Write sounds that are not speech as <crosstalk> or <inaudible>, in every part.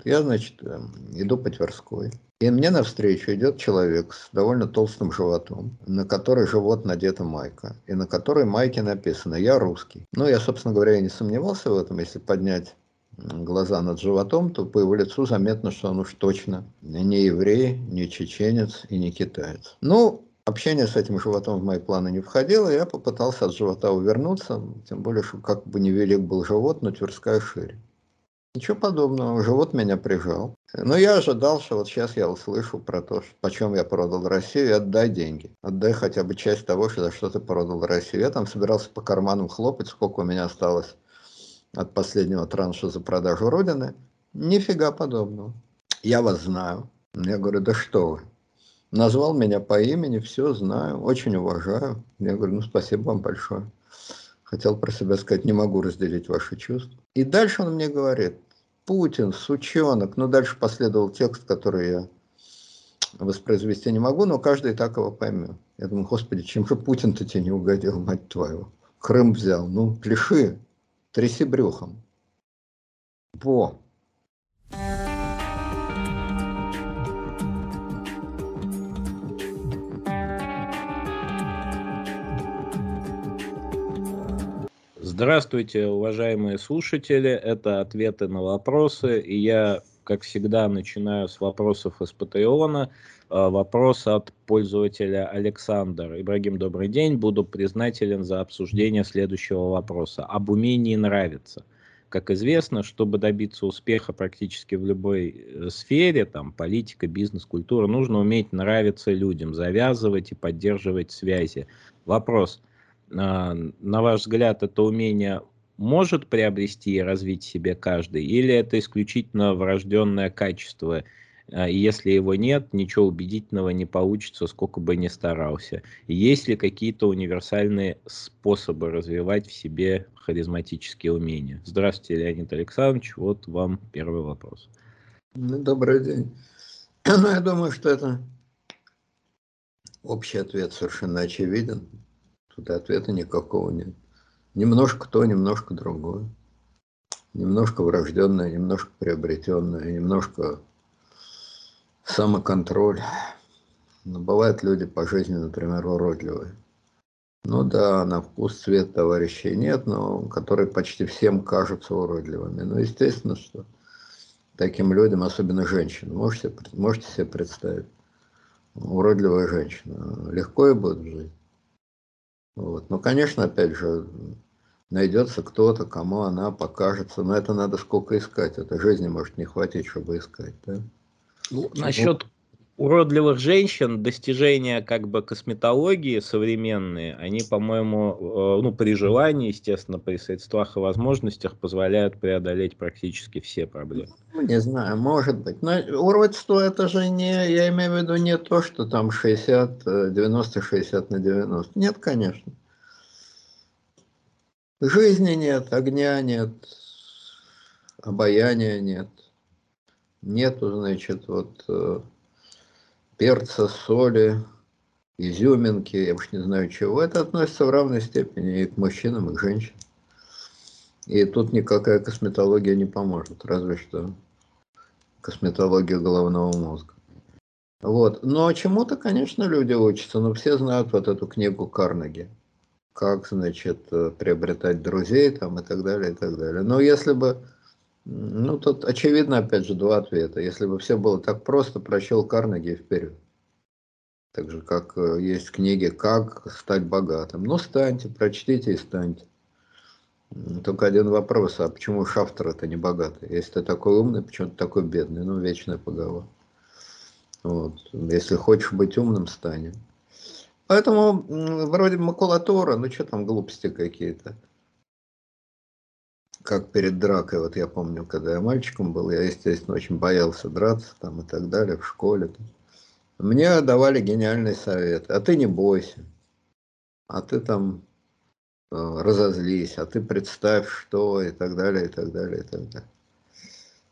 живот. Я, значит, эм, иду по Тверской. И мне навстречу идет человек с довольно толстым животом, на который живот надета майка, и на которой майке написано «Я русский». Ну, я, собственно говоря, и не сомневался в этом, если поднять глаза над животом, то по его лицу заметно, что он уж точно не еврей, не чеченец и не китаец. Ну, общение с этим животом в мои планы не входило, я попытался от живота увернуться, тем более, что как бы невелик был живот, но Тверская шире. Ничего подобного, живот меня прижал. Но я ожидал, что вот сейчас я услышу про то, почем я продал Россию, и отдай деньги. Отдай хотя бы часть того, что, за что ты продал Россию. Я там собирался по карманам хлопать, сколько у меня осталось от последнего транша за продажу Родины. Нифига подобного. Я вас знаю. Я говорю, да что вы. Назвал меня по имени, все знаю, очень уважаю. Я говорю, ну спасибо вам большое. Хотел про себя сказать, не могу разделить ваши чувства. И дальше он мне говорит, Путин, сучонок. Ну, дальше последовал текст, который я воспроизвести не могу, но каждый так его поймет. Я думаю, господи, чем же Путин-то тебе не угодил, мать твою? Крым взял, ну, пляши, тряси брюхом. Во, Здравствуйте, уважаемые слушатели. Это ответы на вопросы. И я, как всегда, начинаю с вопросов из Патреона. А, вопрос от пользователя Александр. Ибрагим, добрый день. Буду признателен за обсуждение следующего вопроса. Об умении нравиться. Как известно, чтобы добиться успеха практически в любой э, сфере, там, политика, бизнес, культура, нужно уметь нравиться людям, завязывать и поддерживать связи. Вопрос – на ваш взгляд, это умение может приобрести и развить себе каждый, или это исключительно врожденное качество, а, и если его нет, ничего убедительного не получится, сколько бы ни старался. Есть ли какие-то универсальные способы развивать в себе харизматические умения? Здравствуйте, Леонид Александрович, вот вам первый вопрос. Ну, добрый день. <clears throat> Ну, я думаю, что это общий ответ совершенно очевиден. Тут ответа никакого нет. Немножко то, немножко другое. Немножко врожденное, немножко приобретенное, немножко самоконтроль. Но бывают люди по жизни, например, уродливые. Ну да, на вкус цвет товарищей нет, но которые почти всем кажутся уродливыми. Ну, естественно, что таким людям, особенно женщинам, можете, можете себе представить, уродливая женщина, легко и будет жить. Вот. Ну, конечно, опять же, найдется кто-то, кому она покажется, но это надо сколько искать, это жизни может не хватить, чтобы искать. Да? Ну, насчет уродливых женщин, достижения как бы косметологии современные, они, по-моему, э, ну, при желании, естественно, при средствах и возможностях позволяют преодолеть практически все проблемы. Ну, не знаю, может быть. Но уродство это же не, я имею в виду не то, что там 60, 90-60 на 90. Нет, конечно. Жизни нет, огня нет, обаяния нет. Нету, значит, вот э, перца, соли, изюминки, я уж не знаю чего. Это относится в равной степени и к мужчинам, и к женщинам. И тут никакая косметология не поможет, разве что косметология головного мозга. Вот. Но чему-то, конечно, люди учатся, но все знают вот эту книгу Карнеги. Как, значит, приобретать друзей там и так далее, и так далее. Но если бы ну, тут очевидно, опять же, два ответа. Если бы все было так просто, прочел Карнеги вперед. Так же, как э, есть книги «Как стать богатым». Ну, станьте, прочтите и станьте. Только один вопрос, а почему Шафтер это не богатый? Если ты такой умный, почему ты такой бедный? Ну, вечная поговор. Вот. Если хочешь быть умным, стань. Поэтому вроде макулатура, ну что там глупости какие-то как перед дракой, вот я помню, когда я мальчиком был, я, естественно, очень боялся драться там и так далее в школе. Мне давали гениальный совет, а ты не бойся, а ты там э, разозлись, а ты представь, что и так далее, и так далее, и так далее.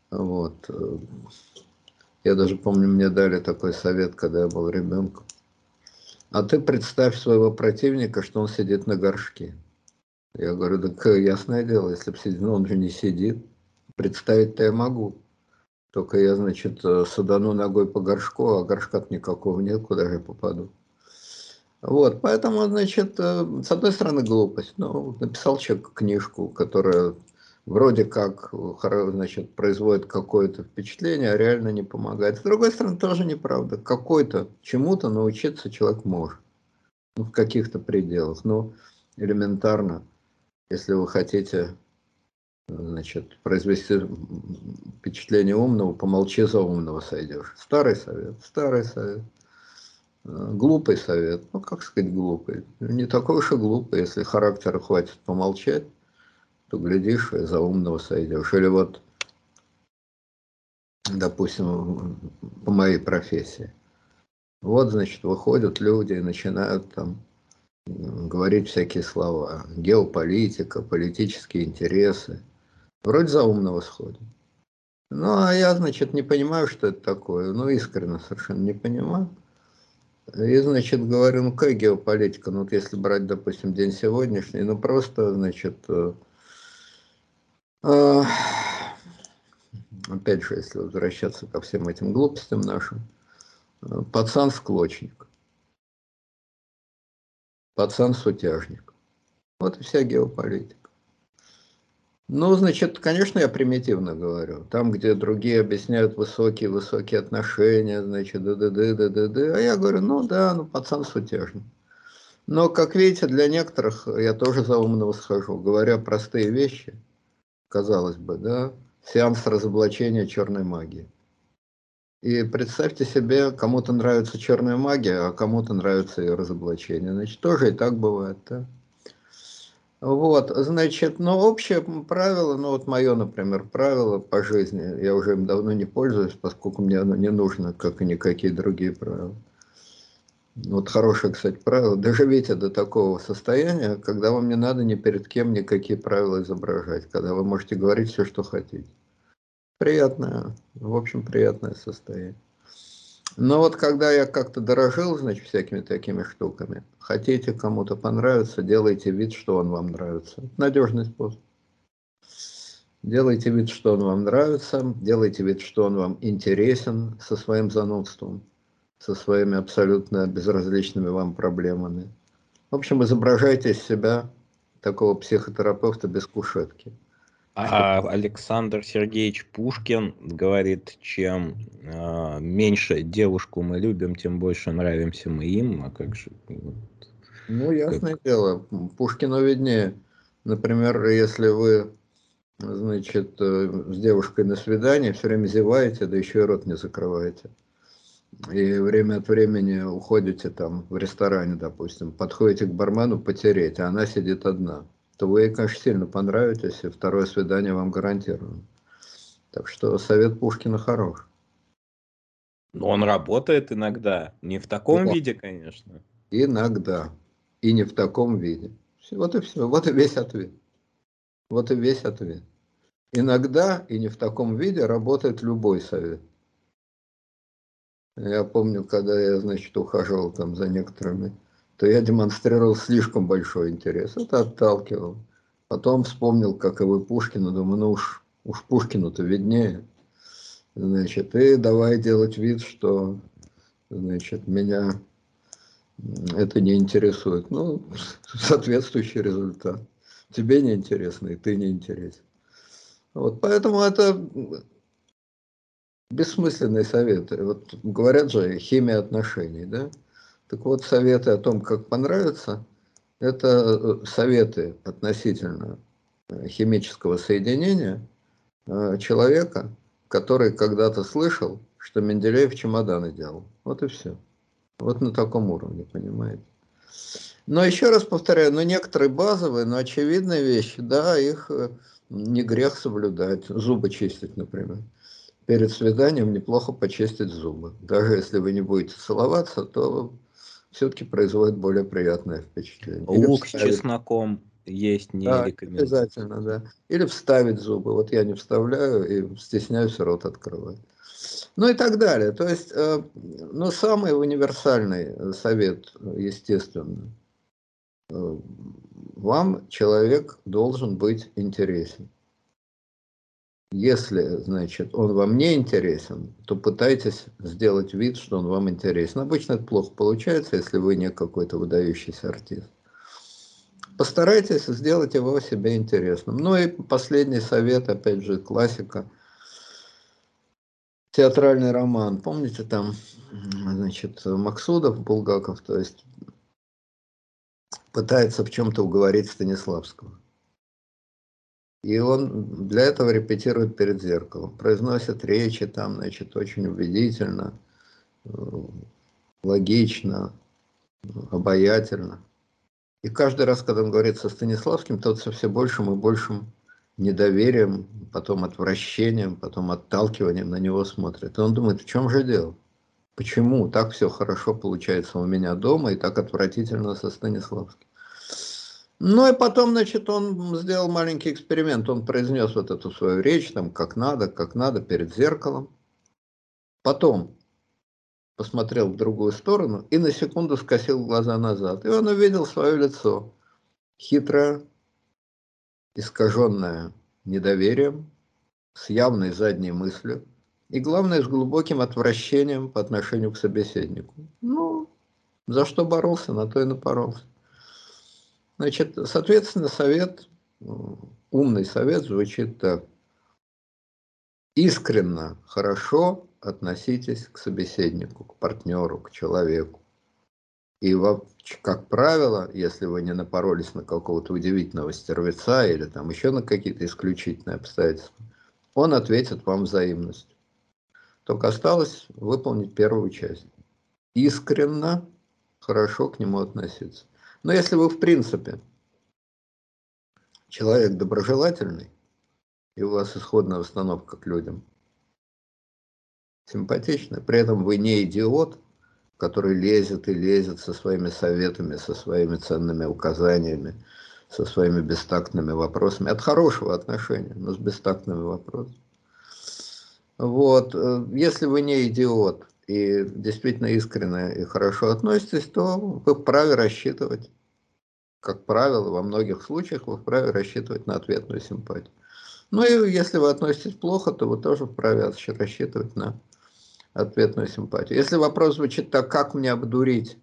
Вот. Я даже помню, мне дали такой совет, когда я был ребенком. А ты представь своего противника, что он сидит на горшке. Я говорю, так ясное дело, если бы сидел, он же не сидит. Представить-то я могу. Только я, значит, э, садану ногой по горшку, а горшка никакого нет, куда же я попаду. Вот, поэтому, значит, э, с одной стороны глупость. Ну, написал человек книжку, которая вроде как, значит, производит какое-то впечатление, а реально не помогает. С другой стороны, тоже неправда. Какой-то чему-то научиться человек может. Ну, в каких-то пределах. Ну, элементарно, если вы хотите значит, произвести впечатление умного, помолчи за умного сойдешь. Старый совет, старый совет. Э, глупый совет, ну как сказать глупый, не такой уж и глупый, если характера хватит помолчать, то глядишь и за умного сойдешь. Или вот, допустим, по моей профессии. Вот, значит, выходят люди и начинают там говорить всякие слова. Геополитика, политические интересы. Вроде за умного сходит. Ну, а я, значит, не понимаю, что это такое. Ну, искренне совершенно не понимаю. И, значит, говорю, ну, какая геополитика? Ну, вот если брать, допустим, день сегодняшний, ну, просто, значит, э, э, опять же, если возвращаться ко всем этим глупостям нашим, э, пацан-склочник, пацан-сутяжник. Вот и вся геополитика. Ну, значит, конечно, я примитивно говорю. Там, где другие объясняют высокие-высокие отношения, значит, да-да-да, да-да-да. А я говорю, ну да, ну пацан сутяжный. Но, как видите, для некоторых я тоже за умного схожу. Говоря простые вещи, казалось бы, да, сеанс разоблачения черной магии. И представьте себе, кому-то нравится черная магия, а кому-то нравится ее разоблачение. Значит, тоже и так бывает, да. Вот, значит, но общее правило, ну вот мое, например, правило по жизни, я уже им давно не пользуюсь, поскольку мне оно не нужно, как и никакие другие правила. Вот хорошее, кстати, правило. Доживите до такого состояния, когда вам не надо ни перед кем никакие правила изображать, когда вы можете говорить все, что хотите. Приятное, в общем, приятное состояние. Но вот когда я как-то дорожил, значит, всякими такими штуками, хотите кому-то понравиться, делайте вид, что он вам нравится. Надежный способ. Делайте вид, что он вам нравится, делайте вид, что он вам интересен со своим занудством, со своими абсолютно безразличными вам проблемами. В общем, изображайте из себя такого психотерапевта без кушетки. А Александр Сергеевич Пушкин говорит, чем э, меньше девушку мы любим, тем больше нравимся мы им. А как же? Вот, ну, ясное как... дело. Пушкину виднее. Например, если вы, значит, э, с девушкой на свидании все время зеваете, да еще и рот не закрываете. И время от времени уходите там в ресторане, допустим, подходите к бармену потереть, а она сидит одна то вы ей, конечно, сильно понравитесь, и второе свидание вам гарантировано. Так что совет Пушкина хорош. Но он работает иногда. Не в таком Но. виде, конечно. Иногда. И не в таком виде. Вот и все. Вот и весь ответ. Вот и весь ответ. Иногда и не в таком виде работает любой совет. Я помню, когда я, значит, ухаживал там за некоторыми то я демонстрировал слишком большой интерес. Это отталкивал. Потом вспомнил, как и вы Пушкина, думаю, ну уж, уж Пушкину-то виднее. Значит, и давай делать вид, что значит, меня это не интересует. Ну, <laughs> соответствующий результат. Тебе не интересно, и ты не интересен. Вот, поэтому это бессмысленные советы. Вот говорят же, химия отношений, да? Так вот, советы о том, как понравится, это э, советы относительно э, химического соединения э, человека, который когда-то слышал, что Менделеев чемоданы делал. Вот и все. Вот на таком уровне, понимаете. Но еще раз повторяю, ну некоторые базовые, но очевидные вещи, да, их не грех соблюдать. Зубы чистить, например. Перед свиданием неплохо почистить зубы. Даже если вы не будете целоваться, то все-таки производит более приятное впечатление. Лук вставить... с чесноком есть не да, обязательно, да. Или вставить зубы. Вот я не вставляю и стесняюсь рот открывать. Ну и так далее. То есть, э, ну, самый универсальный совет, естественно, э, вам человек должен быть интересен. Если, значит, он вам не интересен, то пытайтесь сделать вид, что он вам интересен. Обычно это плохо получается, если вы не какой-то выдающийся артист. Постарайтесь сделать его себе интересным. Ну и последний совет, опять же, классика. Театральный роман. Помните там, значит, Максудов, Булгаков, то есть пытается в чем-то уговорить Станиславского. И он для этого репетирует перед зеркалом, произносит речи там, значит, очень убедительно, э, логично, обаятельно. И каждый раз, когда он говорит со Станиславским, тот со все большим и большим недоверием, потом отвращением, потом отталкиванием на него смотрит. И он думает, в чем же дело? Почему так все хорошо получается у меня дома и так отвратительно со Станиславским? Ну и потом, значит, он сделал маленький эксперимент. Он произнес вот эту свою речь, там, как надо, как надо, перед зеркалом. Потом посмотрел в другую сторону и на секунду скосил глаза назад. И он увидел свое лицо. Хитрое, искаженное недоверием, с явной задней мыслью. И главное, с глубоким отвращением по отношению к собеседнику. Ну, за что боролся, на то и напоролся. Значит, соответственно, совет, умный совет звучит так. Искренно, хорошо относитесь к собеседнику, к партнеру, к человеку. И, как правило, если вы не напоролись на какого-то удивительного стервеца или там еще на какие-то исключительные обстоятельства, он ответит вам взаимностью. Только осталось выполнить первую часть. Искренно, хорошо к нему относиться. Но если вы в принципе человек доброжелательный, и у вас исходная установка к людям симпатичная, при этом вы не идиот, который лезет и лезет со своими советами, со своими ценными указаниями, со своими бестактными вопросами, от хорошего отношения, но с бестактными вопросами. Вот, э, если вы не идиот, и действительно искренне и хорошо относитесь, то вы вправе рассчитывать, как правило, во многих случаях вы вправе рассчитывать на ответную симпатию. Ну и если вы относитесь плохо, то вы тоже вправе рассчитывать на ответную симпатию. Если вопрос звучит так, как мне обдурить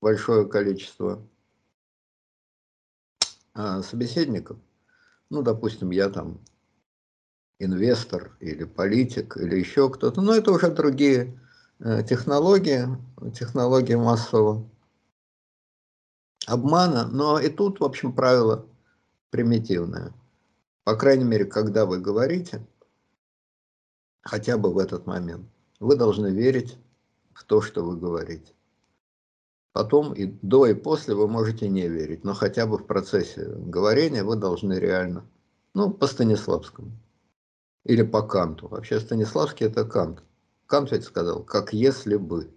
большое количество а, собеседников, ну, допустим, я там инвестор или политик или еще кто-то, но это уже другие технологии, технологии массового обмана, но и тут, в общем, правило примитивное. По крайней мере, когда вы говорите, хотя бы в этот момент, вы должны верить в то, что вы говорите. Потом и до и после вы можете не верить, но хотя бы в процессе говорения вы должны реально, ну, по Станиславскому или по Канту. Вообще Станиславский это Кант. Кант ведь сказал, как если бы.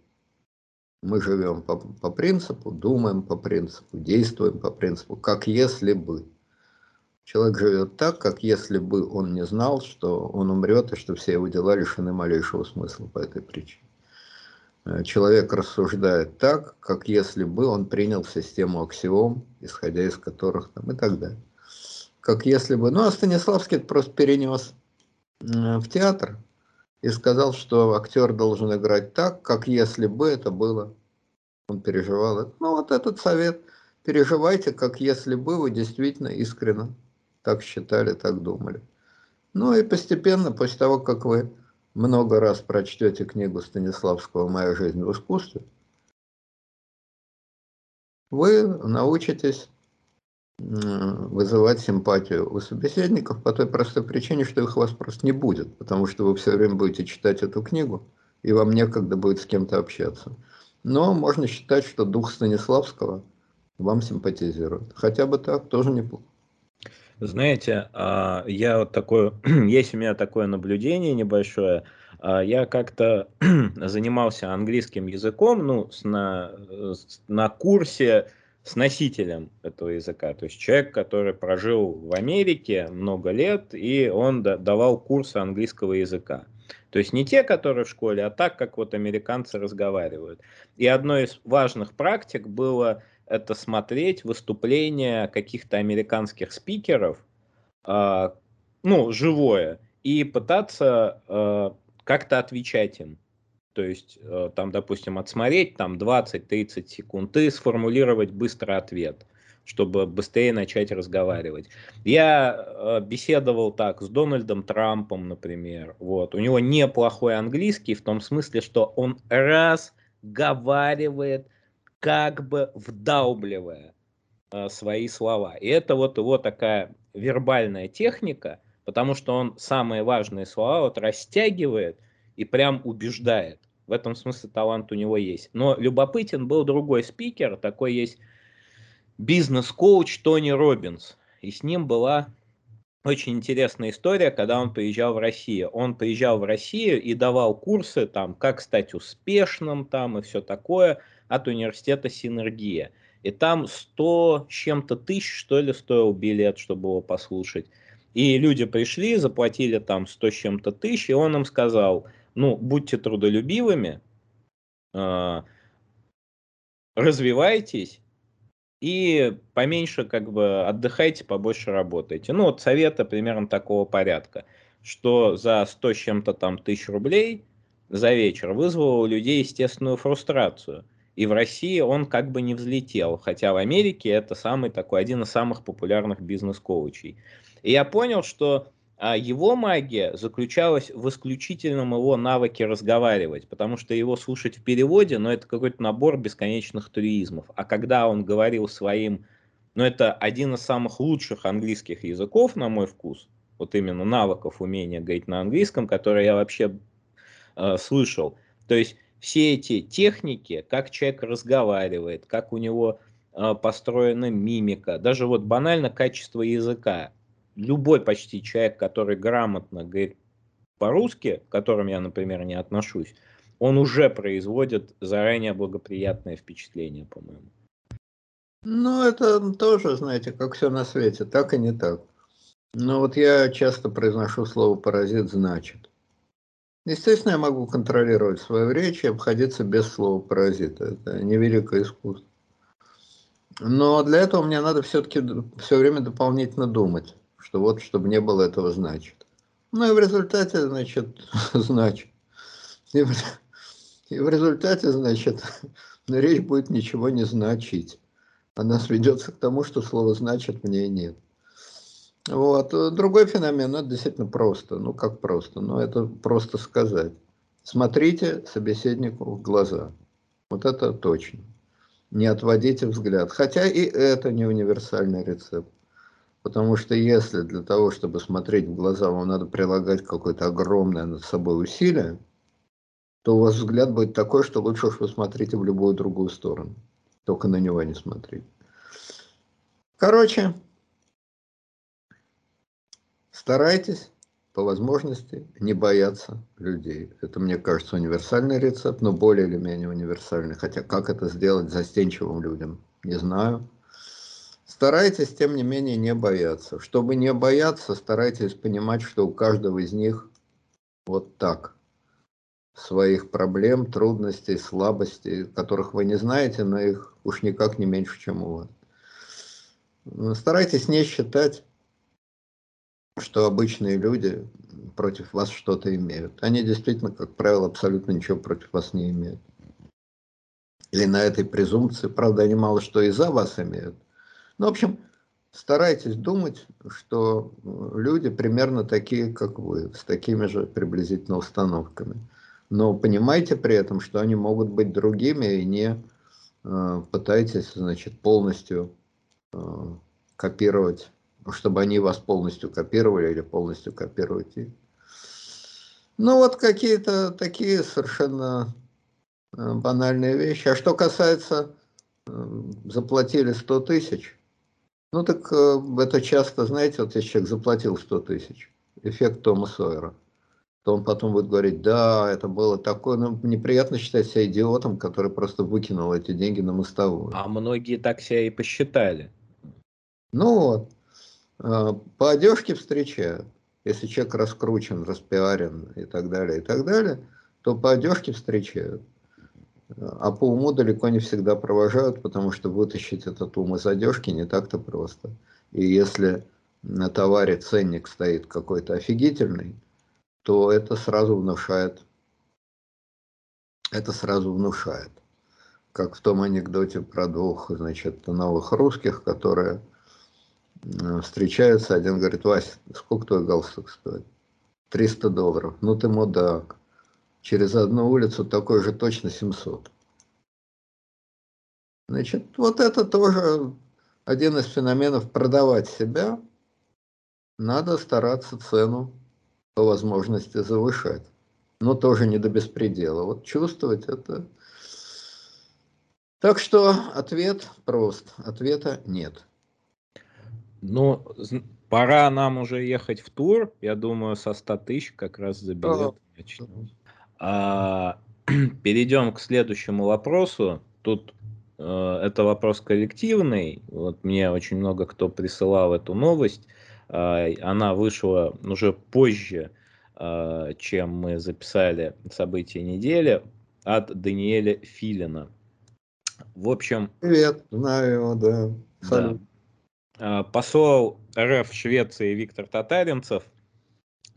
Мы живем по, по принципу, думаем по принципу, действуем по принципу, как если бы. Человек живет так, как если бы он не знал, что он умрет и что все его дела лишены малейшего смысла по этой причине. Э, человек рассуждает так, как если бы он принял систему аксиом, исходя из которых там и так далее. Как если бы, ну а Станиславский это просто перенес в театр, и сказал, что актер должен играть так, как если бы это было. Он переживал это. Ну вот этот совет. Переживайте, как если бы вы действительно искренне так считали, так думали. Ну и постепенно, после того, как вы много раз прочтете книгу Станиславского «Моя жизнь в искусстве», вы научитесь вызывать симпатию у собеседников по той простой причине, что их у вас просто не будет, потому что вы все время будете читать эту книгу, и вам некогда будет с кем-то общаться. Но можно считать, что дух Станиславского вам симпатизирует. Хотя бы так, тоже неплохо. Знаете, а, я вот такое, <clears throat> есть у меня такое наблюдение небольшое. А, я как-то <clears throat> занимался английским языком, ну, на, на курсе с носителем этого языка. То есть человек, который прожил в Америке много лет, и он давал курсы английского языка. То есть не те, которые в школе, а так, как вот американцы разговаривают. И одной из важных практик было это смотреть выступления каких-то американских спикеров, э, ну, живое, и пытаться э, как-то отвечать им. То есть, э, там, допустим, отсмотреть там 20-30 секунд и сформулировать быстро ответ, чтобы быстрее начать разговаривать. Я э, беседовал так с Дональдом Трампом, например. Вот. У него неплохой английский в том смысле, что он разговаривает, как бы вдалбливая э, свои слова. И это вот его такая вербальная техника, потому что он самые важные слова вот растягивает – и прям убеждает. В этом смысле талант у него есть. Но любопытен был другой спикер, такой есть бизнес-коуч Тони Робинс. И с ним была очень интересная история, когда он приезжал в Россию. Он приезжал в Россию и давал курсы, там, как стать успешным там и все такое от университета Синергия. И там 100 с чем-то тысяч, что ли, стоил билет, чтобы его послушать. И люди пришли, заплатили там 100 с чем-то тысяч, и он им сказал – ну, будьте трудолюбивыми, э, развивайтесь и поменьше как бы отдыхайте, побольше работайте. Ну, вот советы примерно такого порядка, что за 100 с чем-то там тысяч рублей за вечер вызвало у людей естественную фрустрацию. И в России он как бы не взлетел, хотя в Америке это самый такой, один из самых популярных бизнес-коучей. И я понял, что а его магия заключалась в исключительном его навыке разговаривать, потому что его слушать в переводе, но ну, это какой-то набор бесконечных туризмов. А когда он говорил своим, ну это один из самых лучших английских языков, на мой вкус, вот именно навыков, умения говорить на английском, которые я вообще э, слышал. То есть все эти техники, как человек разговаривает, как у него э, построена мимика, даже вот банально качество языка, любой почти человек, который грамотно говорит по-русски, к которым я, например, не отношусь, он уже производит заранее благоприятное впечатление, по-моему. Ну, это тоже, знаете, как все на свете, так и не так. Но вот я часто произношу слово «паразит» значит. Естественно, я могу контролировать свою речь и обходиться без слова «паразита». Это невеликое искусство. Но для этого мне надо все-таки все время дополнительно думать что вот, чтобы не было этого, значит. Ну и в результате, значит, <laughs> значит. И в, и в результате, значит, <laughs> речь будет ничего не значить. Она сведется к тому, что слово «значит» мне нет. Вот. Другой феномен, ну, это действительно просто. Ну, как просто? Ну, это просто сказать. Смотрите собеседнику в глаза. Вот это точно. Не отводите взгляд. Хотя и это не универсальный рецепт. Потому что если для того, чтобы смотреть в глаза, вам надо прилагать какое-то огромное над собой усилие, то у вас взгляд будет такой, что лучше уж вы смотрите в любую другую сторону. Только на него не смотрите. Короче, старайтесь по возможности не бояться людей. Это, мне кажется, универсальный рецепт, но более или менее универсальный. Хотя как это сделать застенчивым людям, не знаю. Старайтесь, тем не менее, не бояться. Чтобы не бояться, старайтесь понимать, что у каждого из них вот так. Своих проблем, трудностей, слабостей, которых вы не знаете, но их уж никак не меньше, чем у вас. Старайтесь не считать, что обычные люди против вас что-то имеют. Они действительно, как правило, абсолютно ничего против вас не имеют. Или на этой презумпции, правда, они мало что и за вас имеют, ну, в общем, старайтесь думать, что э, люди примерно такие, как вы, с такими же приблизительно установками. Но понимайте при этом, что они могут быть другими, и не э, пытайтесь, значит, полностью э, копировать, чтобы они вас полностью копировали или полностью копировать их. Ну, вот какие-то такие совершенно э, банальные вещи. А что касается, э, заплатили 100 тысяч – ну так э, это часто, знаете, вот если человек заплатил 100 тысяч, эффект Тома Сойера, то он потом будет говорить, да, это было такое, ну, неприятно считать себя идиотом, который просто выкинул эти деньги на мостовую. А многие так себя и посчитали. Ну вот, э, по одежке встречают. Если человек раскручен, распиарен и так далее, и так далее, то по одежке встречают. А по уму далеко не всегда провожают, потому что вытащить этот ум из одежки не так-то просто. И если на товаре ценник стоит какой-то офигительный, то это сразу внушает, это сразу внушает. Как в том анекдоте про двух, значит, новых русских, которые встречаются, один говорит, Вася, сколько твой галстук стоит? 300 долларов. Ну ты мудак. Через одну улицу такой же точно 700. Значит, вот это тоже один из феноменов продавать себя. Надо стараться цену по возможности завышать. Но тоже не до беспредела. Вот чувствовать это... Так что ответ прост. Ответа нет. Ну, пора нам уже ехать в тур. Я думаю, со 100 тысяч как раз за билет начнем. А, <clears throat> перейдем к следующему вопросу. Тут э, это вопрос коллективный. Вот мне очень много кто присылал эту новость. Э, она вышла уже позже, э, чем мы записали события недели от Даниэля Филина. В общем... Привет, знаю его, да. Салют. да. А, посол РФ в Швеции Виктор Татаринцев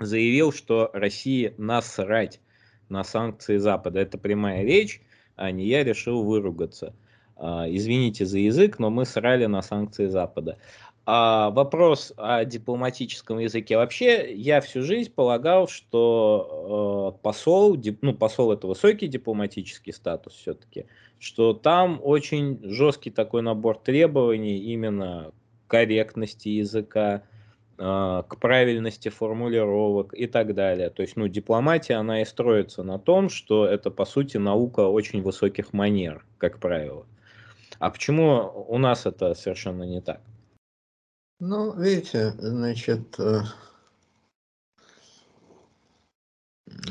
заявил, что России насрать на санкции Запада. Это прямая речь, а не я решил выругаться. А, извините за язык, но мы срали на санкции Запада. А вопрос о дипломатическом языке. Вообще, я всю жизнь полагал, что э, посол, дип, ну, посол это высокий дипломатический статус все-таки, что там очень жесткий такой набор требований именно корректности языка, к правильности формулировок и так далее. То есть, ну, дипломатия, она и строится на том, что это, по сути, наука очень высоких манер, как правило. А почему у нас это совершенно не так? Ну, видите, значит, э,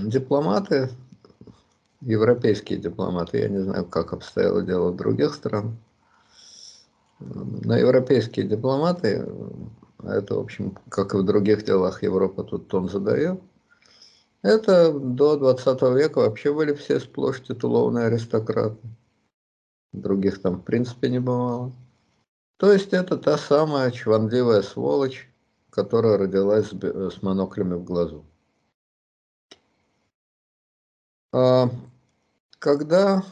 дипломаты, европейские дипломаты, я не знаю, как обстояло дело в других странах, но европейские дипломаты, это, в общем, как и в других делах Европа тут тон задает, это до 20 века вообще были все сплошь титулованные аристократы. Других там в принципе не бывало. То есть это та самая чванливая сволочь, которая родилась с моноклями в глазу. А когда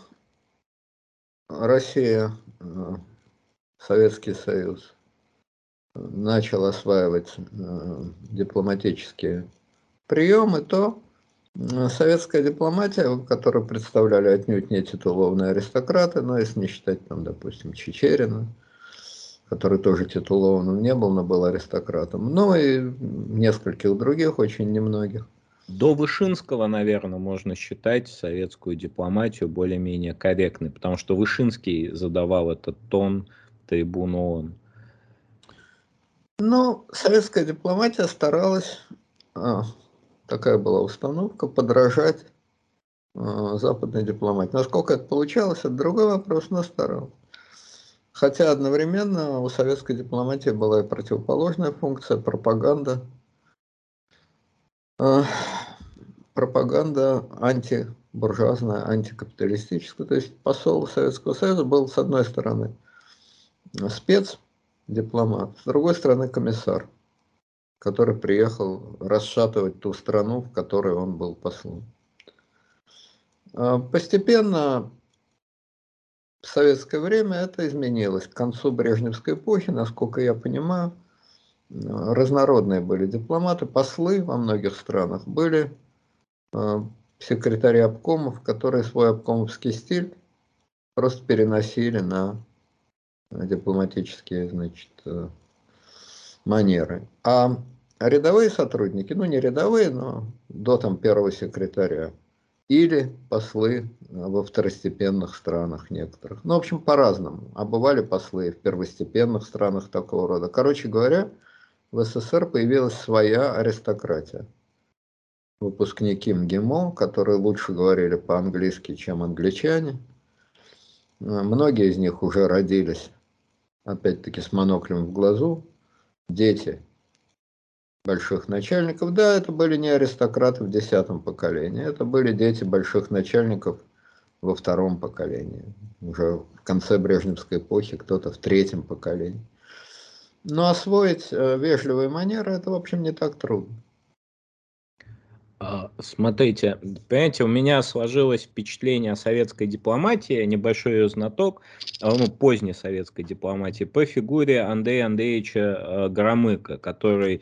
Россия а, Советский Союз начал осваивать э, дипломатические приемы, то э, советская дипломатия, которую представляли отнюдь не титулованные аристократы, но если не считать, там, допустим, Чечерина, который тоже титулованным не был, но был аристократом, ну и нескольких других, очень немногих. До Вышинского, наверное, можно считать советскую дипломатию более-менее корректной, потому что Вышинский задавал этот тон трибун ООН? Ну, советская дипломатия старалась, а, такая была установка, подражать а, западной дипломатии. Насколько это получалось, это другой вопрос, но старалась. Хотя одновременно у советской дипломатии была и противоположная функция, пропаганда. А, пропаганда антибуржуазная, антикапиталистическая. То есть посол Советского Союза был, с одной стороны, спецдипломат, с другой стороны комиссар, который приехал расшатывать ту страну, в которой он был послом. А, постепенно в советское время это изменилось. К концу Брежневской эпохи, насколько я понимаю, разнородные были дипломаты, послы во многих странах были а, секретари обкомов, которые свой обкомовский стиль просто переносили на дипломатические, значит, э, манеры. А рядовые сотрудники, ну не рядовые, но до там первого секретаря, или послы во второстепенных странах некоторых. Ну, в общем, по-разному. А бывали послы в первостепенных странах такого рода. Короче говоря, в СССР появилась своя аристократия. Выпускники МГИМО, которые лучше говорили по-английски, чем англичане. Многие из них уже родились опять-таки с моноклем в глазу, дети больших начальников. Да, это были не аристократы в десятом поколении, это были дети больших начальников во втором поколении. Уже в конце Брежневской эпохи кто-то в третьем поколении. Но освоить э, вежливые манеры, это, в общем, не так трудно. А, смотрите, понимаете, у меня сложилось впечатление о советской дипломатии, небольшой ее знаток, а, ну, поздней советской дипломатии, по фигуре Андрея Андреевича а, Громыка, который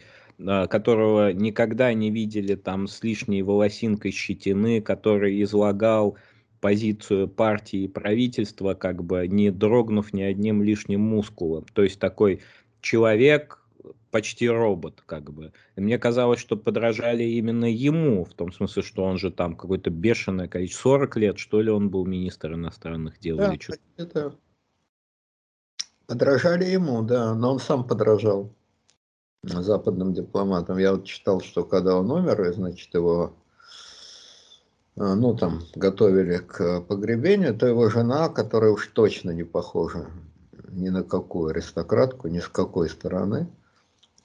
которого никогда не видели там с лишней волосинкой щетины, который излагал позицию партии и правительства, как бы не дрогнув ни одним лишним мускулом. То есть такой человек, почти робот, как бы. И мне казалось, что подражали именно ему, в том смысле, что он же там какое-то бешеное количество, 40 лет, что ли, он был министр иностранных дел да, или что? Это... Подражали ему, да, но он сам подражал западным дипломатам. Я вот читал, что когда он умер, и, значит, его э, ну, там, готовили к погребению, то его жена, которая уж точно не похожа ни на какую аристократку, ни с какой стороны,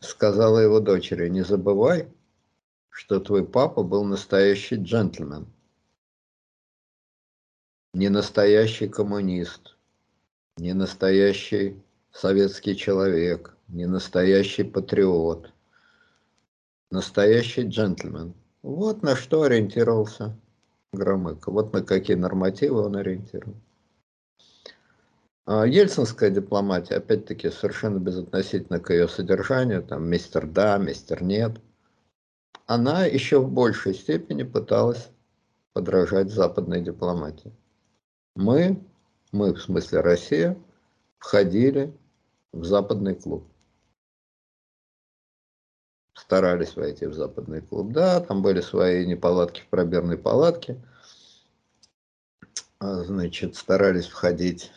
сказала его дочери, не забывай, что твой папа был настоящий джентльмен, не настоящий коммунист, не настоящий советский человек, не настоящий патриот, настоящий джентльмен. Вот на что ориентировался Громыко, вот на какие нормативы он ориентировал. А ельцинская дипломатия, опять-таки, совершенно безотносительно к ее содержанию, там мистер да, мистер нет, она еще в большей степени пыталась подражать западной дипломатии. Мы, мы в смысле Россия, входили в западный клуб. Старались войти в западный клуб. Да, там были свои неполадки в пробирной палатке. А, значит, старались входить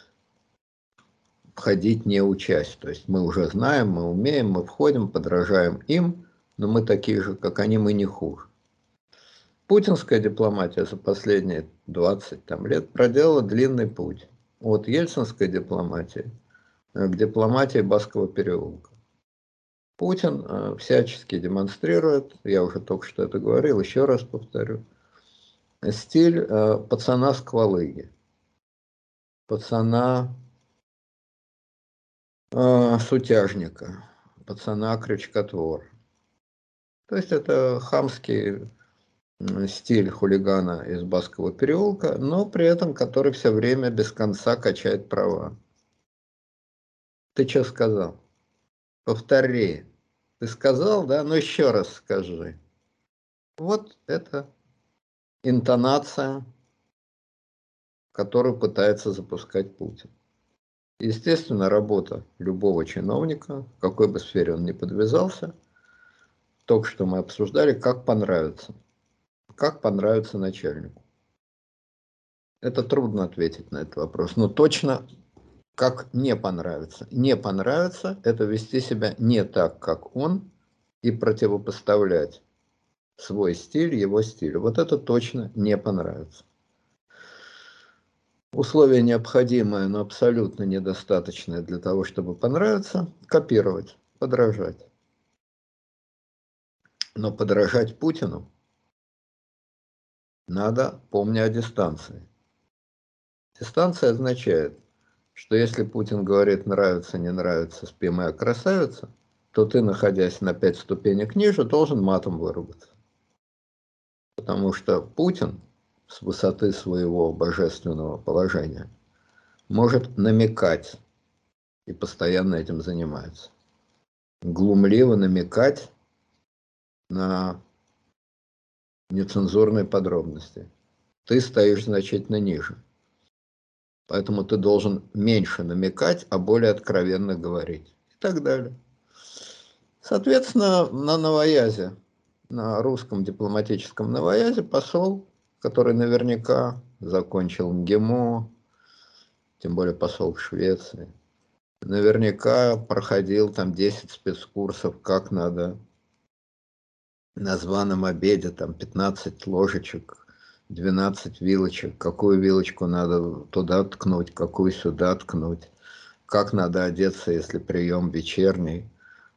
входить не учась. То есть мы уже знаем, мы умеем, мы входим, подражаем им, но мы такие же, как они, мы не хуже. Путинская дипломатия за последние 20 там, лет проделала длинный путь от ельцинской дипломатии к дипломатии Баскова переулка. Путин э, всячески демонстрирует, я уже только что это говорил, еще раз повторю, стиль э, пацана с квалыги, пацана э, сутяжника, пацана-крючкотвор. То есть это хамский стиль хулигана из Баскового переулка, но при этом который все время без конца качает права. Ты что сказал? Повтори. Ты сказал, да? Ну еще раз скажи. Вот это интонация, которую пытается запускать Путин. Естественно, работа любого чиновника, в какой бы сфере он ни подвязался, только что мы обсуждали, как понравится. Как понравится начальнику. Это трудно ответить на этот вопрос, но точно как не понравится. Не понравится – это вести себя не так, как он, и противопоставлять свой стиль его стилю. Вот это точно не понравится. Условие необходимое, но абсолютно недостаточное для того, чтобы понравиться, копировать, подражать. Но подражать Путину надо, помня о дистанции. Дистанция означает, что если Путин говорит нравится, не нравится, спи моя красавица, то ты, находясь на пять ступенек ниже, должен матом выругаться. Потому что Путин с высоты своего божественного положения может намекать и постоянно этим занимается. Глумливо намекать на нецензурные подробности. Ты стоишь значительно ниже. Поэтому ты должен меньше намекать, а более откровенно говорить. И так далее. Соответственно, на новоязе, на русском дипломатическом новоязе посол который наверняка закончил МГИМО, тем более посол в Швеции. Наверняка проходил там 10 спецкурсов, как надо. На званом обеде, там 15 ложечек, 12 вилочек, какую вилочку надо туда ткнуть, какую сюда ткнуть, как надо одеться, если прием вечерний,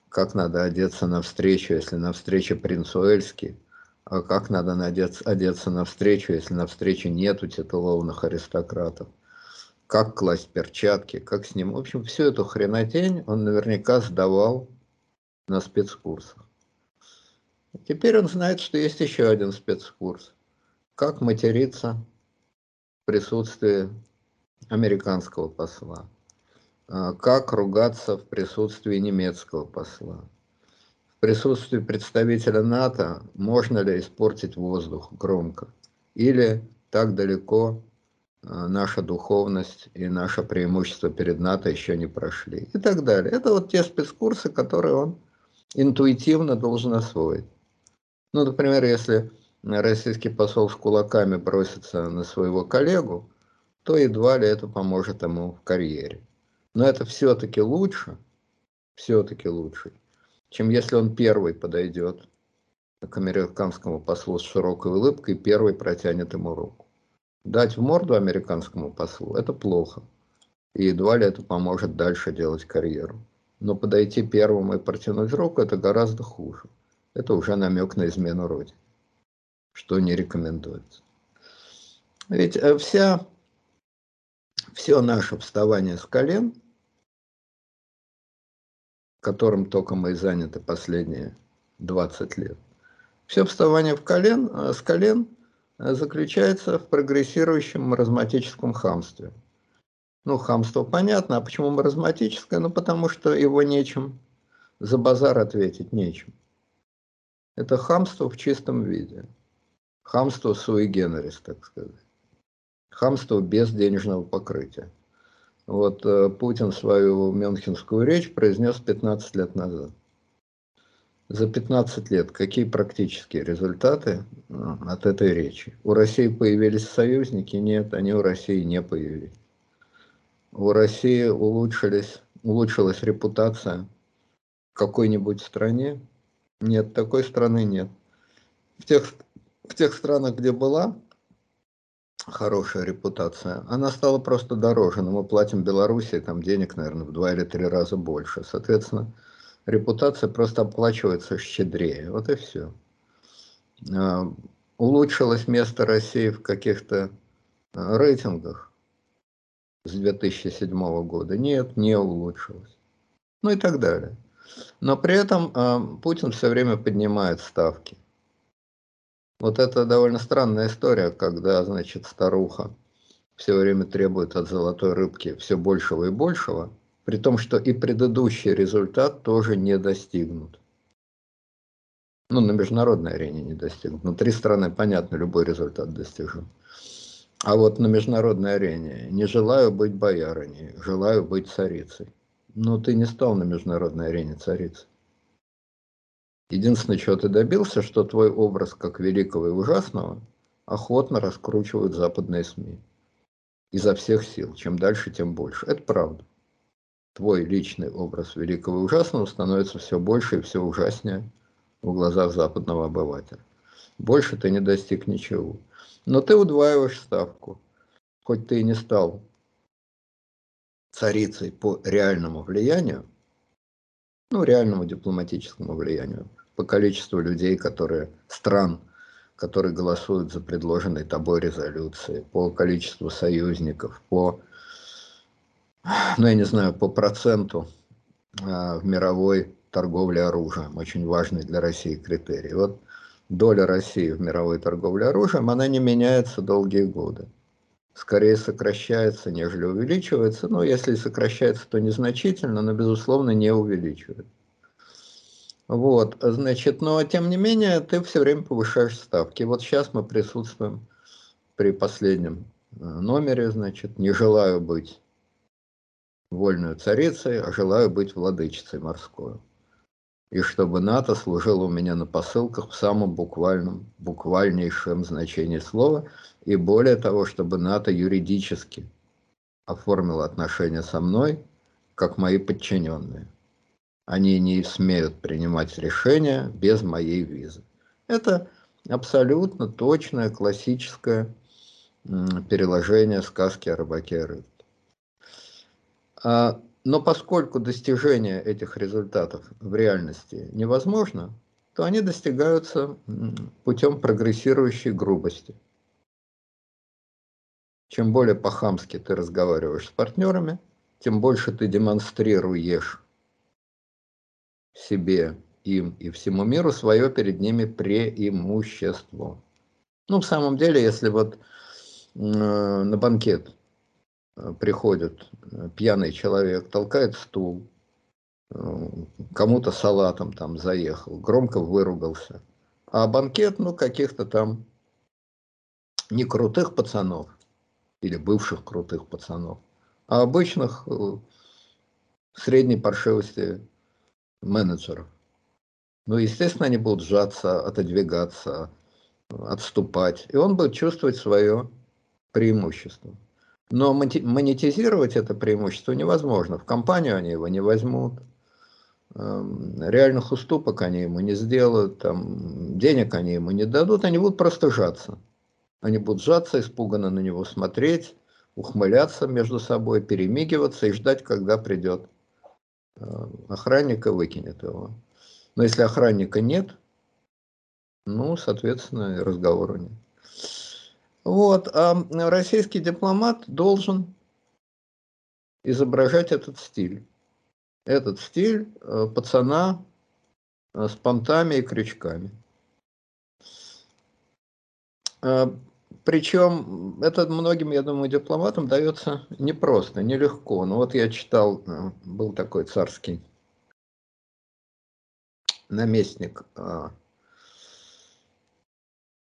как надо одеться на встречу, если на встрече принц Уэльский, как надо надеться, одеться на встречу, если на встрече нету титулованных аристократов, как класть перчатки, как с ним. В общем, всю эту хренотень он наверняка сдавал на спецкурсах. Теперь он знает, что есть еще один спецкурс. Как материться в присутствии американского посла. А, как ругаться в присутствии немецкого посла. Присутствии представителя НАТО можно ли испортить воздух громко. Или так далеко а, наша духовность и наше преимущество перед НАТО еще не прошли. И так далее. Это вот те спецкурсы, которые он интуитивно должен освоить. Ну, например, если российский посол с кулаками бросится на своего коллегу, то едва ли это поможет ему в карьере. Но это все-таки лучше, все-таки лучше, чем если он первый подойдет к американскому послу с широкой улыбкой и первый протянет ему руку. Дать в морду американскому послу – это плохо. И едва ли это поможет дальше делать карьеру. Но подойти первым и протянуть руку – это гораздо хуже. Это уже намек на измену Родине, что не рекомендуется. Ведь э, вся, все наше вставание с колен, которым только мы и заняты последние 20 лет, все вставание в колен, э, с колен э, заключается в прогрессирующем маразматическом хамстве – ну, хамство понятно, а почему маразматическое? Ну, потому что его нечем, за базар ответить нечем. Это хамство в чистом виде. Хамство суи генерис, так сказать. Хамство без денежного покрытия. Вот э, Путин свою мюнхенскую речь произнес 15 лет назад. За 15 лет какие практические результаты от этой речи? У России появились союзники? Нет, они у России не появились у России улучшились, улучшилась репутация в какой-нибудь стране? Нет, такой страны нет. В тех, в тех странах, где была хорошая репутация, она стала просто дороже. Но мы платим Белоруссии там денег, наверное, в два или три раза больше. Соответственно, репутация просто оплачивается щедрее. Вот и все. А, улучшилось место России в каких-то а, рейтингах с 2007 года. Нет, не улучшилось. Ну и так далее. Но при этом э, Путин все время поднимает ставки. Вот это довольно странная история, когда, значит, старуха все время требует от золотой рыбки все большего и большего, при том, что и предыдущий результат тоже не достигнут. Ну, на международной арене не достигнут. Внутри страны, понятно, любой результат достижим. А вот на международной арене не желаю быть боярыней, желаю быть царицей. Но ты не стал на международной арене царицей. Единственное, чего ты добился, что твой образ как великого и ужасного охотно раскручивают западные СМИ. Изо всех сил. Чем дальше, тем больше. Это правда. Твой личный образ великого и ужасного становится все больше и все ужаснее в глазах западного обывателя. Больше ты не достиг ничего. Но ты удваиваешь ставку. Хоть ты и не стал царицей по реальному влиянию, ну, реальному дипломатическому влиянию, по количеству людей, которые, стран, которые голосуют за предложенные тобой резолюции, по количеству союзников, по, ну, я не знаю, по проценту а, в мировой торговле оружием, очень важный для России критерий. Вот доля России в мировой торговле оружием, она не меняется долгие годы. Скорее сокращается, нежели увеличивается. Но если сокращается, то незначительно, но, безусловно, не увеличивается. Вот, значит, но тем не менее, ты все время повышаешь ставки. Вот сейчас мы присутствуем при последнем э, номере, значит, не желаю быть вольной царицей, а желаю быть владычицей морской и чтобы НАТО служило у меня на посылках в самом буквальном, буквальнейшем значении слова, и более того, чтобы НАТО юридически оформило отношения со мной, как мои подчиненные. Они не смеют принимать решения без моей визы. Это абсолютно точное классическое переложение сказки о рыбаке рыбке. А но поскольку достижение этих результатов в реальности невозможно, то они достигаются путем прогрессирующей грубости. Чем более по-хамски ты разговариваешь с партнерами, тем больше ты демонстрируешь себе им и всему миру свое перед ними преимущество. Ну, в самом деле, если вот э, на банкет э, приходит э, пьяный человек, толкает стул, кому-то салатом там заехал, громко выругался, а банкет, ну, каких-то там не крутых пацанов или бывших крутых пацанов, а обычных средней паршивости менеджеров. Ну, естественно, они будут сжаться, отодвигаться, отступать, и он будет чувствовать свое преимущество. Но монетизировать это преимущество невозможно. В компанию они его не возьмут, эм, реальных уступок они ему не сделают, там, денег они ему не дадут, они будут просто сжаться. Они будут сжаться, испуганно на него смотреть, ухмыляться между собой, перемигиваться и ждать, когда придет э, охранник и выкинет его. Но если охранника нет, ну, соответственно, разговора нет. Вот, а российский дипломат должен изображать этот стиль. Этот стиль э, пацана э, с понтами и крючками. Причем это многим, я думаю, дипломатам дается непросто, нелегко. Ну вот я читал, э, был такой царский наместник э, в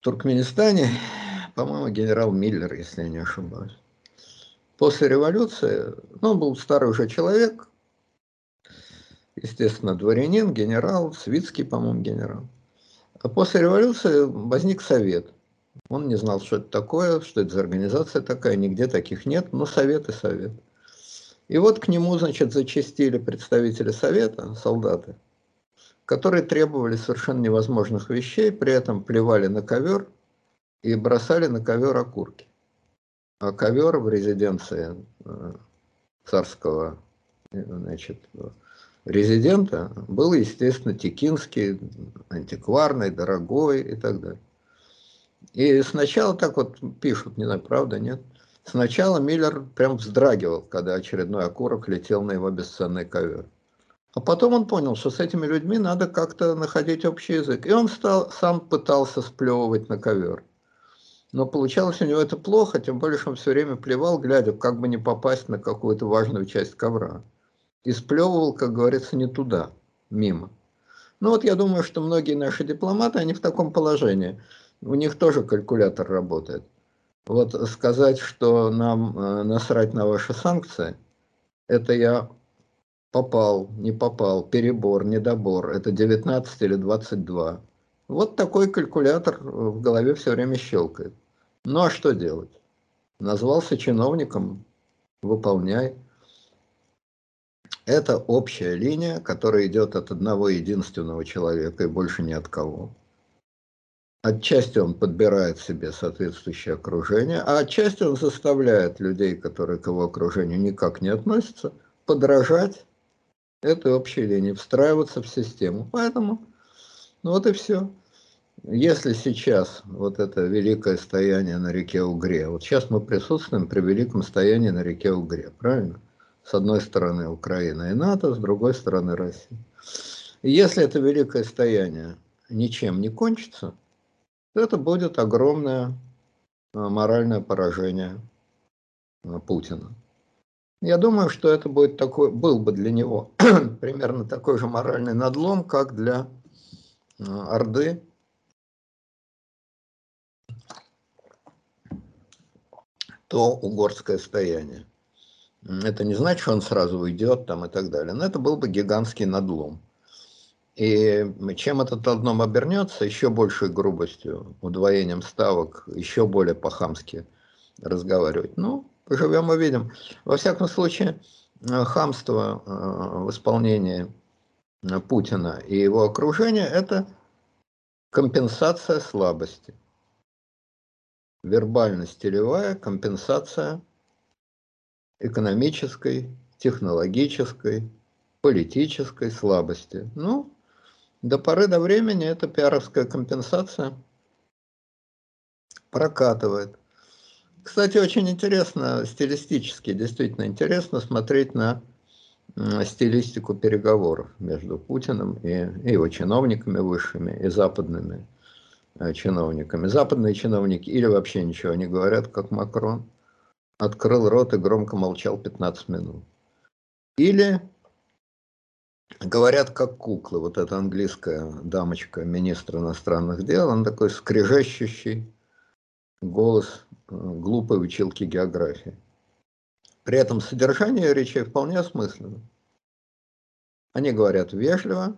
Туркменистане, по-моему, генерал Миллер, если я не ошибаюсь. После революции, ну, он был старый уже человек, естественно, дворянин, генерал, Свицкий, по-моему, генерал. А после революции возник совет – он не знал, что это такое, что это за организация такая, нигде таких нет, но совет и совет. И вот к нему, значит, зачастили представители совета, солдаты, которые требовали совершенно невозможных вещей, при этом плевали на ковер и бросали на ковер окурки. А ковер в резиденции э, царского э, значит, резидента был, естественно, текинский, антикварный, дорогой и так далее. И сначала так вот пишут, не знаю, правда, нет. Сначала Миллер прям вздрагивал, когда очередной окурок летел на его бесценный ковер. А потом он понял, что с этими людьми надо как-то находить общий язык. И он стал, сам пытался сплевывать на ковер. Но получалось у него это плохо, тем более, что он все время плевал, глядя, как бы не попасть на какую-то важную часть ковра. И сплевывал, как говорится, не туда, мимо. Ну вот я думаю, что многие наши дипломаты, они в таком положении – у них тоже калькулятор работает. Вот сказать, что нам э, насрать на ваши санкции, это я попал, не попал, перебор, недобор, это 19 или 22. Вот такой калькулятор в голове все время щелкает. Ну а что делать? Назвался чиновником, выполняй. Это общая линия, которая идет от одного единственного человека и больше ни от кого. Отчасти он подбирает себе соответствующее окружение, а отчасти он заставляет людей, которые к его окружению никак не относятся, подражать этой общей линии, встраиваться в систему. Поэтому, ну вот и все. Если сейчас вот это великое стояние на реке Угре, вот сейчас мы присутствуем при великом стоянии на реке Угре, правильно? С одной стороны Украина и НАТО, с другой стороны Россия. Если это великое стояние ничем не кончится, это будет огромное э, моральное поражение э, Путина. Я думаю, что это будет такой, был бы для него <clears throat> примерно такой же моральный надлом, как для э, Орды. то угорское стояние. Это не значит, что он сразу уйдет там и так далее, но это был бы гигантский надлом. И чем этот одном обернется, еще большей грубостью, удвоением ставок, еще более по-хамски разговаривать. Ну, поживем увидим. Во всяком случае, э, хамство э, в исполнении э, Путина и его окружения – это компенсация слабости. Вербально-стилевая компенсация экономической, технологической, политической слабости. Ну, до поры до времени эта пиаровская компенсация прокатывает. Кстати, очень интересно, стилистически действительно интересно смотреть на стилистику переговоров между Путиным и, и его чиновниками высшими и западными э, чиновниками. Западные чиновники или вообще ничего не говорят, как Макрон, открыл рот и громко молчал 15 минут. Или говорят как куклы. Вот эта английская дамочка, министр иностранных дел, он такой скрежещущий голос э, глупой училки географии. При этом содержание речи вполне осмысленно. Они говорят вежливо,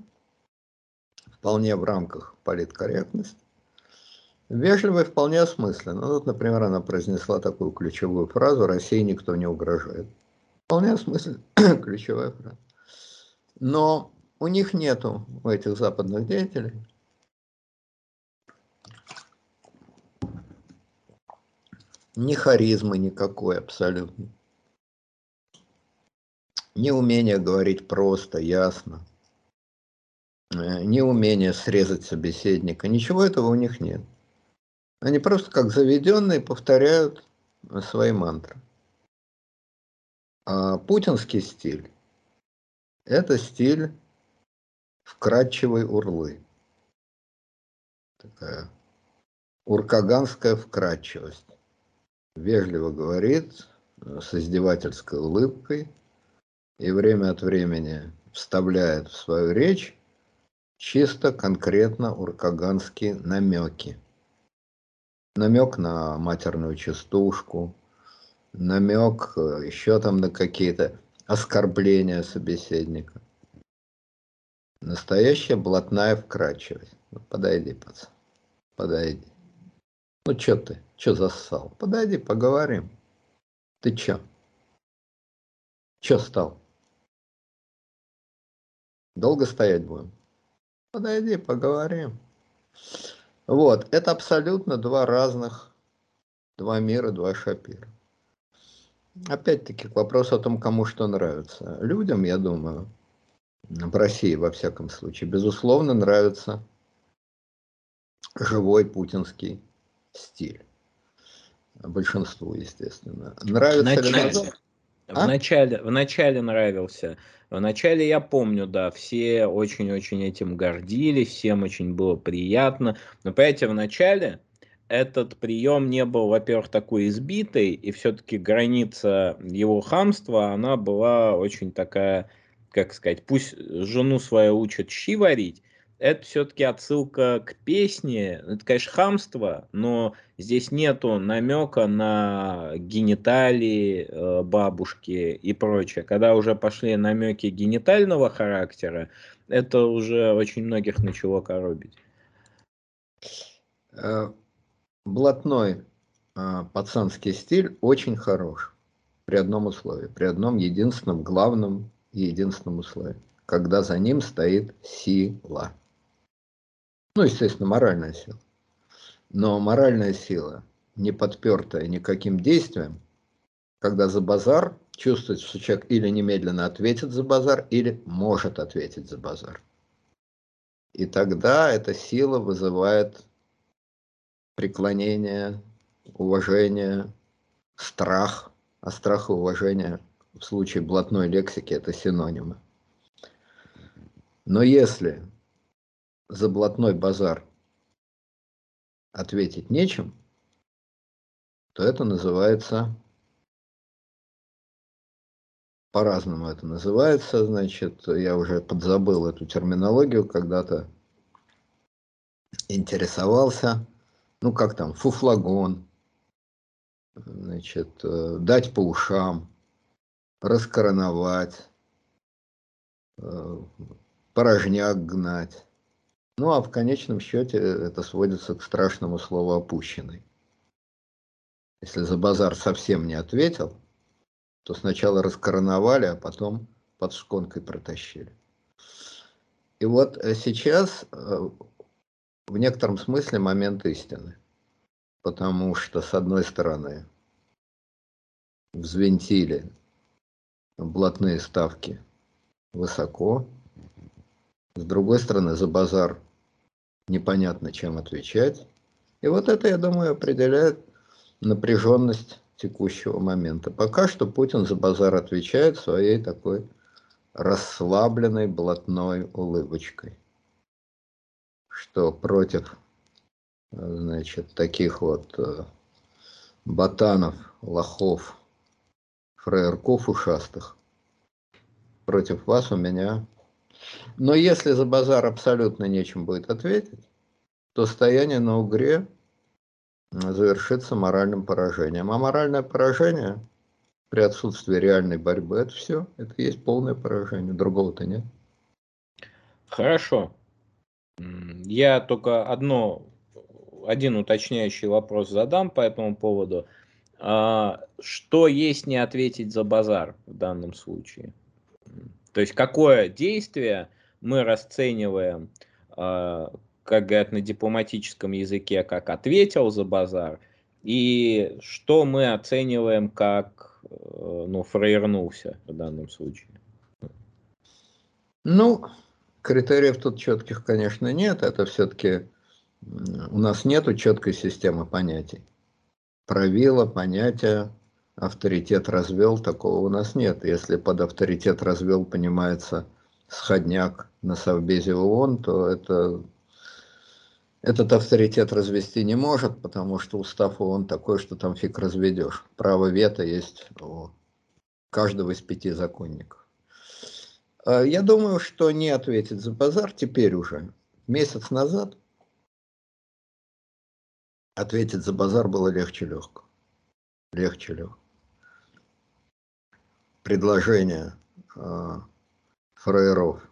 вполне в рамках политкорректности. Вежливо и вполне осмысленно. Вот, например, она произнесла такую ключевую фразу «России никто не угрожает». Вполне осмысленно <clears throat> ключевая фраза. Но у них нету, у этих западных деятелей, ни харизмы никакой абсолютно неумение говорить просто, ясно, э, неумение срезать собеседника, ничего этого у них нет. Они просто как заведенные повторяют свои мантры. А путинский стиль – это стиль вкрадчивой урлы. Такая уркаганская вкрадчивость. Вежливо говорит, с издевательской улыбкой – и время от времени вставляет в свою речь чисто конкретно уркаганские намеки. Намек на матерную частушку, намек э, еще там на какие-то оскорбления собеседника. Настоящая блатная вкрадчивость. Ну, подойди, пацан, подойди. Ну, что ты, что зассал? Подойди, поговорим. Ты чё? Чё стал? Долго стоять будем? Подойди, поговорим. Вот, это абсолютно два разных, два мира, два шапира. Опять-таки, к вопросу о том, кому что нравится. Людям, я думаю, в России, во всяком случае, безусловно, нравится живой путинский стиль. Большинству, естественно. Нравится Начать. ли а? Вначале, вначале нравился. Вначале я помню, да, все очень-очень этим гордились, всем очень было приятно. Но, понимаете, вначале этот прием не был, во-первых, такой избитый, и все-таки граница его хамства, она была очень такая, как сказать, пусть жену свою учат щи варить, это все-таки отсылка к песне. Это, конечно, хамство, но здесь нету намека на гениталии э, бабушки и прочее. Когда уже пошли намеки генитального характера, это уже очень многих начало коробить. Блатной э, пацанский стиль очень хорош при одном условии, при одном единственном, главном и единственном условии, когда за ним стоит сила. Ну, естественно, моральная сила. Но моральная сила, не подпертая никаким действием, когда за базар чувствует, что человек или немедленно ответит за базар, или может ответить за базар. И тогда эта сила вызывает преклонение, уважение, страх. А страх и уважение в случае блатной лексики это синонимы. Но если за блатной базар ответить нечем, то это называется, по-разному это называется, значит, я уже подзабыл эту терминологию, когда-то интересовался, ну как там, фуфлагон, значит, э, дать по ушам, раскороновать, э, порожняк гнать. Ну а в конечном счете это сводится к страшному слову «опущенный». Если за базар совсем не ответил, то сначала раскороновали, а потом под шконкой протащили. И вот э, сейчас в некотором смысле момент истины. Потому что, с одной стороны, взвинтили блатные ставки высоко, с другой стороны, за базар непонятно чем отвечать. И вот это, я думаю, определяет напряженность текущего момента. Пока что Путин за базар отвечает своей такой расслабленной блатной улыбочкой, что против значит, таких вот э, ботанов, лохов, фраерков ушастых. Против вас у меня. Но если за базар абсолютно нечем будет ответить, то стояние на угре завершится моральным поражением. А моральное поражение при отсутствии реальной борьбы, это все, это есть полное поражение, другого-то нет. Хорошо. Я только одно, один уточняющий вопрос задам по этому поводу. А, что есть не ответить за базар в данном случае? То есть какое действие мы расцениваем а, как говорят на дипломатическом языке, как ответил за базар, и что мы оцениваем как э, ну, фрейернулся в данном случае. Ну, критериев тут четких, конечно, нет. Это все-таки у нас нет четкой системы понятий. Правило, понятие, авторитет развел, такого у нас нет. Если под авторитет развел понимается сходняк на Совбезе ООН, то это этот авторитет развести не может, потому что устав ООН такой, что там фиг разведешь. Право вето есть у каждого из пяти законников. А, я думаю, что не ответить за базар теперь уже. Месяц назад ответить за базар было легче легко. Легче легко. Предложение э, фраеров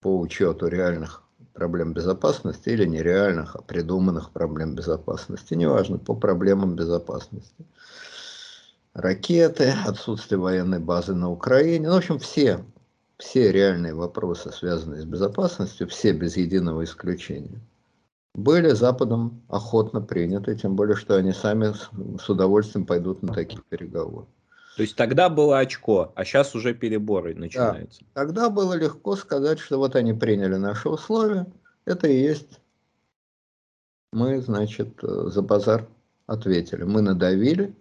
по учету реальных проблем безопасности или нереальных, а придуманных проблем безопасности, неважно, по проблемам безопасности. Ракеты, отсутствие военной базы на Украине, ну, в общем, все, все реальные вопросы, связанные с безопасностью, все без единого исключения, были Западом охотно приняты, тем более, что они сами с удовольствием пойдут на такие переговоры. То есть тогда было очко, а сейчас уже переборы начинаются. Да, тогда было легко сказать, что вот они приняли наши условия, это и есть мы, значит, за базар ответили. Мы надавили,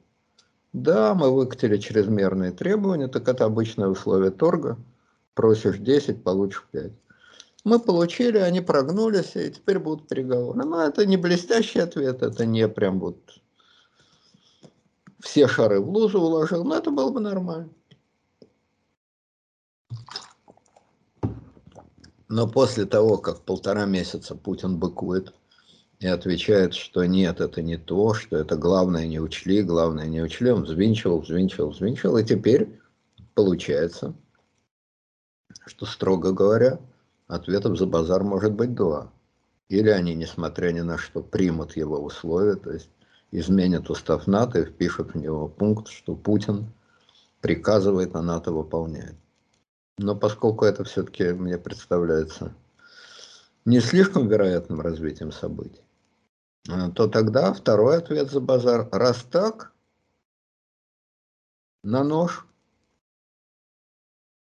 да, мы выкатили чрезмерные требования, так это обычное условие торга. Просишь 10, получишь 5. Мы получили, они прогнулись, и теперь будут переговоры. Но это не блестящий ответ, это не прям вот все шары в лузу уложил, но это было бы нормально. Но после того, как полтора месяца Путин быкует и отвечает, что нет, это не то, что это главное не учли, главное не учли, он взвинчивал, взвинчивал, взвинчивал, и теперь получается, что, строго говоря, ответом за базар может быть два. Или они, несмотря ни на что, примут его условия, то есть изменят устав НАТО и впишут в него пункт, что Путин приказывает, а НАТО выполняет. Но поскольку это все-таки мне представляется не слишком вероятным развитием событий, а, то тогда второй ответ за базар. Раз так, на нож.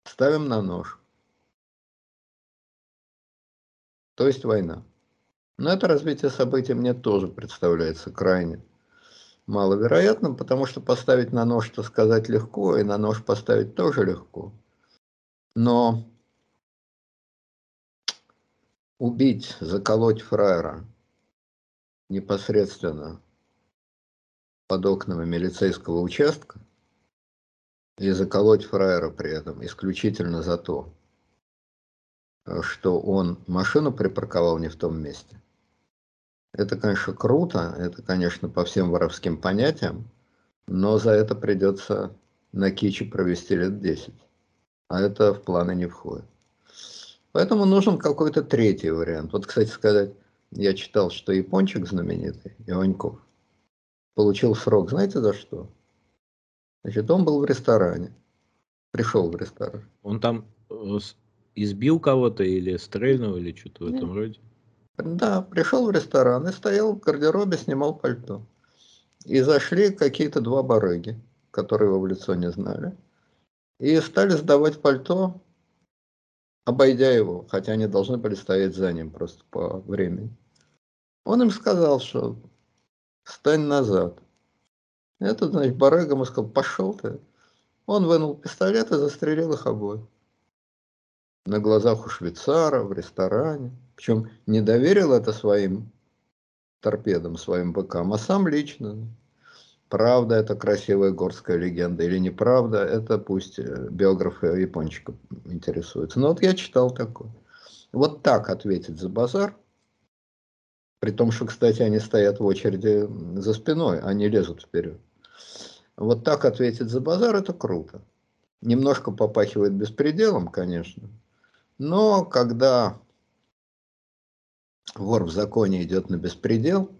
Ставим на нож. То есть война. Но это развитие событий мне тоже представляется крайне маловероятным, потому что поставить на нож, что сказать легко, и на нож поставить тоже легко. Но убить, заколоть фраера непосредственно под окнами милицейского участка и заколоть фраера при этом исключительно за то, что он машину припарковал не в том месте, это, конечно, круто, это, конечно, по всем воровским понятиям, но за это придется на кичи провести лет 10. А это в планы не входит. Поэтому нужен какой-то третий вариант. Вот, кстати сказать, я читал, что япончик знаменитый, Иваньков, получил срок, знаете за что? Значит, он был в ресторане, пришел в ресторан. Он там э, избил кого-то или стрельнул, или что-то в этом роде? Да, пришел в ресторан и стоял в гардеробе, снимал пальто. И зашли какие-то два барыги, которые его в лицо не знали. И стали сдавать пальто, обойдя его, хотя они должны были стоять за ним просто по времени. Он им сказал, что стань назад. Этот, значит, барыга ему сказал, пошел ты. Он вынул пистолет и застрелил их обоих. на глазах у швейцара, в ресторане. Причем не доверил это своим торпедам, своим быкам, а сам лично. Правда это красивая горская легенда или неправда, это пусть э, биографы япончика интересуются. Но вот я читал такое. Вот так ответить за базар, при том, что, кстати, они стоят в очереди за спиной, они лезут вперед. Вот так ответить за базар, это круто. Немножко попахивает беспределом, конечно. Но когда вор в законе идет на беспредел,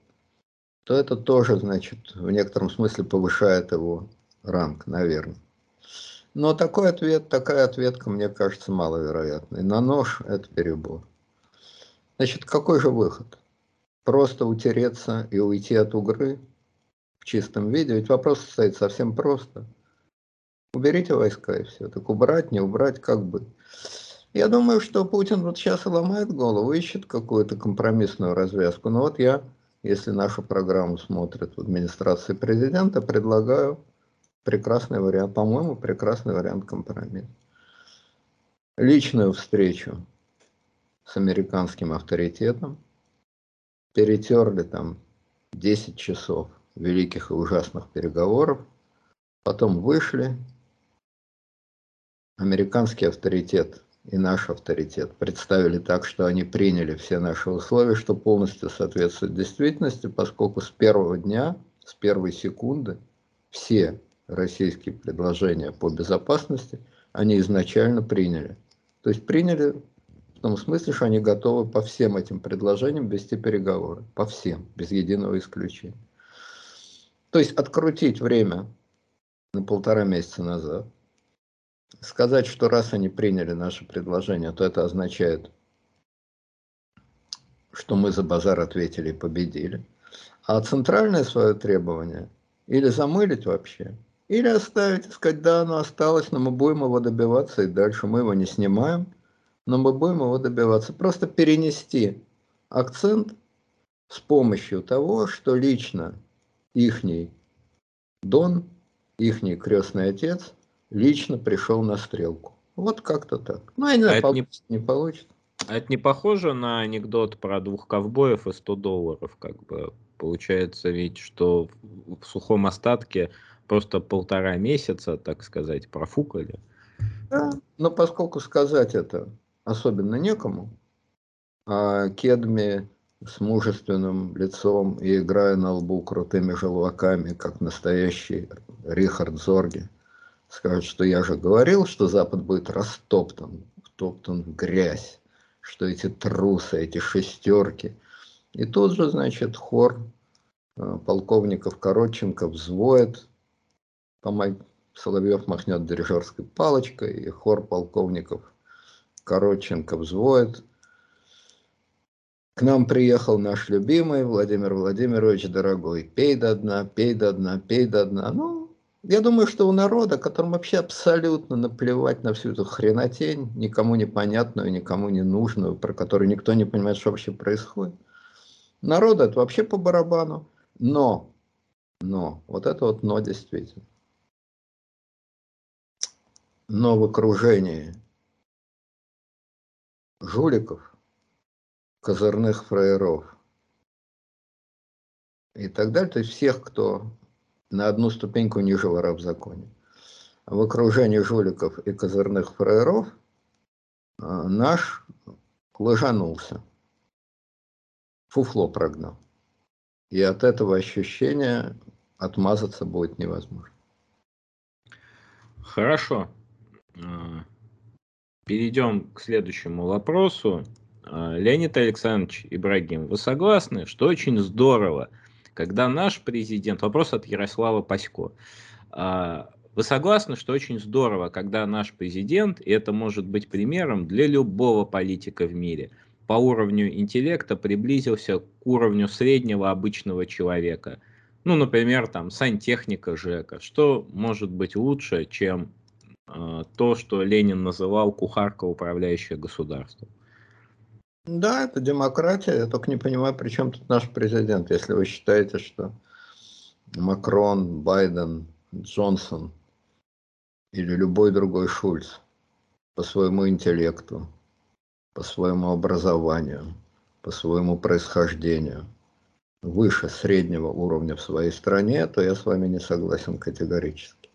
то это тоже, значит, в некотором смысле повышает его ранг, наверное. Но такой ответ, такая ответка, мне кажется, маловероятной. На нож – это перебор. Значит, какой же выход? Просто утереться и уйти от угры чистом виде? Ведь вопрос стоит совсем просто. Уберите войска и все. Так убрать, не убрать, как бы. Я думаю, что Путин вот сейчас и ломает голову, ищет какую-то компромиссную развязку. Но вот я если нашу программу смотрят в администрации президента, предлагаю прекрасный вариант, по-моему, прекрасный вариант компромисса. Личную встречу с американским авторитетом, перетерли там 10 часов великих и ужасных переговоров, потом вышли, американский авторитет и наш авторитет представили так, что они приняли все наши условия, что полностью соответствует действительности, поскольку с первого дня, с первой секунды все российские предложения по безопасности они изначально приняли. То есть приняли в том смысле, что они готовы по всем этим предложениям вести переговоры. По всем, без единого исключения. То есть открутить время на полтора месяца назад, сказать, что раз они приняли наше предложение, то это означает, что мы за базар ответили и победили. А центральное свое требование или замылить вообще, или оставить сказать, да, оно осталось, но мы будем его добиваться и дальше. Мы его не снимаем, но мы будем его добиваться. Просто перенести акцент с помощью того, что лично ихний Дон, ихний крестный отец – лично пришел на стрелку. Вот как-то так. Ну, я не знаю, а получится, не... не получится. А это не похоже на анекдот про двух ковбоев и 100 долларов, как бы. Получается ведь, что в сухом остатке просто полтора месяца, так сказать, профукали. Да, но поскольку сказать это особенно некому, а Кедми с мужественным лицом и играя на лбу крутыми желваками, как настоящий Рихард Зорги, скажут, что я же говорил, что Запад будет растоптан, втоптан в грязь, что эти трусы, эти шестерки. И тут же, значит, хор э, полковников Коротченко взвоет, Соловьев махнет дирижерской палочкой, и хор полковников Коротченко взвоет. К нам приехал наш любимый Владимир Владимирович, дорогой, пей до дна, пей до дна, пей до дна. Ну, я думаю, что у народа, которому вообще абсолютно наплевать на всю эту хренотень, никому непонятную, никому не нужную, про которую никто не понимает, что вообще происходит, народу это вообще по барабану. Но, но, вот это вот но действительно. Но в окружении жуликов, козырных фраеров и так далее, то есть всех, кто на одну ступеньку ниже вора в законе. В окружении жуликов и козырных фраеров а, наш лыжанулся, фуфло прогнал. И от этого ощущения отмазаться будет невозможно. Хорошо. А, перейдем к следующему вопросу. А, Леонид Александрович Ибрагим, вы согласны, что очень здорово, когда наш президент, вопрос от Ярослава Пасько, а, вы согласны, что очень здорово, когда наш президент, и это может быть примером для любого политика в мире, по уровню интеллекта приблизился к уровню среднего обычного человека. Ну, например, там, сантехника ЖЭКа. Что может быть лучше, чем э, то, что Ленин называл кухарка, управляющая государством? Да, это демократия, я только не понимаю, при чем тут наш президент, если вы считаете, что Макрон, Байден, Джонсон или любой другой Шульц по своему интеллекту по своему образованию, по своему происхождению выше среднего уровня в своей стране, то я с вами не согласен категорически.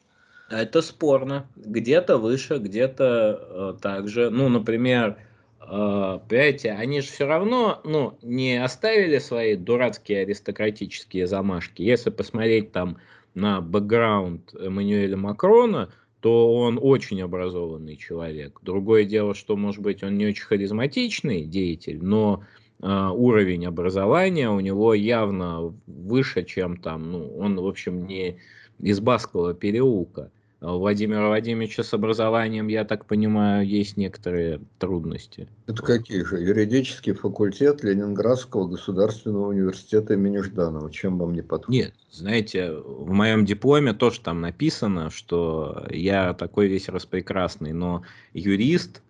Это спорно. Где-то выше, где-то э, также. Ну, например, понимаете, они же все равно ну, не оставили свои дурацкие аристократические замашки. Если посмотреть там на бэкграунд Эммануэля Макрона, то он очень образованный человек. Другое дело, что, может быть, он не очень харизматичный деятель, но э, уровень образования у него явно выше, чем там, ну, он, в общем, не из Баскова переулка. Владимира Владимировича с образованием, я так понимаю, есть некоторые трудности. Это какие же? Юридический факультет Ленинградского государственного университета имени Жданова. Чем вам не подходит? Нет, знаете, в моем дипломе тоже там написано, что я такой весь распрекрасный, но юрист,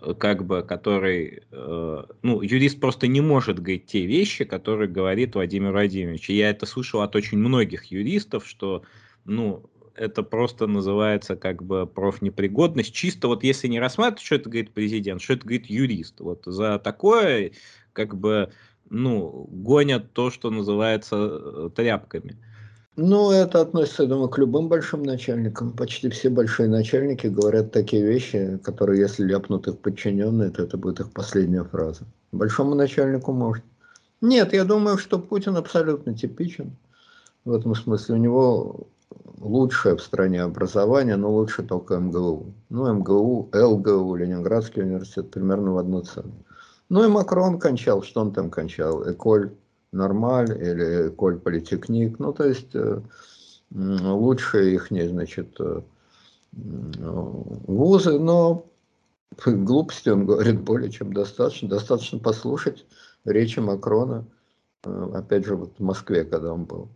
э, как бы, который, э, ну, юрист просто не может говорить те вещи, которые говорит Владимир Владимирович. И я это слышал от очень многих юристов, что, ну, это просто называется как бы профнепригодность. Чисто вот если не рассматривать, что это говорит президент, что это говорит юрист. Вот за такое как бы ну, гонят то, что называется э, тряпками. Ну, это относится, я думаю, к любым большим начальникам. Почти все большие начальники говорят такие вещи, которые, если ляпнут их подчиненные, то это будет их последняя фраза. Большому начальнику может. Нет, я думаю, что Путин абсолютно типичен. В этом смысле у него лучшее в стране образование, но лучше только МГУ. Ну, МГУ, ЛГУ, Ленинградский университет примерно в одну цену. Ну и Макрон кончал, что он там кончал? Эколь Нормаль или Эколь Политехник. Ну, то есть э, лучшие их, значит, э, вузы, но глупости он говорит более чем достаточно. Достаточно послушать речи Макрона, э, опять же, вот в Москве, когда он был.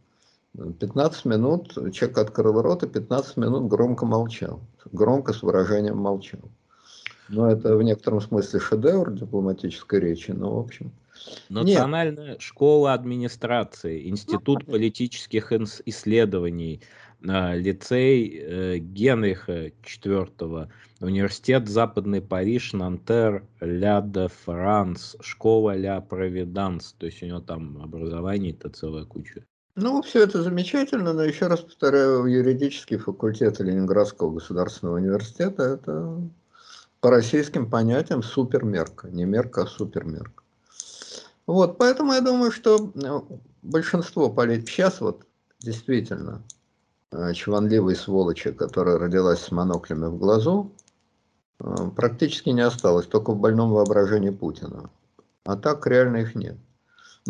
15 минут человек открыл рот и 15 минут громко молчал. Громко с выражением молчал. Но это в некотором смысле шедевр дипломатической речи, но в общем... Национальная Нет. школа администрации, Институт ну, политических исследований, а, лицей э, Генриха IV, университет Западный Париж, Нантер, Ля де Франс, школа Ля Провиданс, то есть у него там образование это целая куча. Ну, все это замечательно, но еще раз повторяю, юридический факультет Ленинградского государственного университета – это по российским понятиям супермерка. Не мерка, а супермерка. Вот, поэтому я думаю, что э, большинство политиков сейчас вот действительно э, чванливой сволочи, которая родилась с моноклями в глазу, э, практически не осталось, только в больном воображении Путина. А так реально их нет.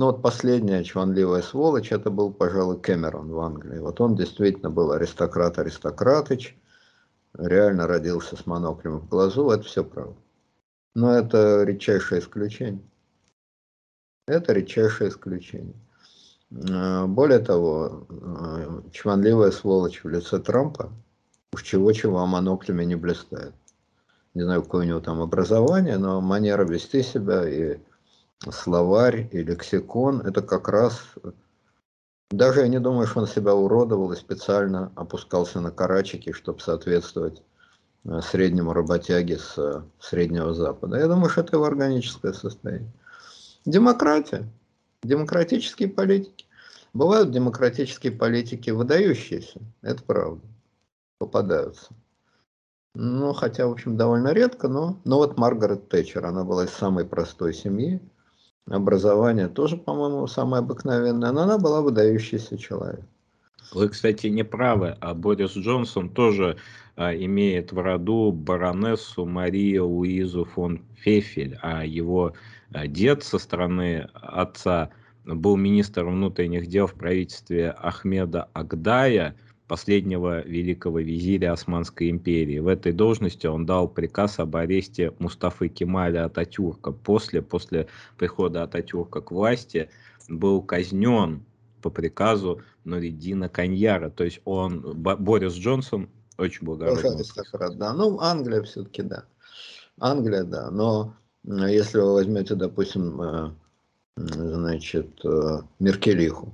Ну вот последняя чванливая сволочь, это был, пожалуй, Кэмерон в Англии. Вот он действительно был аристократ-аристократыч, реально родился с моноклем в глазу, это все правда. Но это редчайшее исключение. Это редчайшее исключение. А, более того, а, чванливая сволочь в лице Трампа уж чего-чего а моноклями не блистает. Не знаю, какое у него там образование, но манера вести себя и словарь и лексикон, это как раз... Даже я не думаю, что он себя уродовал и специально опускался на карачики, чтобы соответствовать э, среднему работяге с э, Среднего Запада. Я думаю, что это его органическое состояние. Демократия. Демократические политики. Бывают демократические политики выдающиеся, это правда, попадаются. Ну, хотя, в общем, довольно редко, но, но вот Маргарет Тэтчер, она была из самой простой семьи, образование тоже, по-моему, самое обыкновенное, но она была выдающийся человек. Вы, кстати, не правы, а Борис Джонсон тоже а, имеет в роду баронессу Марию Луизу фон Фефель, а его а, дед со стороны отца был министром внутренних дел в правительстве Ахмеда Агдая – последнего великого визиря Османской империи. В этой должности он дал приказ об аресте Мустафы Кемаля Ататюрка. После, после прихода Ататюрка к власти был казнен по приказу Нуридина Каньяра. То есть он, Борис Джонсон, очень благородный. Да, ну Англия все-таки, да. Англия, да. Но если вы возьмете, допустим, э, значит, э, Меркелиху,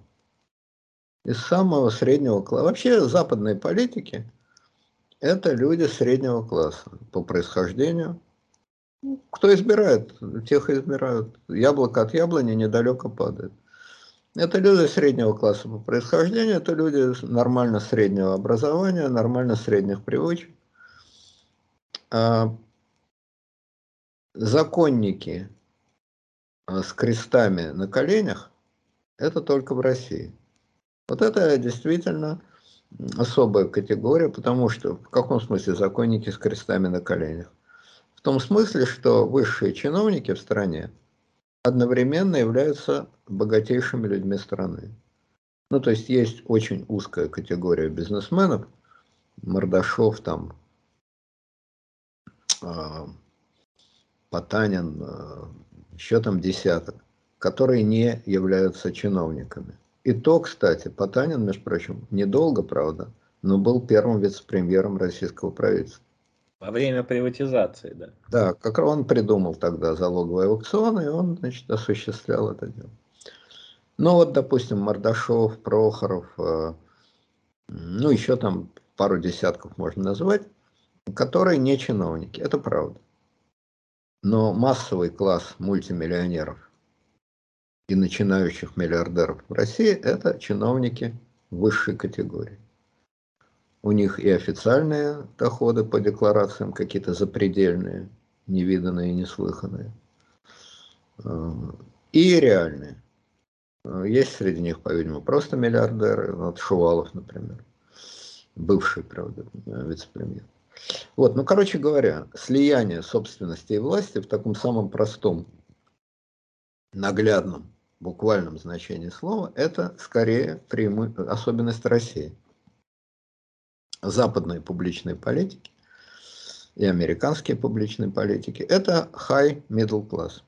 из самого среднего класса. Вообще западные политики – это люди среднего класса по происхождению. Кто избирает, тех избирают. Яблоко от яблони недалеко падает. Это люди среднего класса по происхождению, это люди нормально среднего образования, нормально средних привычек. А законники а, с крестами на коленях – это только в России. Вот это действительно особая категория, потому что в каком смысле законники с крестами на коленях? В том смысле, что высшие чиновники в стране – одновременно являются богатейшими людьми страны. Ну, то есть есть очень узкая категория бизнесменов, Мордашов там, э, Потанин, э, еще там десяток, которые не являются чиновниками. И то, кстати, Потанин, между прочим, недолго, правда, но был первым вице-премьером российского правительства. Во время приватизации, да. Да, как он придумал тогда залоговые аукционы, и он, значит, осуществлял это дело. Ну вот, допустим, Мордашов, Прохоров, э, ну еще там пару десятков можно назвать, которые не чиновники, это правда. Но массовый класс мультимиллионеров и начинающих миллиардеров в России – это чиновники высшей категории у них и официальные доходы по декларациям какие-то запредельные, невиданные, неслыханные, э, и реальные. Э, есть среди них, по-видимому, просто миллиардеры, вот Шувалов, например, бывший, правда, вице-премьер. Вот, ну, короче говоря, слияние собственности и власти в таком самом простом, наглядном, буквальном значении слова, это скорее преиму... особенность России – западной публичной политики и американские публичные политики, это high middle class.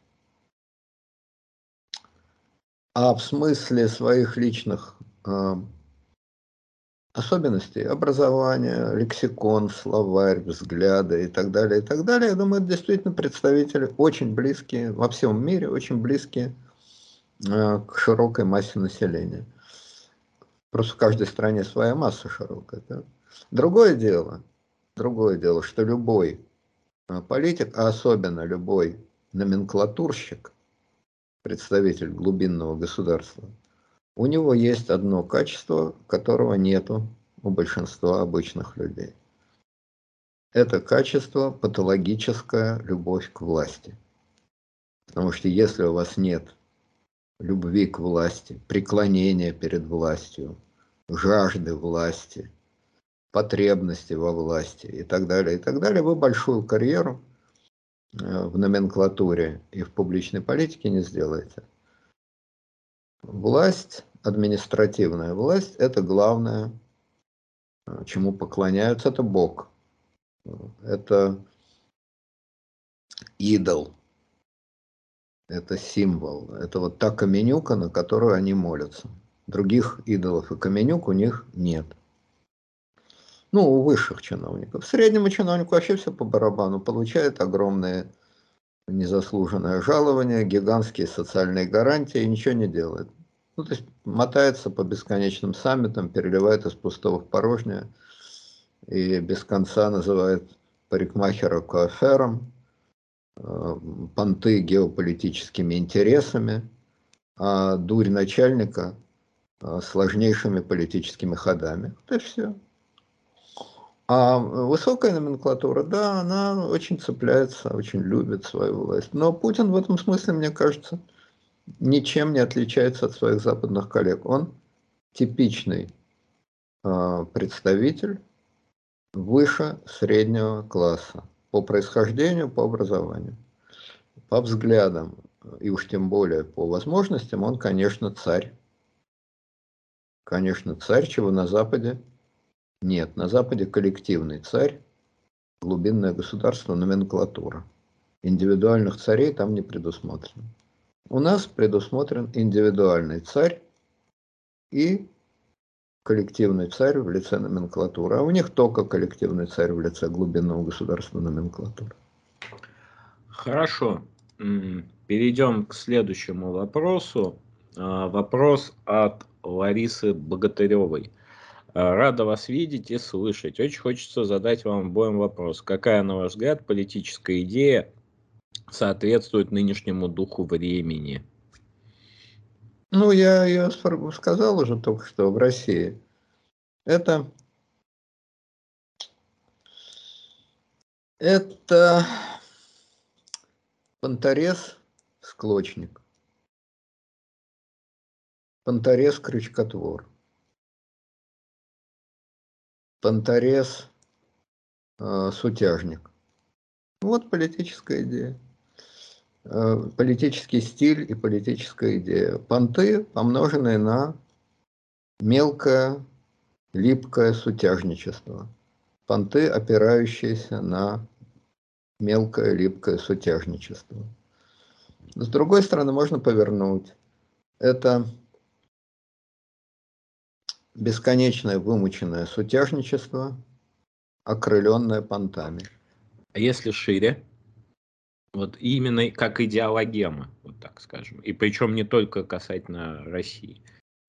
А в смысле своих личных э, особенностей, образования, лексикон, словарь, взгляды и так далее, и так далее, я думаю, это действительно представители очень близкие, во всем мире очень близкие к широкой массе населения. Просто в каждой стране своя масса широкая. Да? Другое дело, другое дело, что любой а, политик, а особенно любой номенклатурщик, представитель глубинного государства, у него есть одно качество, которого нету у большинства обычных людей. Это качество патологическая любовь к власти. Потому что если у вас нет любви к власти, преклонения перед властью, жажды власти – потребности во власти и так далее, и так далее, вы большую карьеру э, в номенклатуре и в публичной политике не сделаете. Власть, административная власть, это главное, э, чему поклоняются, это Бог. Это идол. Это символ. Это вот та каменюка, на которую они молятся. Других идолов и каменюк у них нет. Ну, у высших чиновников. Среднему чиновнику вообще все по барабану. Получает огромные незаслуженное жалование, гигантские социальные гарантии и ничего не делает. Ну, то есть мотается по бесконечным саммитам, переливает из пустого в порожнее и без конца называет парикмахера коафером, понты геополитическими интересами, а дурь начальника э, сложнейшими политическими ходами. Это все. А высокая номенклатура, да, она очень цепляется, очень любит свою власть. Но Путин в этом смысле, мне кажется, ничем не отличается от своих западных коллег. Он типичный э, представитель выше среднего класса по происхождению, по образованию. По взглядам и уж тем более по возможностям он, конечно, царь. Конечно, царь, чего на Западе нет, на Западе коллективный царь, глубинное государство, номенклатура. Индивидуальных царей там не предусмотрено. У нас предусмотрен индивидуальный царь и коллективный царь в лице номенклатуры. А у них только коллективный царь в лице глубинного государства номенклатуры. Хорошо. Перейдем к следующему вопросу. А, вопрос от Ларисы Богатыревой. Э, рада вас видеть и слышать. Очень хочется задать вам обоим вопрос. Какая, на ваш взгляд, политическая идея соответствует нынешнему духу времени? Ну, я ее сказал уже только что в России. Это, это понторез склочник, понторез крючкотвор, понторез э, сутяжник. Вот политическая идея. Э, политический стиль и политическая идея. Понты, помноженные на мелкое, липкое сутяжничество. Понты, опирающиеся на мелкое, липкое сутяжничество. С другой стороны, можно повернуть. Это бесконечное вымученное сутяжничество, окрыленное понтами. А если шире? Вот именно как идеологема, вот так скажем. И причем не только касательно России.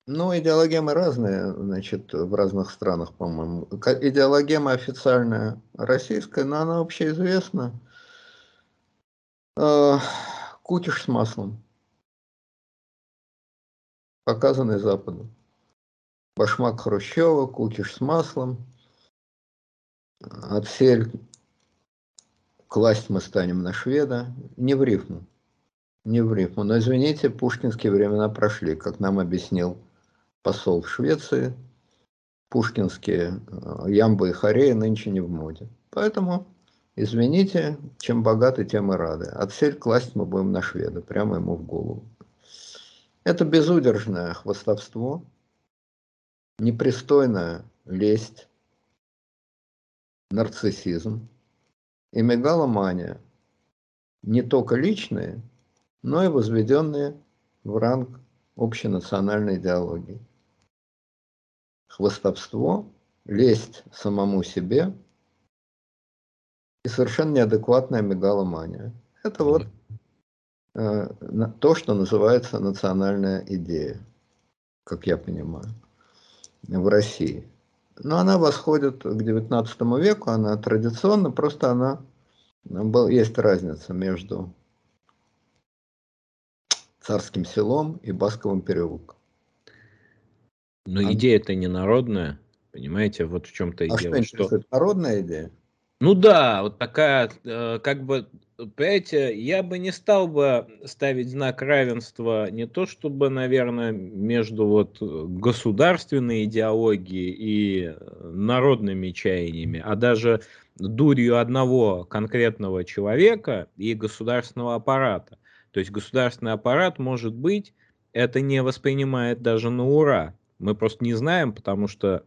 Ну, идеологемы разные, значит, в разных странах, по-моему. Идеологема официальная российская, но она общеизвестна. Э, кутиш с маслом. Показанный Западу. Башмак Хрущева, кутиш с маслом. Отсель класть мы станем на шведа, не в рифму, не в рифму. Но извините, пушкинские времена прошли, как нам объяснил посол в Швеции. Пушкинские э, ямбы и хореи нынче не в моде. Поэтому, извините, чем богаты, тем и рады. Отсель класть мы будем на шведа, прямо ему в голову. Это безудержное хвостовство, непристойная лесть, нарциссизм, и мегаломания не только личные, но и возведенные в ранг общенациональной идеологии. Хвостовство, лесть самому себе и совершенно неадекватная мегаломания. Это вот э, то, что называется национальная идея, как я понимаю, в России. Но она восходит к XIX веку, она традиционно, просто она, есть разница между царским селом и Басковым переулком. Но а... идея-то не народная, понимаете, вот в чем-то и а дело. Что, что... народная идея? Ну да, вот такая, э, как бы, понимаете, я бы не стал бы ставить знак равенства не то чтобы, наверное, между вот государственной идеологией и народными чаяниями, а даже дурью одного конкретного человека и государственного аппарата. То есть государственный аппарат, может быть, это не воспринимает даже на ура. Мы просто не знаем, потому что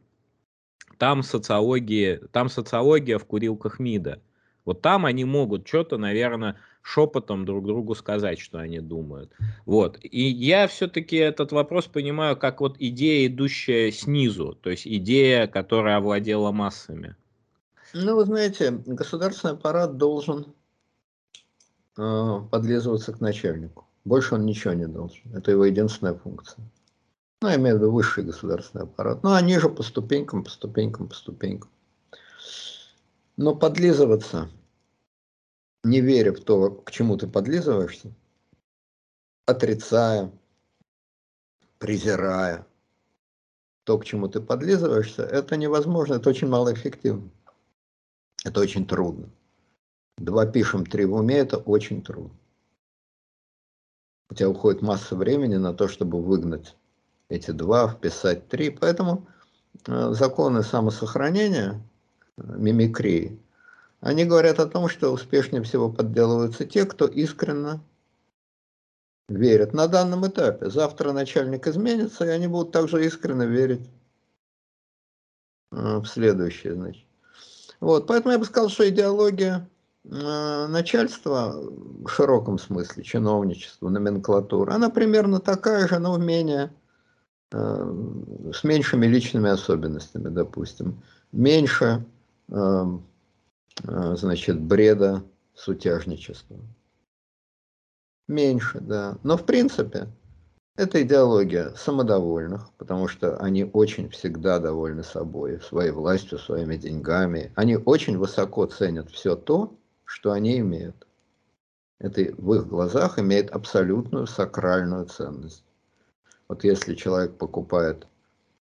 там социология, там социология в курилках МИДа. Вот там они могут что-то, наверное, шепотом друг другу сказать, что они думают. Вот. И я все-таки этот вопрос понимаю как вот идея, идущая снизу, то есть идея, которая овладела массами. Ну, вы знаете, государственный аппарат должен э, подлизываться к начальнику. Больше он ничего не должен. Это его единственная функция. Ну, я имею в виду высший государственный аппарат. Ну, они же по ступенькам, по ступенькам, по ступенькам. Но подлизываться, не веря в то, к чему ты подлизываешься, отрицая, презирая то, к чему ты подлизываешься, это невозможно, это очень малоэффективно. Это очень трудно. Два пишем, три в уме, это очень трудно. У тебя уходит масса времени на то, чтобы выгнать эти два, вписать три. Поэтому э, законы самосохранения, мимикрии, они говорят о том, что успешнее всего подделываются те, кто искренне верит на данном этапе. Завтра начальник изменится, и они будут также искренне верить э, в следующее. Значит. Вот, поэтому я бы сказал, что идеология э, начальства в широком смысле, чиновничество, номенклатура, она примерно такая же, но в менее Э, с меньшими личными особенностями, допустим, меньше, значит, бреда сутяжничества. Меньше, да. Но в принципе, это идеология самодовольных, потому что они очень всегда довольны собой, своей властью, своими деньгами. Они очень высоко ценят все то, что они имеют. это в их глазах имеет абсолютную сакральную ценность. Вот если человек покупает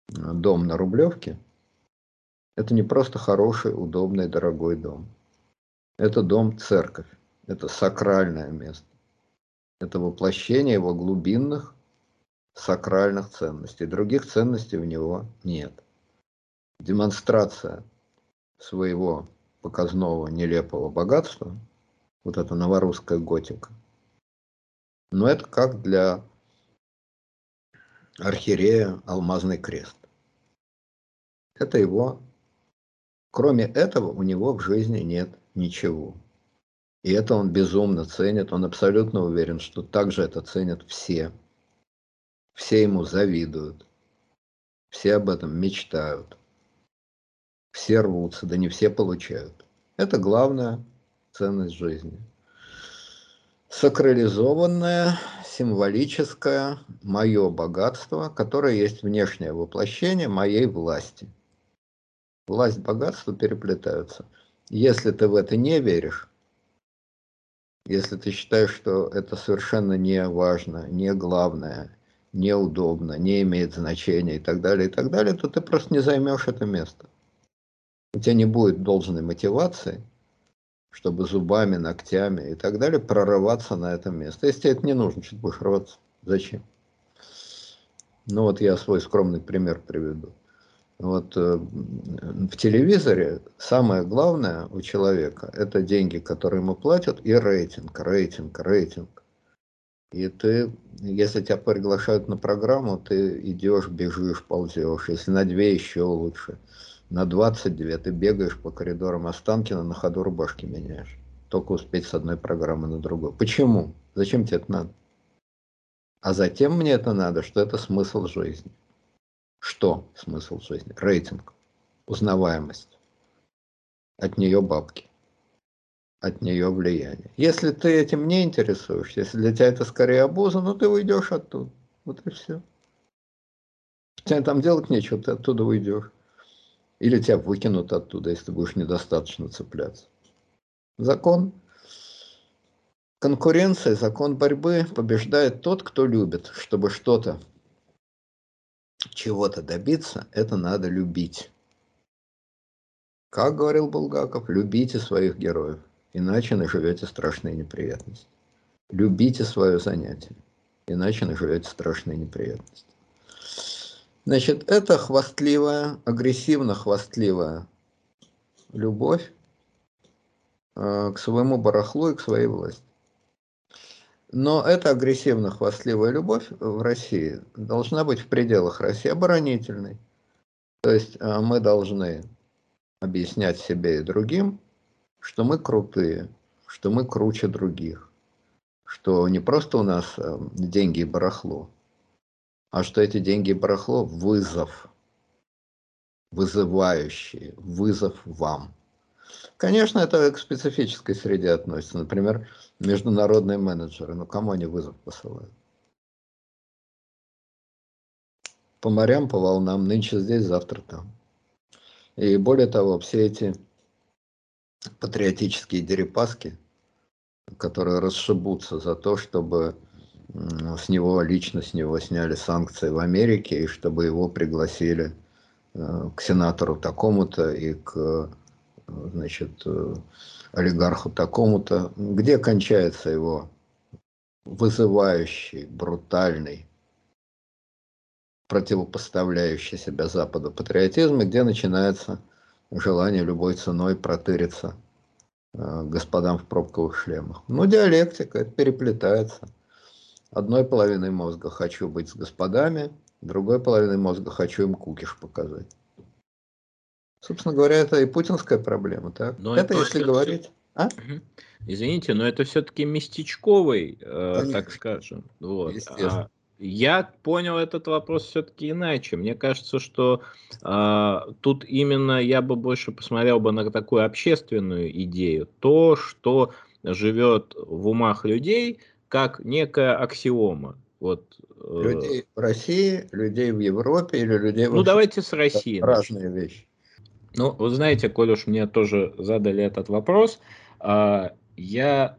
э, дом на Рублевке, это не просто хороший, удобный, дорогой дом. Это дом-церковь. Это сакральное место. Это воплощение его глубинных сакральных ценностей. Других ценностей у него нет. Демонстрация своего показного нелепого богатства, вот эта новорусская готика, но это как для архиерея алмазный крест. Это его, кроме этого у него в жизни нет ничего. И это он безумно ценит, он абсолютно уверен, что также это ценят все. Все ему завидуют, все об этом мечтают, все рвутся, да не все получают. Это главная ценность жизни. Сакрализованное, символическое мое богатство, которое есть внешнее воплощение моей власти. Власть, богатство переплетаются. Если ты в это не веришь, если ты считаешь, что это совершенно не важно, не главное, неудобно, не имеет значения и так далее, и так далее, то ты просто не займешь это место. У тебя не будет должной мотивации, чтобы зубами, ногтями и так далее прорываться на это место. Если тебе это не нужно, что ты будешь рваться? Зачем? Ну вот я свой скромный пример приведу. Вот э, в телевизоре самое главное у человека – это деньги, которые ему платят, и рейтинг, рейтинг, рейтинг. И ты, если тебя приглашают на программу, ты идешь, бежишь, ползешь. Если на две, еще лучше. На 22 ты бегаешь по коридорам Останкина, на ходу рубашки меняешь. Только успеть с одной программы на другую. Почему? Зачем тебе это надо? А затем мне это надо, что это смысл жизни. Что смысл жизни? Рейтинг, узнаваемость. От нее бабки. От нее влияние. Если ты этим не интересуешься, если для тебя это скорее обуза, ну ты уйдешь оттуда. Вот и все. Тебе там делать нечего, ты оттуда уйдешь. Или тебя выкинут оттуда, если ты будешь недостаточно цепляться. Закон конкуренции, закон борьбы побеждает тот, кто любит, чтобы что-то чего-то добиться, это надо любить. Как говорил Булгаков, любите своих героев, иначе наживете страшные неприятности. Любите свое занятие, иначе наживете страшные неприятности. Значит, это хвастливая, агрессивно-хвастливая любовь э, к своему барахлу и к своей власти. Но эта агрессивно-хвастливая любовь в России должна быть в пределах России оборонительной. То есть а, мы должны объяснять себе и другим, что мы крутые, что мы круче других, что не просто у нас а, деньги и барахло, а что эти деньги и барахло – вызов, вызывающий, вызов вам – Конечно, это к специфической среде относится. Например, международные менеджеры. Ну, кому они вызов посылают? По морям, по волнам, нынче здесь, завтра там. И более того, все эти патриотические дерипаски, которые расшибутся за то, чтобы с него, лично с него сняли санкции в Америке, и чтобы его пригласили э, к сенатору такому-то и к значит, э, олигарху такому-то, где кончается его вызывающий, брутальный, противопоставляющий себя Западу патриотизм, и где начинается желание любой ценой протыриться э, господам в пробковых шлемах. Ну, диалектика, это переплетается. Одной половиной мозга хочу быть с господами, другой половиной мозга хочу им кукиш показать. Собственно говоря, это и путинская проблема, так? Но это, это если говорить. А? Извините, но это все-таки местечковый, э, так скажем. Вот. А я понял этот вопрос все-таки иначе. Мне кажется, что э, тут именно я бы больше посмотрел бы на такую общественную идею. То, что живет в умах людей, как некая аксиома. Вот, э... Людей в России, людей в Европе или людей в Ну, давайте с Россией. Разные вещи. Ну, вы знаете, коль уж мне тоже задали этот вопрос, а, я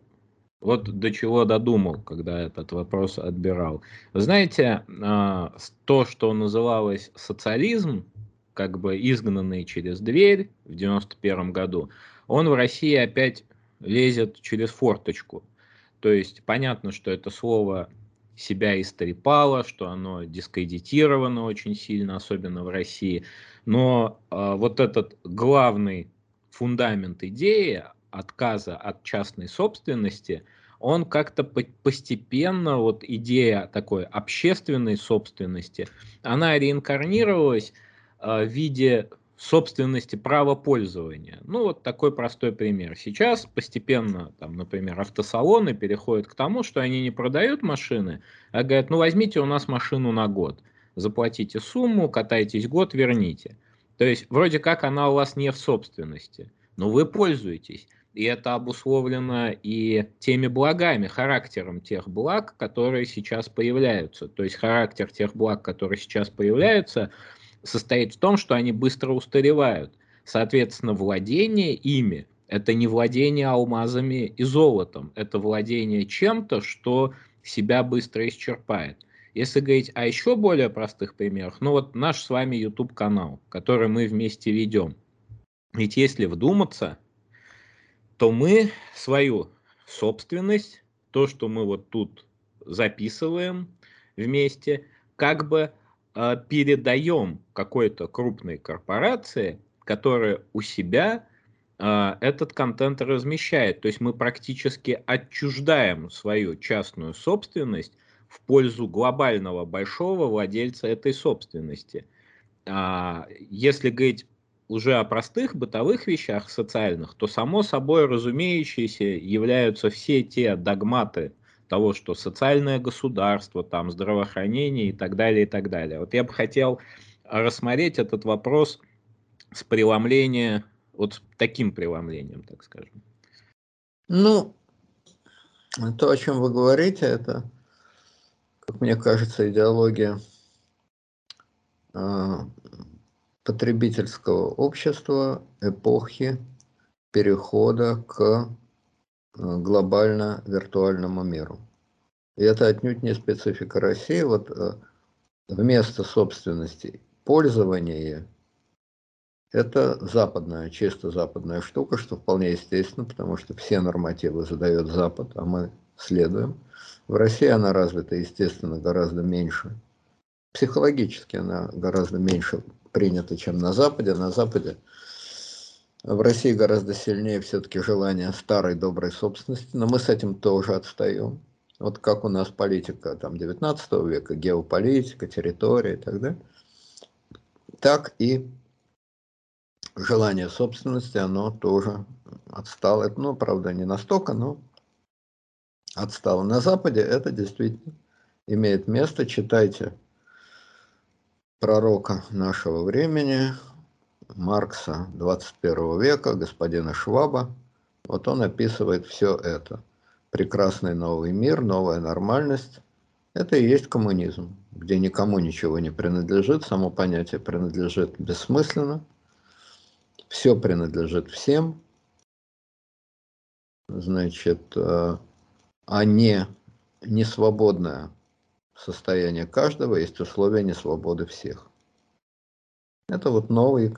Вот до чего додумал, когда этот вопрос отбирал. знаете, а, то, что называлось социализм, как бы изгнанный через дверь в 91 году, он в России опять лезет через форточку. То есть понятно, что это слово себя истрепало, что оно дискредитировано очень сильно, особенно в России. Но э, вот этот главный фундамент идеи отказа от частной собственности, он как-то постепенно, вот идея такой общественной собственности, она реинкарнировалась э, в виде собственности права пользования. Ну, вот такой простой пример. Сейчас постепенно, там, например, автосалоны переходят к тому, что они не продают машины, а говорят, ну, возьмите у нас машину на год, заплатите сумму, катайтесь год, верните. То есть, вроде как она у вас не в собственности, но вы пользуетесь. И это обусловлено и теми благами, характером тех благ, которые сейчас появляются. То есть характер тех благ, которые сейчас появляются, состоит в том, что они быстро устаревают. Соответственно, владение ими – это не владение алмазами и золотом, это владение чем-то, что себя быстро исчерпает. Если говорить о еще более простых примерах, ну вот наш с вами YouTube-канал, который мы вместе ведем. Ведь если вдуматься, то мы свою собственность, то, что мы вот тут записываем вместе, как бы э, передаем какой-то крупной корпорации, которая у себя э, этот контент размещает. То есть мы практически отчуждаем свою частную собственность в пользу глобального большого владельца этой собственности. А, если говорить уже о простых бытовых вещах социальных, то само собой разумеющиеся являются все те догматы, того, что социальное государство, там, здравоохранение и так далее, и так далее. Вот я бы хотел рассмотреть этот вопрос с преломления, вот таким преломлением, так скажем. Ну, то, о чем вы говорите, это, как мне кажется, идеология э, потребительского общества эпохи перехода к Э, глобально виртуальному миру. И это отнюдь не специфика России. Вот э, вместо собственности пользование – это западная, чисто западная штука, что вполне естественно, потому что все нормативы задает Запад, а мы следуем. В России она развита, естественно, гораздо меньше. Психологически она гораздо меньше принята, чем на Западе. На Западе в России гораздо сильнее все-таки желание старой доброй собственности, но мы с этим тоже отстаем. Вот как у нас политика там 19 века, геополитика, территория и так далее, так и желание собственности, оно тоже отстало. Ну, правда, не настолько, но отстало. На Западе это действительно имеет место. Читайте пророка нашего времени, Маркса 21 века, господина Шваба, вот он описывает все это. Прекрасный новый мир, новая нормальность. Это и есть коммунизм, где никому ничего не принадлежит, само понятие принадлежит бессмысленно, все принадлежит всем, значит, э, а не, не свободное состояние каждого, есть условия несвободы всех. Это вот новый,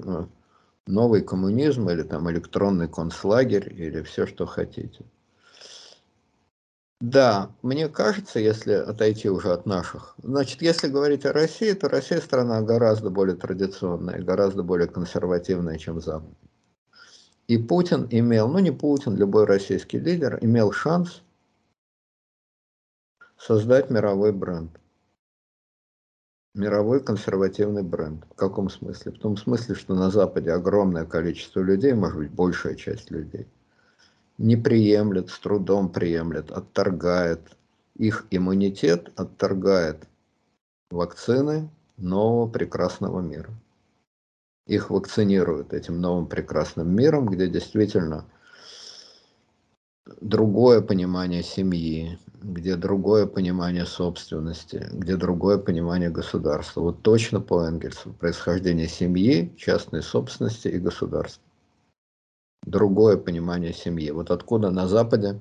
новый коммунизм или там электронный концлагерь или все, что хотите. Да, мне кажется, если отойти уже от наших, значит, если говорить о России, то Россия страна гораздо более традиционная, гораздо более консервативная, чем Запад. И Путин имел, ну не Путин, любой российский лидер, имел шанс создать мировой бренд мировой консервативный бренд. В каком смысле? В том смысле, что на Западе огромное количество людей, может быть, большая часть людей, не приемлет, с трудом приемлет, отторгает. Их иммунитет отторгает вакцины нового прекрасного мира. Их вакцинируют этим новым прекрасным миром, где действительно другое понимание семьи, где другое понимание собственности, где другое понимание государства. Вот точно по Энгельсу. Происхождение семьи, частной собственности и государства. Другое понимание семьи. Вот откуда на Западе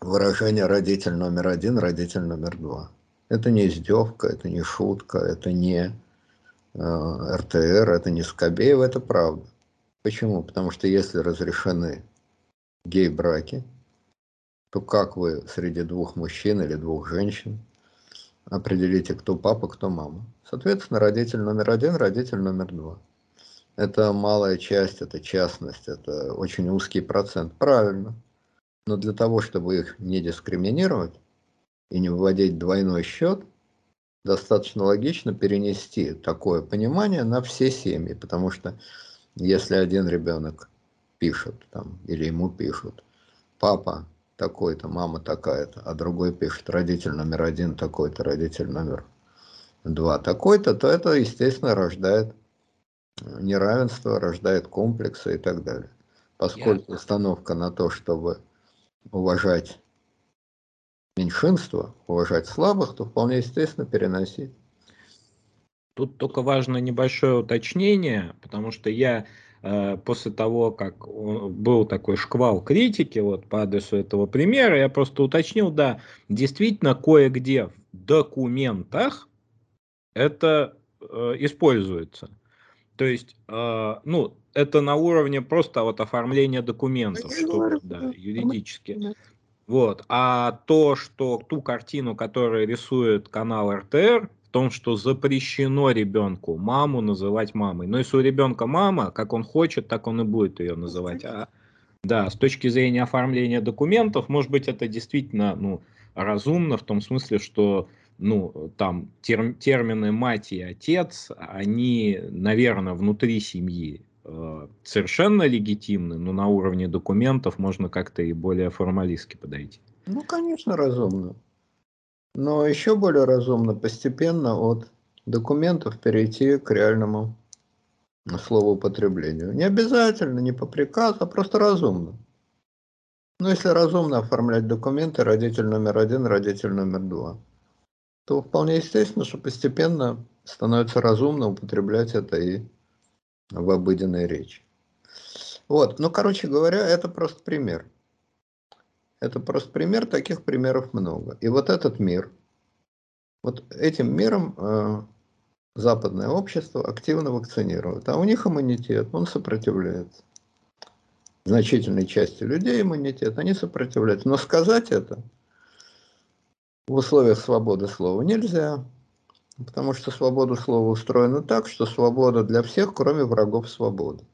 выражение родитель номер один, родитель номер два. Это не издевка, это не шутка, это не э, РТР, это не Скобеева, это правда. Почему? Потому что если разрешены гей-браки, то как вы среди двух мужчин или двух женщин определите, кто папа, кто мама? Соответственно, родитель номер один, родитель номер два. Это малая часть, это частность, это очень узкий процент. Правильно. Но для того, чтобы их не дискриминировать и не выводить двойной счет, достаточно логично перенести такое понимание на все семьи, потому что если один ребенок пишет там, или ему пишут, папа такой-то, мама такая-то, а другой пишет родитель номер один такой-то, родитель номер два такой-то, то это, естественно, рождает неравенство, рождает комплексы и так далее. Поскольку установка на то, чтобы уважать меньшинство, уважать слабых, то вполне естественно переносить. Тут только важно небольшое уточнение, потому что я после того, как был такой шквал критики вот по адресу этого примера, я просто уточнил, да, действительно кое-где в документах это э, используется. То есть, э, ну, это на уровне просто вот оформления документов, что, да, юридически. Вот. А то, что ту картину, которую рисует канал РТР, в том, что запрещено ребенку маму называть мамой. Но если у ребенка мама, как он хочет, так он и будет ее называть. А, да, с точки зрения оформления документов, может быть, это действительно ну, разумно в том смысле, что ну, там тер, термины мать и отец, они, наверное, внутри семьи э, совершенно легитимны, но на уровне документов можно как-то и более формалистски подойти. Ну, конечно, разумно. Но еще более разумно постепенно от документов перейти к реальному словоупотреблению. Не обязательно, не по приказу, а просто разумно. Но если разумно оформлять документы, родитель номер один, родитель номер два – то вполне естественно, что постепенно становится разумно употреблять это и в обыденной речи. Вот, ну, короче говоря, это просто пример. Это просто пример, таких примеров много. И вот этот мир, вот этим миром э, западное общество активно вакцинирует, а у них иммунитет, он сопротивляется. Значительной части людей иммунитет, они сопротивляются. Но сказать это в условиях свободы слова нельзя, потому что свобода слова устроена так, что свобода для всех, кроме врагов свободы.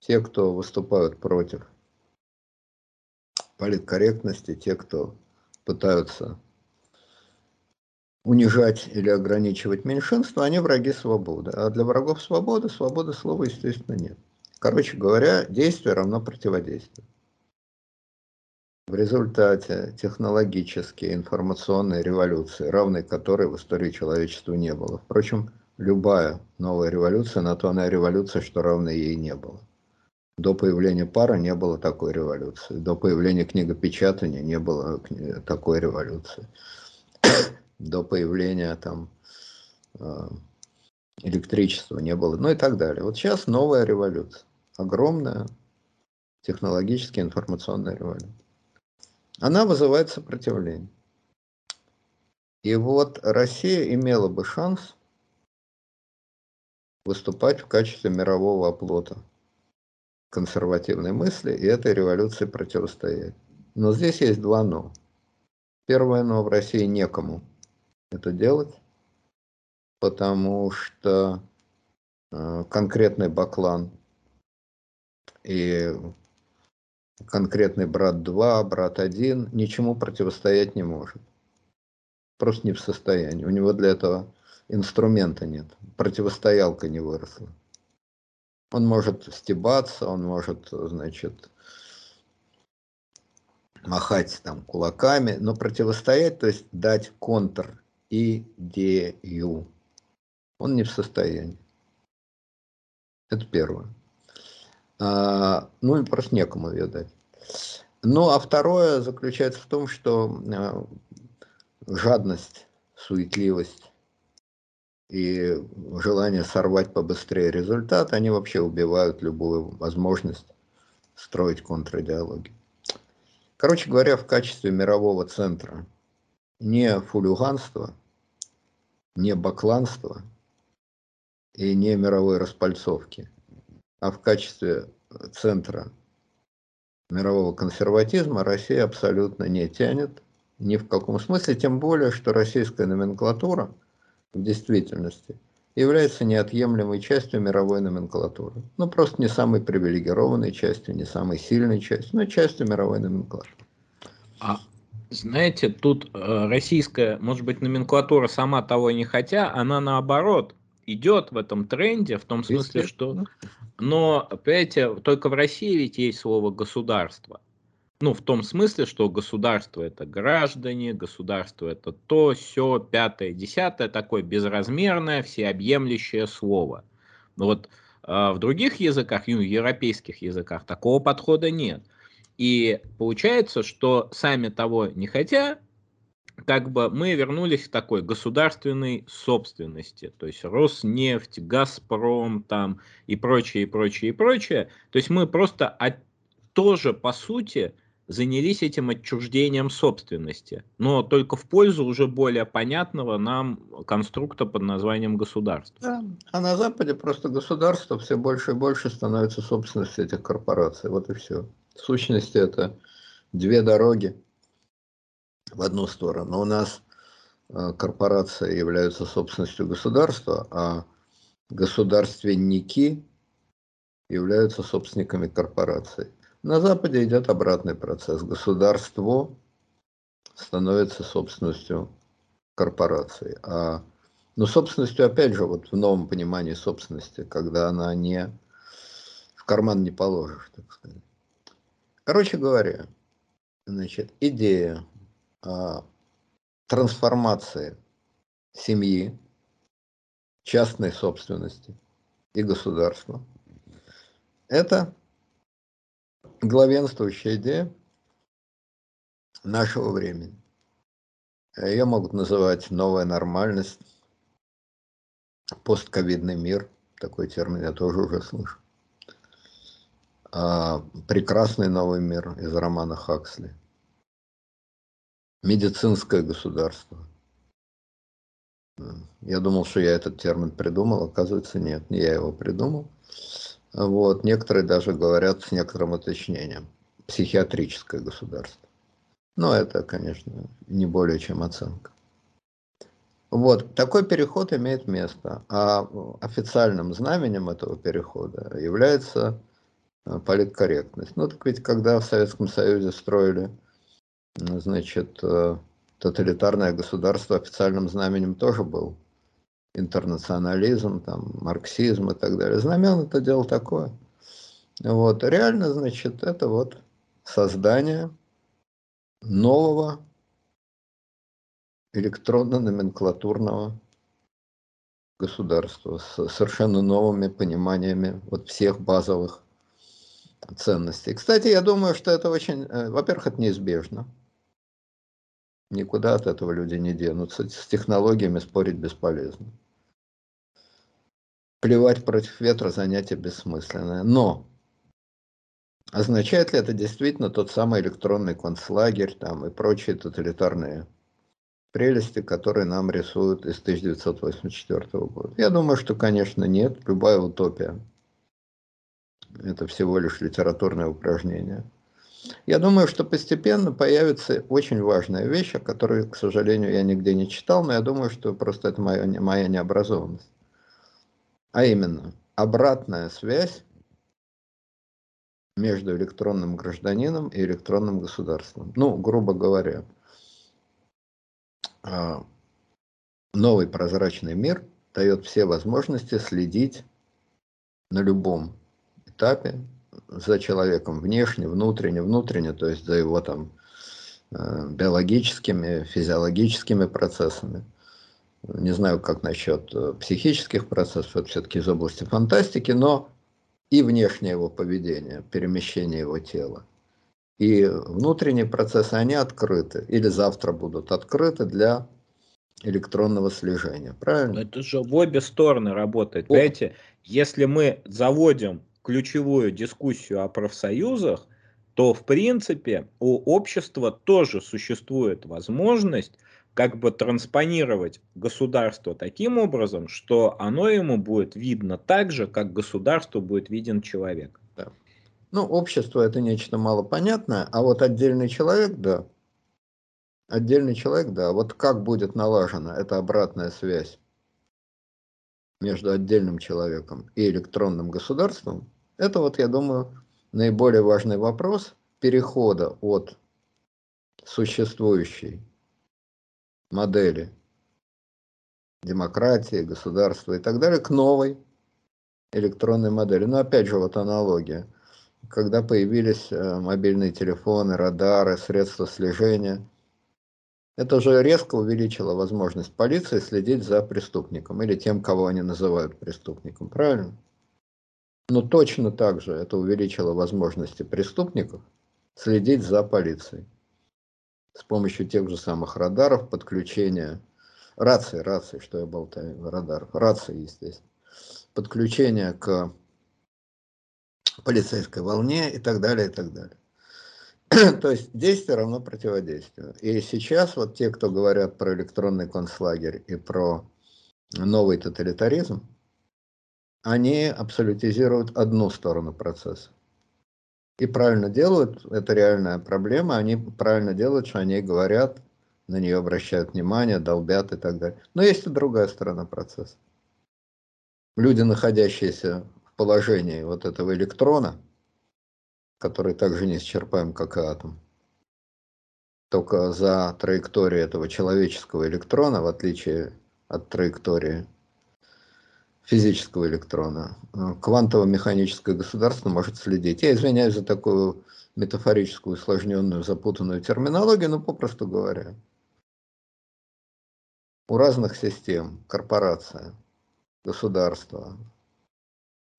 Те, кто выступают против политкорректности, те, кто пытаются унижать или ограничивать меньшинство, они враги свободы. А для врагов свободы свободы слова, естественно, нет. Короче говоря, действие равно противодействию в результате технологической информационной революции, равной которой в истории человечества не было. Впрочем, любая новая революция на то она революция, что равной ей не было. До появления пара не было такой революции. До появления книгопечатания не было такой революции. <coughs> До появления там э, электричества не было, ну и так далее. Вот сейчас новая революция. Огромная технологическая информационная революция она вызывает сопротивление. И вот Россия имела бы шанс выступать в качестве мирового оплота консервативной мысли и этой революции противостоять. Но здесь есть два «но». Первое «но» в России некому это делать, потому что э, конкретный Баклан и конкретный брат 2, брат 1 ничему противостоять не может. Просто не в состоянии. У него для этого инструмента нет. Противостоялка не выросла. Он может стебаться, он может, значит, махать там кулаками, но противостоять, то есть дать контр идею, он не в состоянии. Это первое. А, ну, и просто некому ее дать. Ну, а второе заключается в том, что а, жадность, суетливость и желание сорвать побыстрее результат, они вообще убивают любую возможность строить контрадиалогию. Короче говоря, в качестве мирового центра не фулюганство, не бакланство и не мировой распальцовки, а в качестве центра мирового консерватизма Россия абсолютно не тянет ни в каком смысле, тем более, что российская номенклатура в действительности является неотъемлемой частью мировой номенклатуры. Ну, просто не самой привилегированной частью, не самой сильной частью, но частью мировой номенклатуры. А знаете, тут э, российская, может быть, номенклатура сама того не хотя, она наоборот идет в этом тренде, в том смысле, что... Но, понимаете, только в России ведь есть слово «государство». Ну, в том смысле, что государство это граждане, государство это то, все, пятое, десятое, такое безразмерное, всеобъемлющее слово. Но вот э, в других языках, ну, европейских языках, такого подхода нет. И получается, что сами того не хотя, как бы мы вернулись к такой государственной собственности, то есть Роснефть, Газпром там и прочее, и прочее, и прочее. То есть мы просто от, тоже, по сути, занялись этим отчуждением собственности, но только в пользу уже более понятного нам конструкта под названием государство. Да. А на Западе просто государство все больше и больше становится собственностью этих корпораций. Вот и все. В сущности, это две дороги в одну сторону. У нас э, корпорации являются собственностью государства, а государственники являются собственниками корпораций. На Западе идет обратный процесс. Государство становится собственностью корпорации. А, ну, собственностью, опять же, вот в новом понимании собственности, когда она не в карман не положишь, так сказать. Короче говоря, значит, идея а, трансформации семьи, частной собственности и государства – это главенствующая идея нашего времени. Ее могут называть новая нормальность, постковидный мир, такой термин я тоже уже слышу. А, прекрасный новый мир из романа Хаксли. Медицинское государство. Я думал, что я этот термин придумал, оказывается, нет, не я его придумал. Вот. Некоторые даже говорят с некоторым уточнением. Психиатрическое государство. Но это, конечно, не более чем оценка. Вот, такой переход имеет место, а официальным знаменем этого перехода является э, политкорректность. Ну, так ведь когда в Советском Союзе строили, значит, э, тоталитарное государство, официальным знаменем тоже был интернационализм, там, марксизм и так далее. Знамен это дело такое. Вот. Реально, значит, это вот создание нового электронно-номенклатурного государства с совершенно новыми пониманиями вот всех базовых ценностей. Кстати, я думаю, что это очень, э, во-первых, это неизбежно. Никуда от этого люди не денутся. С технологиями спорить бесполезно плевать против ветра занятие бессмысленное. Но означает ли это действительно тот самый электронный концлагерь там, и прочие тоталитарные прелести, которые нам рисуют из 1984 года? Я думаю, что, конечно, нет. Любая утопия – это всего лишь литературное упражнение. Я думаю, что постепенно появится очень важная вещь, о которой, к сожалению, я нигде не читал, но я думаю, что просто это моя, моя необразованность а именно обратная связь между электронным гражданином и электронным государством. Ну, грубо говоря, а, новый прозрачный мир дает все возможности следить на любом этапе за человеком внешне, внутренне, внутренне, то есть за его там э, биологическими, физиологическими процессами не знаю, как насчет э, психических процессов, это все-таки из области фантастики, но и внешнее его поведение, перемещение его тела. И внутренние процессы, они открыты, или завтра будут открыты для электронного слежения, правильно? Но это же в обе стороны работает. О. Понимаете, если мы заводим ключевую дискуссию о профсоюзах, то в принципе у общества тоже существует возможность как бы транспонировать государство таким образом, что оно ему будет видно так же, как государство будет виден человек. Да. Ну, общество это нечто малопонятное, а вот отдельный человек, да. Отдельный человек, да. Вот как будет налажена эта обратная связь между отдельным человеком и электронным государством, это вот, я думаю, наиболее важный вопрос перехода от существующей модели демократии, государства и так далее к новой электронной модели. Но опять же, вот аналогия. Когда появились э, мобильные телефоны, радары, средства слежения, это же резко увеличило возможность полиции следить за преступником или тем, кого они называют преступником, правильно? Но точно так же это увеличило возможности преступников следить за полицией с помощью тех же самых радаров, подключения, рации, рации, что я болтаю, радаров, рации, естественно, подключения к полицейской волне и так далее, и так далее. <clears throat> То есть действие равно противодействию. И сейчас вот те, кто говорят про электронный концлагерь и про новый тоталитаризм, они абсолютизируют одну сторону процесса. И правильно делают, это реальная проблема, они правильно делают, что они говорят, на нее обращают внимание, долбят и так далее. Но есть и другая сторона процесса. Люди, находящиеся в положении вот этого электрона, который также неисчерпаем, как и атом, только за траекторией этого человеческого электрона, в отличие от траектории физического электрона. Э, квантово-механическое государство может следить. Я извиняюсь за такую метафорическую, усложненную, запутанную терминологию, но попросту говоря. У разных систем, корпорация, государство,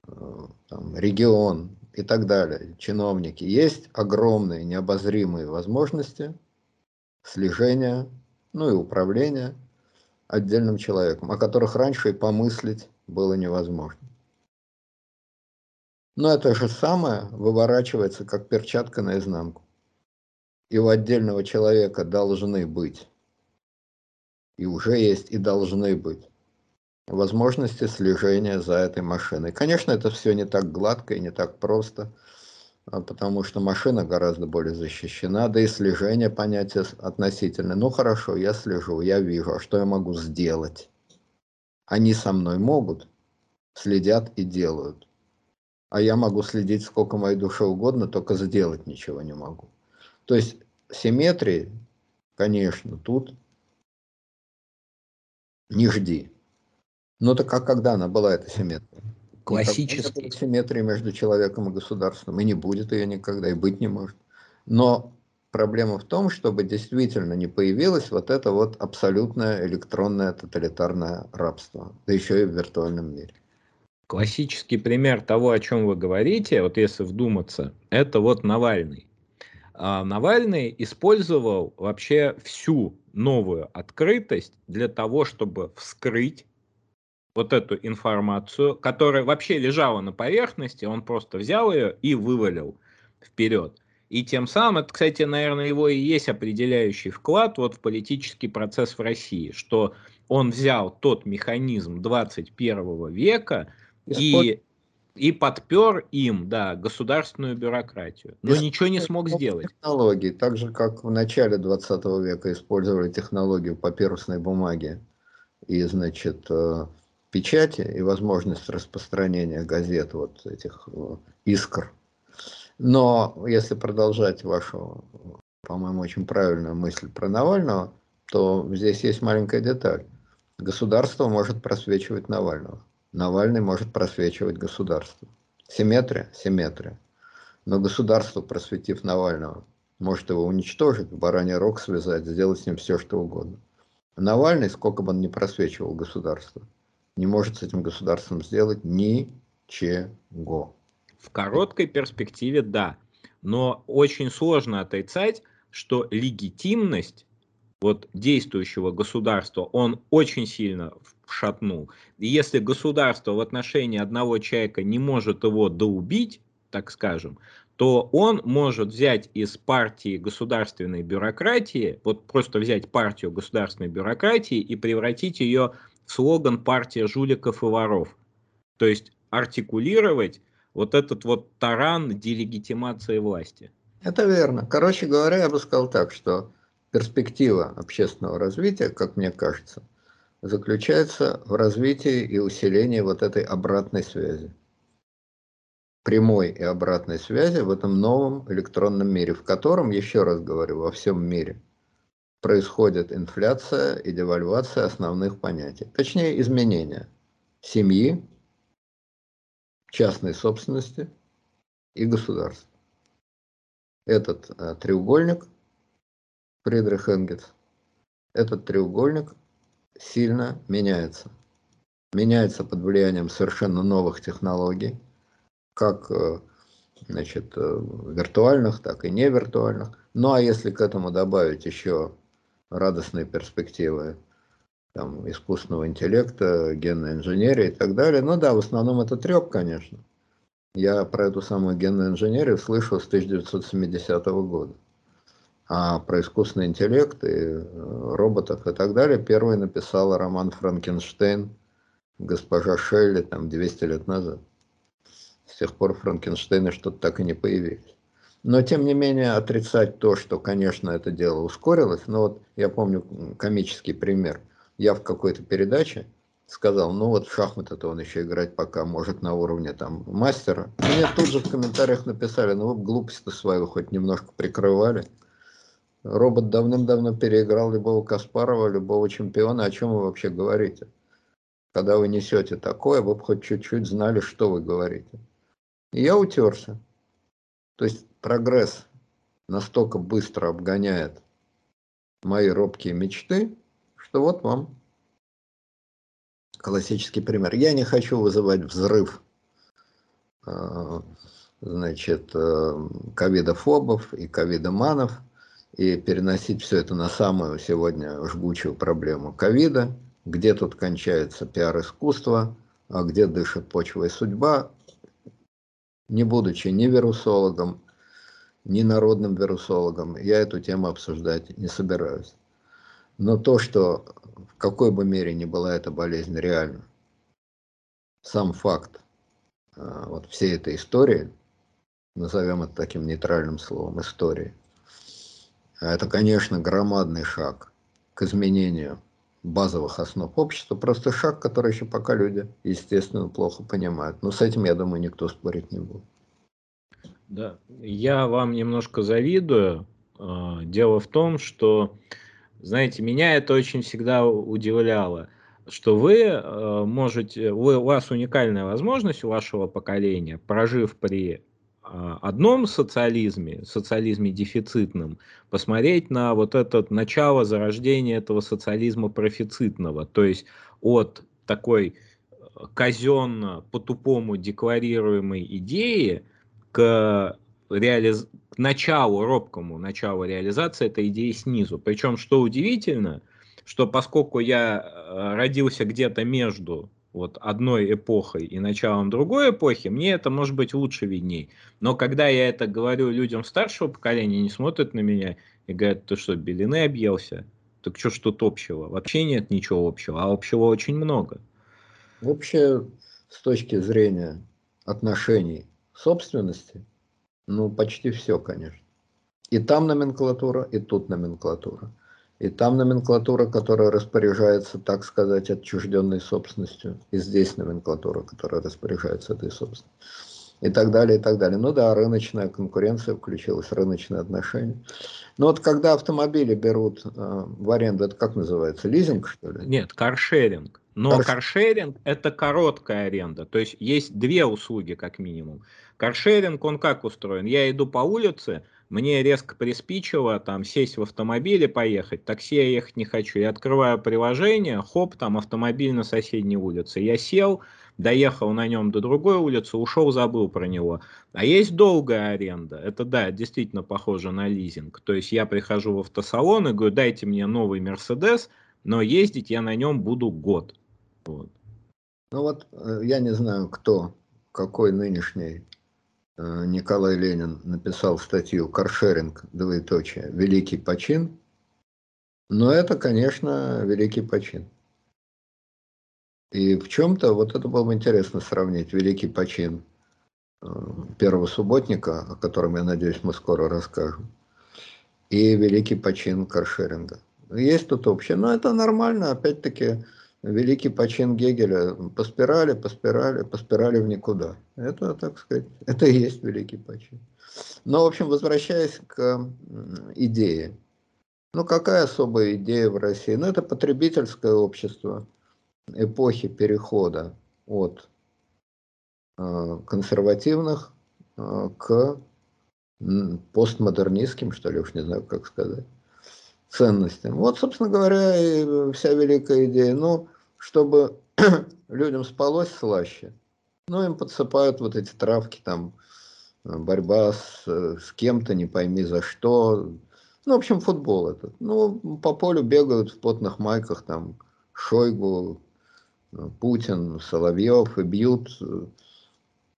э, там, регион и так далее, чиновники, есть огромные необозримые возможности слежения, ну и управления отдельным человеком, о которых раньше и помыслить было невозможно. Но это же самое выворачивается как перчатка наизнанку. И у отдельного человека должны быть, и уже есть, и должны быть возможности слежения за этой машиной. Конечно, это все не так гладко и не так просто, а потому что машина гораздо более защищена, да и слежение понятие относительно. Ну хорошо, я слежу, я вижу, а что я могу сделать? Они со мной могут, следят и делают. А я могу следить сколько моей душе угодно, только сделать ничего не могу. То есть симметрии, конечно, тут не жди. Но так а когда она была, эта симметрия? Классическая. Симметрия между человеком и государством. И не будет ее никогда, и быть не может. Но проблема в том, чтобы действительно не появилось вот это вот абсолютное электронное тоталитарное рабство, да еще и в виртуальном мире. Классический пример того, о чем вы говорите, вот если вдуматься, это вот Навальный. А Навальный использовал вообще всю новую открытость для того, чтобы вскрыть вот эту информацию, которая вообще лежала на поверхности, он просто взял ее и вывалил вперед. И тем самым, это, кстати, наверное, его и есть определяющий вклад вот в политический процесс в России, что он взял тот механизм 21 века и, и подпер им, да, государственную бюрократию. Но Без ничего не смог сделать. Технологии, так же, как в начале 20 века использовали технологию папирусной бумаги и, значит, э, печати и возможность распространения газет, вот этих э, искр но если продолжать вашу, по-моему, очень правильную мысль про Навального, то здесь есть маленькая деталь. Государство может просвечивать Навального. Навальный может просвечивать государство. Симметрия? Симметрия. Но государство, просветив Навального, может его уничтожить, в бараний рог связать, сделать с ним все, что угодно. Навальный, сколько бы он ни просвечивал государство, не может с этим государством сделать ничего. В короткой перспективе да. Но очень сложно отрицать, что легитимность вот действующего государства он очень сильно шатнул. И если государство в отношении одного человека не может его доубить, так скажем, то он может взять из партии государственной бюрократии, вот просто взять партию государственной бюрократии и превратить ее в слоган «партия жуликов и воров». То есть артикулировать вот этот вот таран делегитимации власти. Это верно. Короче говоря, я бы сказал так, что перспектива общественного развития, как мне кажется, заключается в развитии и усилении вот этой обратной связи. Прямой и обратной связи в этом новом электронном мире, в котором, еще раз говорю, во всем мире происходит инфляция и девальвация основных понятий. Точнее, изменения семьи, частной собственности и государства. Этот э, треугольник, Фридрих Энгельс, этот треугольник сильно меняется. Меняется под влиянием совершенно новых технологий, как э, значит, э, виртуальных, так и невиртуальных. Ну а если к этому добавить еще радостные перспективы там, искусственного интеллекта, генной инженерии и так далее, ну да, в основном это треп, конечно. Я про эту самую генную инженерию слышал с 1970 года. А про искусственный интеллект и э, роботов и так далее первый написала роман «Франкенштейн» госпожа Шелли там 200 лет назад. С тех пор Франкенштейны что-то так и не появились. Но, тем не менее, отрицать то, что, конечно, это дело ускорилось, но вот я помню комический пример. Я в какой-то передаче сказал, ну вот в шахматы-то он еще играть пока может на уровне там мастера. Мне тут же в комментариях написали, ну вы глупость-то свою хоть немножко прикрывали. Робот давным-давно переиграл любого Каспарова, любого чемпиона. О чем вы вообще говорите? Когда вы несете такое, вы бы хоть чуть-чуть знали, что вы говорите. И я утерся. То есть прогресс настолько быстро обгоняет мои робкие мечты, что вот вам классический пример. Я не хочу вызывать взрыв э, значит, э, ковидофобов и ковидоманов и переносить все это на самую сегодня жгучую проблему ковида, где тут кончается пиар-искусство, а где дышит почва и судьба, не будучи ни вирусологом, ни народным вирусологом, я эту тему обсуждать не собираюсь. Но то, что в какой бы мере ни была эта болезнь реальна, сам факт а, вот всей этой истории, назовем это таким нейтральным словом, истории – это, конечно, громадный шаг к изменению базовых основ общества. Просто шаг, который еще пока люди, естественно, плохо понимают. Но с этим, я думаю, никто спорить не будет. Да, я вам немножко завидую. А, дело в том, что, знаете, меня это очень всегда удивляло, что вы а, можете, вы, у вас уникальная возможность у вашего поколения, прожив при а, одном социализме, социализме дефицитном, посмотреть на вот это начало зарождения этого социализма профицитного, то есть от такой э, казенно по-тупому декларируемой идеи к, реализ... к началу, робкому началу реализации этой идеи снизу. Причем, что удивительно, что поскольку я э, родился где-то между вот одной эпохой и началом другой эпохи, мне это может быть лучше видней. Но когда я это говорю людям старшего поколения, они смотрят на меня и говорят, ты что, белины объелся? Так что ж тут общего? Вообще нет ничего общего, а общего очень много. Вообще, с точки зрения отношений собственности, ну, почти все, конечно. И там номенклатура, и тут номенклатура. И там номенклатура, которая распоряжается, так сказать, отчужденной собственностью. И здесь номенклатура, которая распоряжается этой собственностью. И так далее, и так далее. Ну да, рыночная конкуренция включилась, рыночные отношения. Но вот когда автомобили берут э, в аренду, это как называется, лизинг, что ли? Нет, каршеринг. Но Карш... каршеринг – это короткая аренда. То есть есть две услуги, как минимум. Каршеринг, он как устроен? Я иду по улице, мне резко приспичило там сесть в автомобиль и поехать. Такси я ехать не хочу. Я открываю приложение, хоп, там автомобиль на соседней улице. Я сел, доехал на нем до другой улицы, ушел, забыл про него. А есть долгая аренда. Это да, действительно похоже на лизинг. То есть я прихожу в автосалон и говорю, дайте мне новый Мерседес, но ездить я на нем буду год. Вот. Ну вот, э, я не знаю, кто, какой нынешний э, Николай Ленин написал статью «Каршеринг, двоеточие, великий почин», но это, конечно, великий почин. И в чем-то вот это было бы интересно сравнить великий почин э, первого субботника, о котором, я надеюсь, мы скоро расскажем, и великий почин каршеринга. Есть тут общее, но это нормально, опять-таки, великий почин Гегеля по спирали, по спирали, по спирали в никуда. Это, так сказать, это и есть великий почин. Но, в общем, возвращаясь к идее. Ну, какая особая идея в России? Ну, это потребительское общество эпохи перехода от э, консервативных э, к постмодернистским, что ли, уж не знаю, как сказать, ценностям. Вот, собственно говоря, и вся великая идея. Ну, чтобы <clears throat> людям спалось слаще, ну, им подсыпают вот эти травки, там, борьба с, с кем-то, не пойми за что. Ну, в общем, футбол этот. Ну, по полю бегают в потных майках, там, Шойгу, Путин, Соловьев и бьют,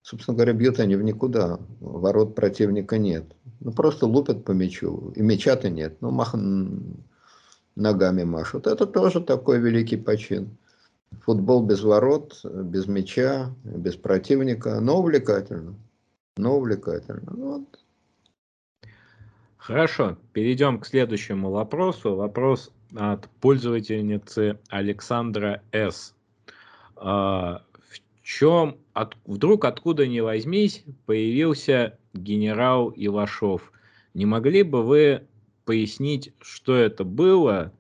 собственно говоря, бьют они в никуда, ворот противника нет. Ну, просто лупят по мячу, и мяча-то нет, ну, мах... ногами машут. Это тоже такой великий почин. Футбол без ворот, без мяча, без противника, но увлекательно. Но увлекательно. Ну, вот. Хорошо, перейдем к следующему вопросу. Вопрос от пользовательницы Александра С. Чем от, вдруг откуда ни возьмись появился генерал Ивашов. Не могли бы вы пояснить, что это было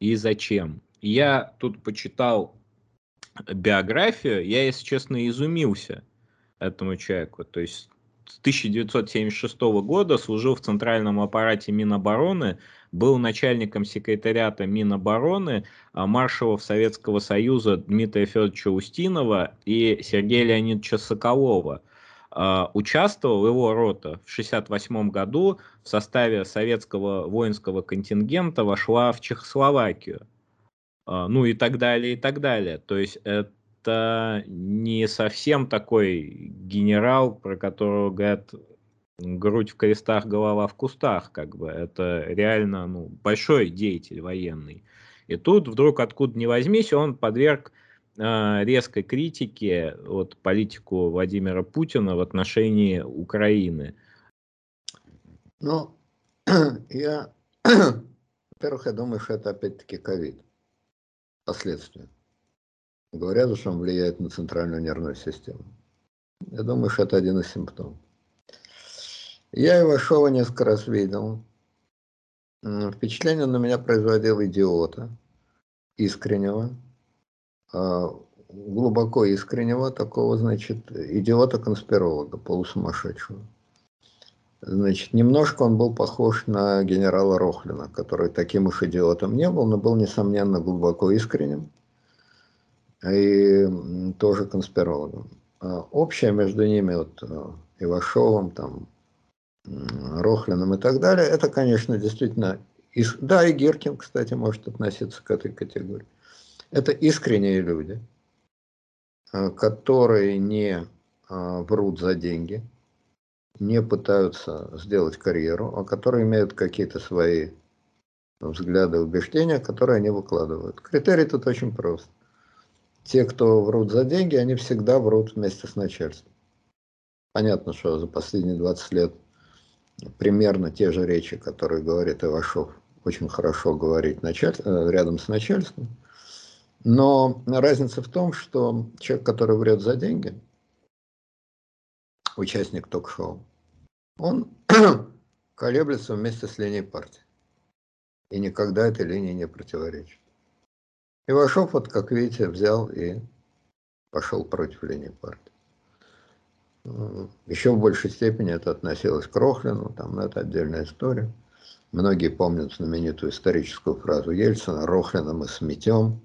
и зачем? Я тут почитал биографию, я, если честно, изумился этому человеку. То есть с 1976 года служил в центральном аппарате Минобороны, был начальником секретариата Минобороны, а, маршалов Советского Союза Дмитрия Федоровича Устинова и Сергея Леонидовича Соколова. А, участвовал его рота в 1968 году в составе советского воинского контингента вошла в Чехословакию. А, ну и так далее, и так далее. То есть это не совсем такой генерал, про которого говорят грудь в крестах, голова в кустах, как бы. Это реально ну, большой деятель военный. И тут вдруг откуда ни возьмись, он подверг э, резкой критике от политику Владимира Путина в отношении Украины. Ну, <clears throat> я, <clears throat> во-первых, я думаю, что это опять-таки ковид последствия. Говорят, что он влияет на центральную нервную систему. Я думаю, что это один из симптомов. Я Ивашова несколько раз видел. Впечатление на меня производил идиота, искреннего, а, глубоко искреннего, такого, значит, идиота-конспиролога, полусумасшедшего. Значит, немножко он был похож на генерала Рохлина, который таким уж идиотом не был, но был, несомненно, глубоко искренним и тоже конспирологом. А общее между ними, вот э, Ивашовым, там, Рохлиным и так далее, это, конечно, действительно, да, и Гиркин, кстати, может относиться к этой категории. Это искренние люди, э, которые не э, врут за деньги, не пытаются сделать карьеру, а которые имеют какие-то свои взгляды, убеждения, которые они выкладывают. Критерий тут очень прост. Те, кто врут за деньги, они всегда врут вместе с начальством. Понятно, что за последние 20 лет примерно те же речи, которые говорит Ивашов, очень хорошо говорить началь... Э, рядом с начальством. Но разница в том, что человек, который врет за деньги, участник ток-шоу, он <clears throat> колеблется вместе с линией партии. И никогда этой линии не противоречит. Ивашов, вот как видите, взял и пошел против линии партии. Еще в большей степени это относилось к Рохлину, там, но это отдельная история. Многие помнят знаменитую историческую фразу Ельцина «Рохлина мы сметем».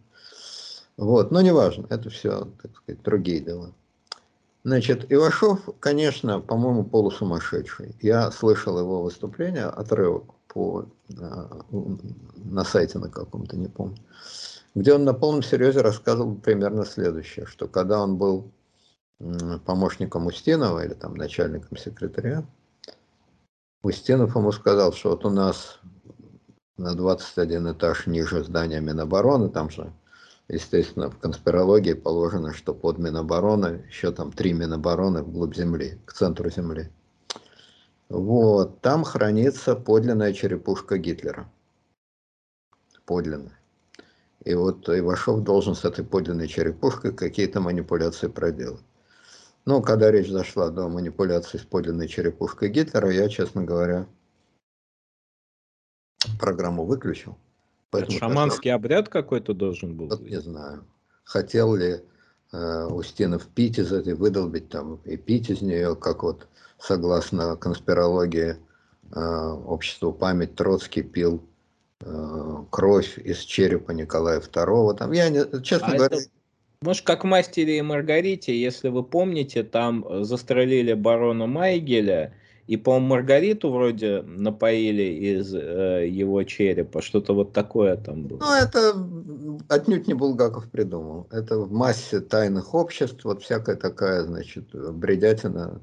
Вот, но неважно, это все, так сказать, другие дела. Значит, Ивашов, конечно, по-моему, полусумасшедший. Я слышал его выступление, отрывок по, на, на сайте на каком-то, не помню, где он на полном серьезе рассказывал примерно следующее, что когда он был помощником Устинова или там начальником секретаря. Устинов ему сказал, что вот у нас на 21 этаж ниже здания Минобороны, там же, естественно, в конспирологии положено, что под Минобороны еще там три Минобороны вглубь земли, к центру земли. Вот, там хранится подлинная черепушка Гитлера. Подлинная. И вот Ивашов должен с этой подлинной черепушкой какие-то манипуляции проделать. Ну, когда речь зашла до манипуляции с подлинной черепушкой Гитлера, я, честно говоря, программу выключил. Это шаманский хотел... обряд какой-то должен был? Вот не знаю. Хотел ли э, Устинов пить из этой, выдолбить там и пить из нее, как вот согласно конспирологии э, обществу память Троцкий пил э, кровь из черепа Николая II. Там, я, не, честно а говоря, это может, как в «Мастере и Маргарите», если вы помните, там э, застрелили барона Майгеля, и, по-моему, Маргариту вроде напоили из э, его черепа, что-то вот такое там было. Ну, это отнюдь не Булгаков придумал. Это в массе тайных обществ, вот всякая такая, значит, бредятина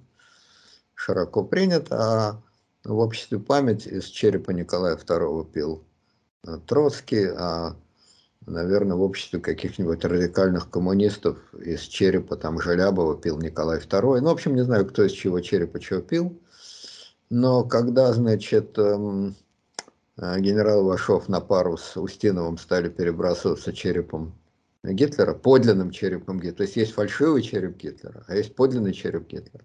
широко принята, а в обществе память из черепа Николая II пил э, Троцкий, а наверное, в обществе каких-нибудь радикальных коммунистов из черепа, там, Желябова пил Николай II. Ну, в общем, не знаю, кто из чего черепа чего пил. Но когда, значит, эм, э, генерал Вашов на пару с Устиновым стали перебрасываться черепом Гитлера, подлинным черепом Гитлера, то есть есть фальшивый череп Гитлера, а есть подлинный череп Гитлера.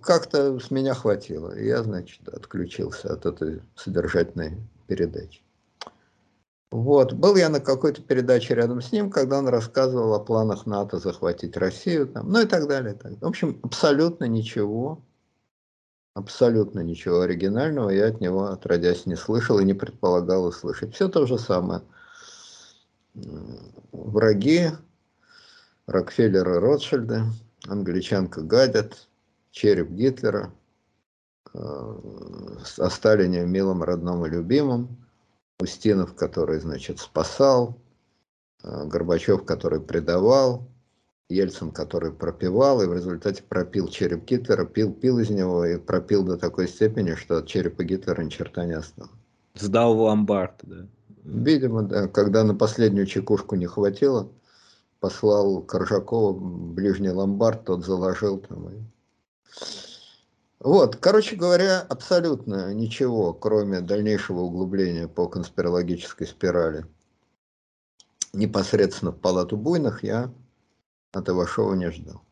Как-то с меня хватило, я, значит, отключился от этой содержательной передачи. Вот. Был я на какой-то передаче рядом с ним, когда он рассказывал о планах НАТО захватить Россию, там, ну и так далее. Так. В общем, абсолютно ничего, абсолютно ничего оригинального я от него, отродясь, не слышал и не предполагал услышать. Все то же самое. Враги, Рокфеллеры, Ротшильды, англичанка гадят, череп Гитлера, э, о Сталине милом, родном и любимом, Устинов, который, значит, спасал, э, Горбачев, который предавал, Ельцин, который пропивал, и в результате пропил череп Гитлера, пил, пил из него и пропил до такой степени, что от черепа Гитлера ни черта не осталось. Сдал в ломбард, да? Видимо, да. Когда на последнюю чекушку не хватило, послал Коржакова в ближний ломбард, тот заложил там и вот, короче говоря, абсолютно ничего, кроме дальнейшего углубления по конспирологической спирали, непосредственно в палату буйных я от Ивашова не ждал.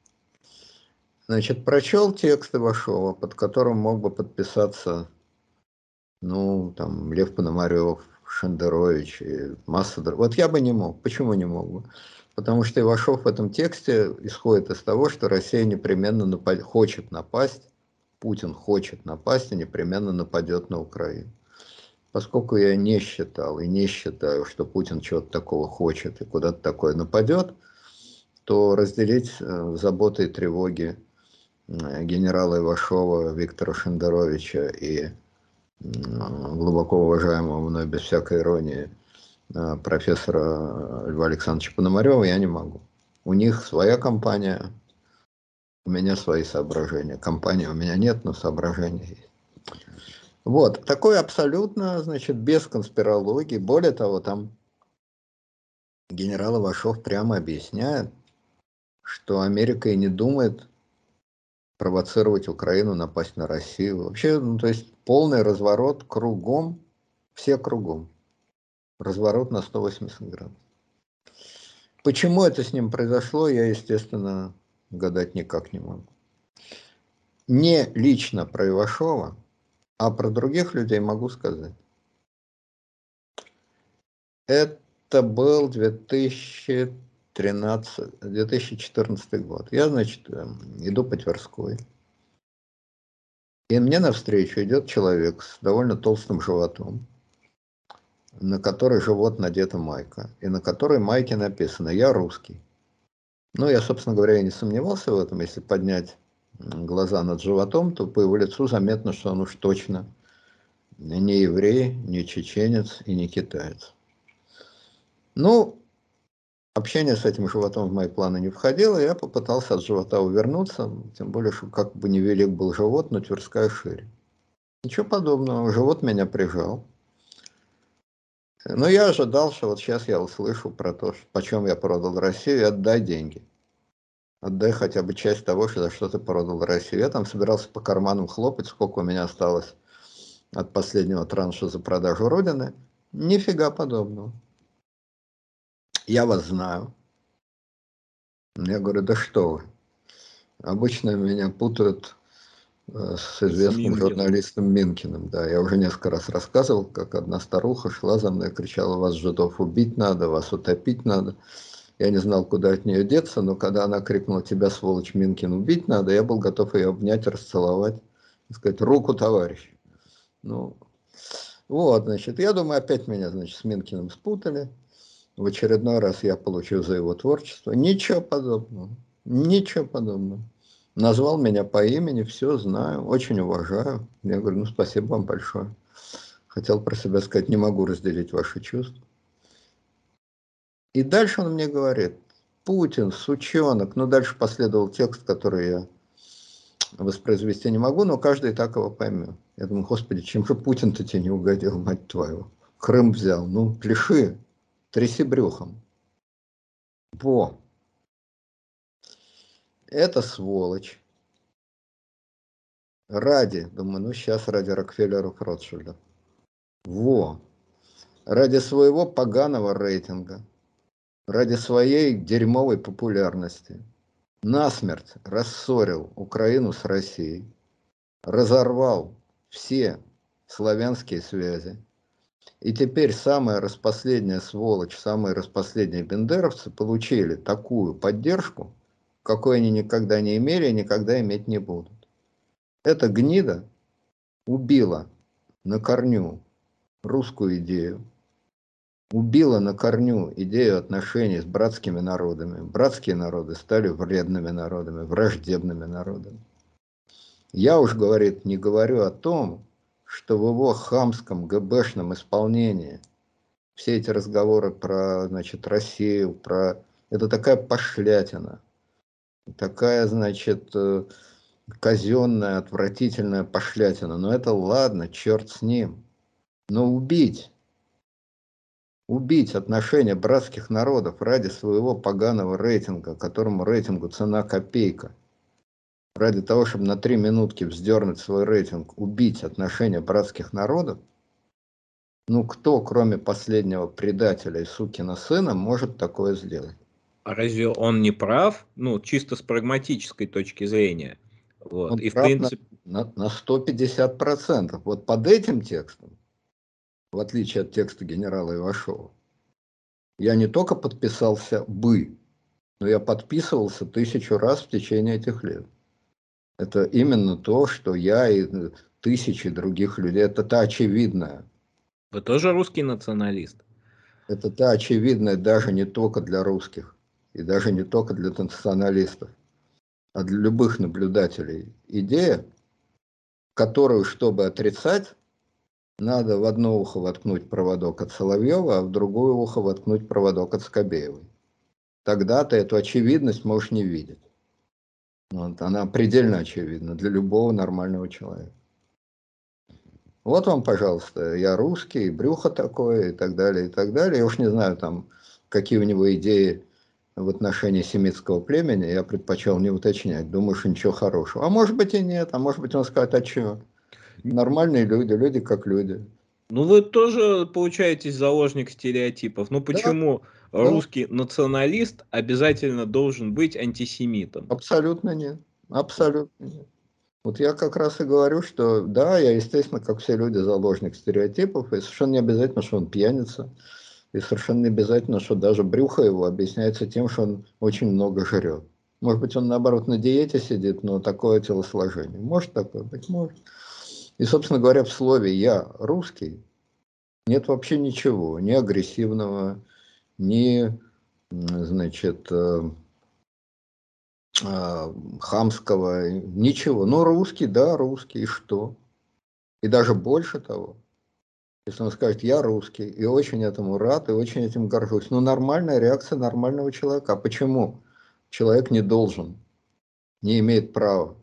Значит, прочел текст Ивашова, под которым мог бы подписаться, ну, там, Лев Пономарев, Шендерович и масса других. Вот я бы не мог. Почему не мог бы? Потому что Ивашов в этом тексте исходит из того, что Россия непременно напад... хочет напасть Путин хочет напасть и непременно нападет на Украину. Поскольку я не считал и не считаю, что Путин чего-то такого хочет и куда-то такое нападет, то разделить э, заботы и тревоги э, генерала Ивашова, Виктора Шендеровича и глубоко уважаемого мной без всякой иронии э, профессора Льва Александровича Пономарева я не могу. У них своя компания, у меня свои соображения. Компании у меня нет, но соображения есть. Вот, такое абсолютно, значит, без конспирологии. Более того, там генерал Ивашов прямо объясняет, что Америка и не думает провоцировать Украину, напасть на Россию. Вообще, ну, то есть полный разворот кругом, все кругом. Разворот на 180 градусов. Почему это с ним произошло, я, естественно, гадать никак не могу. Не лично про Ивашова, а про других людей могу сказать. Это был 2013, 2014 год. Я, значит, эм, иду по Тверской. И мне навстречу идет человек с довольно толстым животом, на который живот надета майка, и на которой майке написано «Я русский». Ну, я, собственно говоря, и не сомневался в этом. Если поднять глаза над животом, то по его лицу заметно, что он уж точно не еврей, не чеченец и не китаец. Ну, Общение с этим животом в мои планы не входило, я попытался от живота увернуться, тем более, что как бы невелик был живот, но Тверская шире. Ничего подобного, живот меня прижал. Но я ожидал, что вот сейчас я услышу про то, почем я продал Россию, и отдай деньги. Отдай хотя бы часть того, за что ты продал Россию. Я там собирался по карманам хлопать, сколько у меня осталось от последнего транша за продажу Родины. Нифига подобного. Я вас знаю. Я говорю, да что вы. Обычно меня путают с известным с журналистом Минкиным. Да, я уже несколько раз рассказывал, как одна старуха шла за мной и кричала, вас жидов убить надо, вас утопить надо. Я не знал, куда от нее деться, но когда она крикнула, тебя, сволочь, Минкин, убить надо, я был готов ее обнять, расцеловать и сказать, руку, товарищ. Ну, вот, значит, я думаю, опять меня, значит, с Минкиным спутали. В очередной раз я получил за его творчество. Ничего подобного. Ничего подобного. Назвал меня по имени, все знаю, очень уважаю. Я говорю, ну спасибо вам большое. Хотел про себя сказать, не могу разделить ваши чувства. И дальше он мне говорит, Путин, сучонок. Ну, дальше последовал текст, который я воспроизвести не могу, но каждый так его поймет. Я думаю, господи, чем же Путин-то тебе не угодил, мать твою? Крым взял, ну, пляши, тряси брюхом. Во. Это сволочь. Ради, думаю, ну сейчас ради Рокфеллеров Ротшильда. Во. Ради своего поганого рейтинга ради своей дерьмовой популярности насмерть рассорил Украину с Россией, разорвал все славянские связи. И теперь самая распоследняя сволочь, самые распоследние бендеровцы получили такую поддержку, какой они никогда не имели и никогда иметь не будут. Эта гнида убила на корню русскую идею, убила на корню идею отношений с братскими народами. Братские народы стали вредными народами, враждебными народами. Я уж, говорит, не говорю о том, что в его хамском ГБшном исполнении все эти разговоры про, значит, Россию, про... Это такая пошлятина, такая, значит, э, казенная, отвратительная пошлятина. Но это ладно, черт с ним. Но убить убить отношения братских народов ради своего поганого рейтинга, которому рейтингу цена копейка, ради того, чтобы на три минутки вздернуть свой рейтинг, убить отношения братских народов, ну кто, кроме последнего предателя и сукина сына, может такое сделать? А разве он не прав? Ну, чисто с прагматической точки зрения. Вот. Он и в принципе... на, на, на 150%. Вот под этим текстом в отличие от текста генерала Ивашова. Я не только подписался бы, но я подписывался тысячу раз в течение этих лет. Это именно то, что я и тысячи других людей, это та очевидная. Вы тоже русский националист? Это та очевидная даже не только для русских, и даже не только для националистов, а для любых наблюдателей. Идея, которую, чтобы отрицать, надо в одно ухо воткнуть проводок от Соловьева, а в другое ухо воткнуть проводок от Скобеевой. Тогда ты эту очевидность можешь не видеть. Вот, она предельно очевидна для любого нормального человека. Вот вам, пожалуйста, я русский, брюхо такое и так далее, и так далее. Я уж не знаю, там, какие у него идеи в отношении семитского племени, я предпочел не уточнять. Думаю, что ничего хорошего. А может быть и нет, а может быть он скажет, а что? Нормальные люди, люди как люди. Ну вы тоже получаетесь заложник стереотипов. Ну почему да, русский да. националист обязательно должен быть антисемитом? Абсолютно нет. Абсолютно нет. Вот я как раз и говорю, что да, я, естественно, как все люди, заложник стереотипов, и совершенно не обязательно, что он пьяница, и совершенно не обязательно, что даже брюхо его объясняется тем, что он очень много жрет. Может быть, он наоборот на диете сидит, но такое телосложение. Может такое быть, может. И, собственно говоря, в слове «я русский» нет вообще ничего, ни агрессивного, ни, значит, э, э, хамского, ничего. Ну, русский, да, русский, и что? И даже больше того. Если он скажет, я русский, и очень этому рад, и очень этим горжусь. Ну, нормальная реакция нормального человека. А почему человек не должен, не имеет права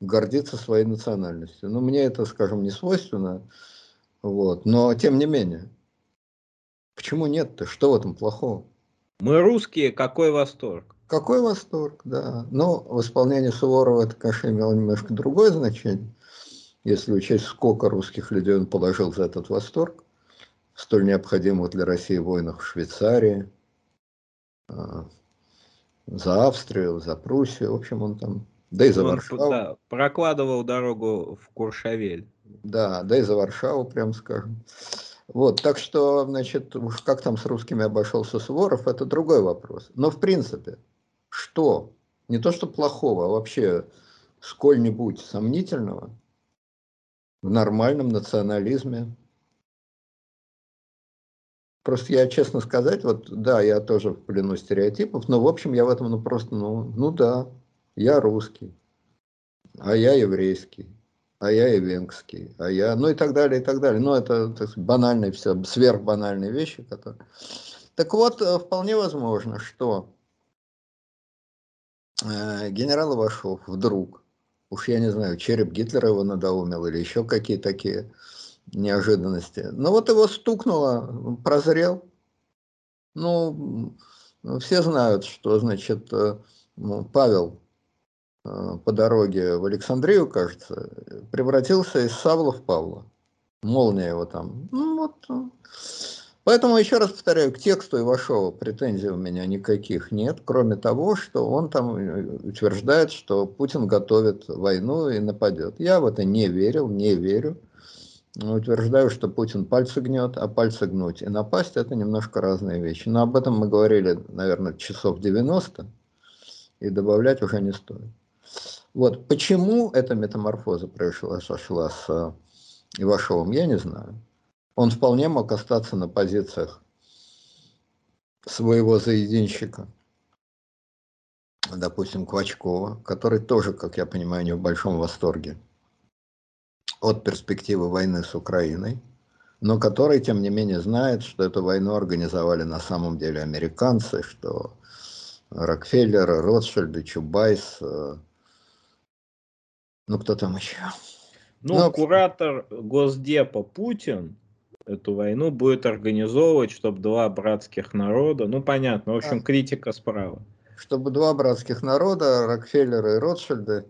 гордиться своей национальностью? Ну, мне это, скажем, не свойственно, вот, но тем не менее. Почему нет-то? Что в этом плохого? Мы русские, какой восторг? Какой восторг, да. Но в исполнении Суворова это, конечно, имело немножко другое значение если учесть, сколько русских людей он положил за этот восторг, столь необходимых для России войнах в Швейцарии, а, за Австрию, за Пруссию, в общем, он там, да и за он, Варшаву. Да, прокладывал дорогу в Куршавель. Да, да и за Варшаву, прям скажем. Вот, так что, значит, уж как там с русскими обошелся Суворов, это другой вопрос. Но в принципе, что, не то что плохого, а вообще сколь-нибудь сомнительного – в нормальном национализме. Просто я, честно сказать, вот да, я тоже в плену стереотипов, но в общем я в этом ну просто, ну, ну да, я русский, а я еврейский, а я и венгский, а я, ну и так далее, и так далее. Ну это так сказать, банальные все, сверхбанальные вещи, которые... Так вот, э, вполне возможно, что э, генерал Ивашов вдруг Уж я не знаю, череп Гитлера его надоумил или еще какие такие неожиданности. Но вот его стукнуло, прозрел. Ну, все знают, что, значит, э, ну, Павел э, по дороге в Александрию, кажется, превратился из Савла в Павла. Молния его там. Ну, вот. Поэтому, еще раз повторяю, к тексту Ивашова претензий у меня никаких нет, кроме того, что он там э, утверждает, что Путин готовит войну и нападет. Я в это не верил, не верю. Утверждаю, что Путин пальцы гнет, а пальцы гнуть и напасть – это немножко разные вещи. Но об этом мы говорили, наверное, часов 90, и добавлять уже не стоит. Вот почему эта метаморфоза произошла с э, Ивашовым, я не знаю он вполне мог остаться на позициях своего заединщика, допустим, Квачкова, который тоже, как я понимаю, не в большом восторге от перспективы войны с Украиной, но который, тем не менее, знает, что эту войну организовали на самом деле американцы, что Рокфеллер, Ротшильд, Чубайс, э, ну кто там еще? Ну, но... куратор Госдепа Путин эту войну будет организовывать, чтобы два братских народа, ну понятно, в общем, критика справа. Чтобы два братских народа, Рокфеллеры и Ротшильды,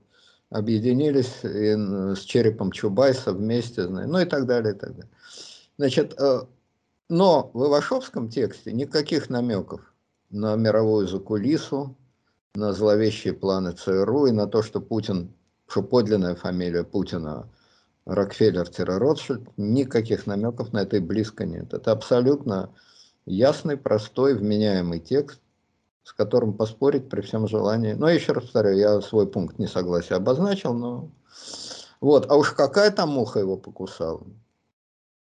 объединились и с черепом Чубайса вместе, ну и так далее, и так далее. Значит, э, но в Ивашовском тексте никаких намеков на мировую закулису, на зловещие планы ЦРУ и на то, что Путин, что подлинная фамилия Путина Рокфеллер-Ротшильд, никаких намеков на это и близко нет. Это абсолютно ясный, простой, вменяемый текст, с которым поспорить при всем желании. Но еще раз повторяю, я свой пункт несогласия обозначил, но... Вот, а уж какая там муха его покусала,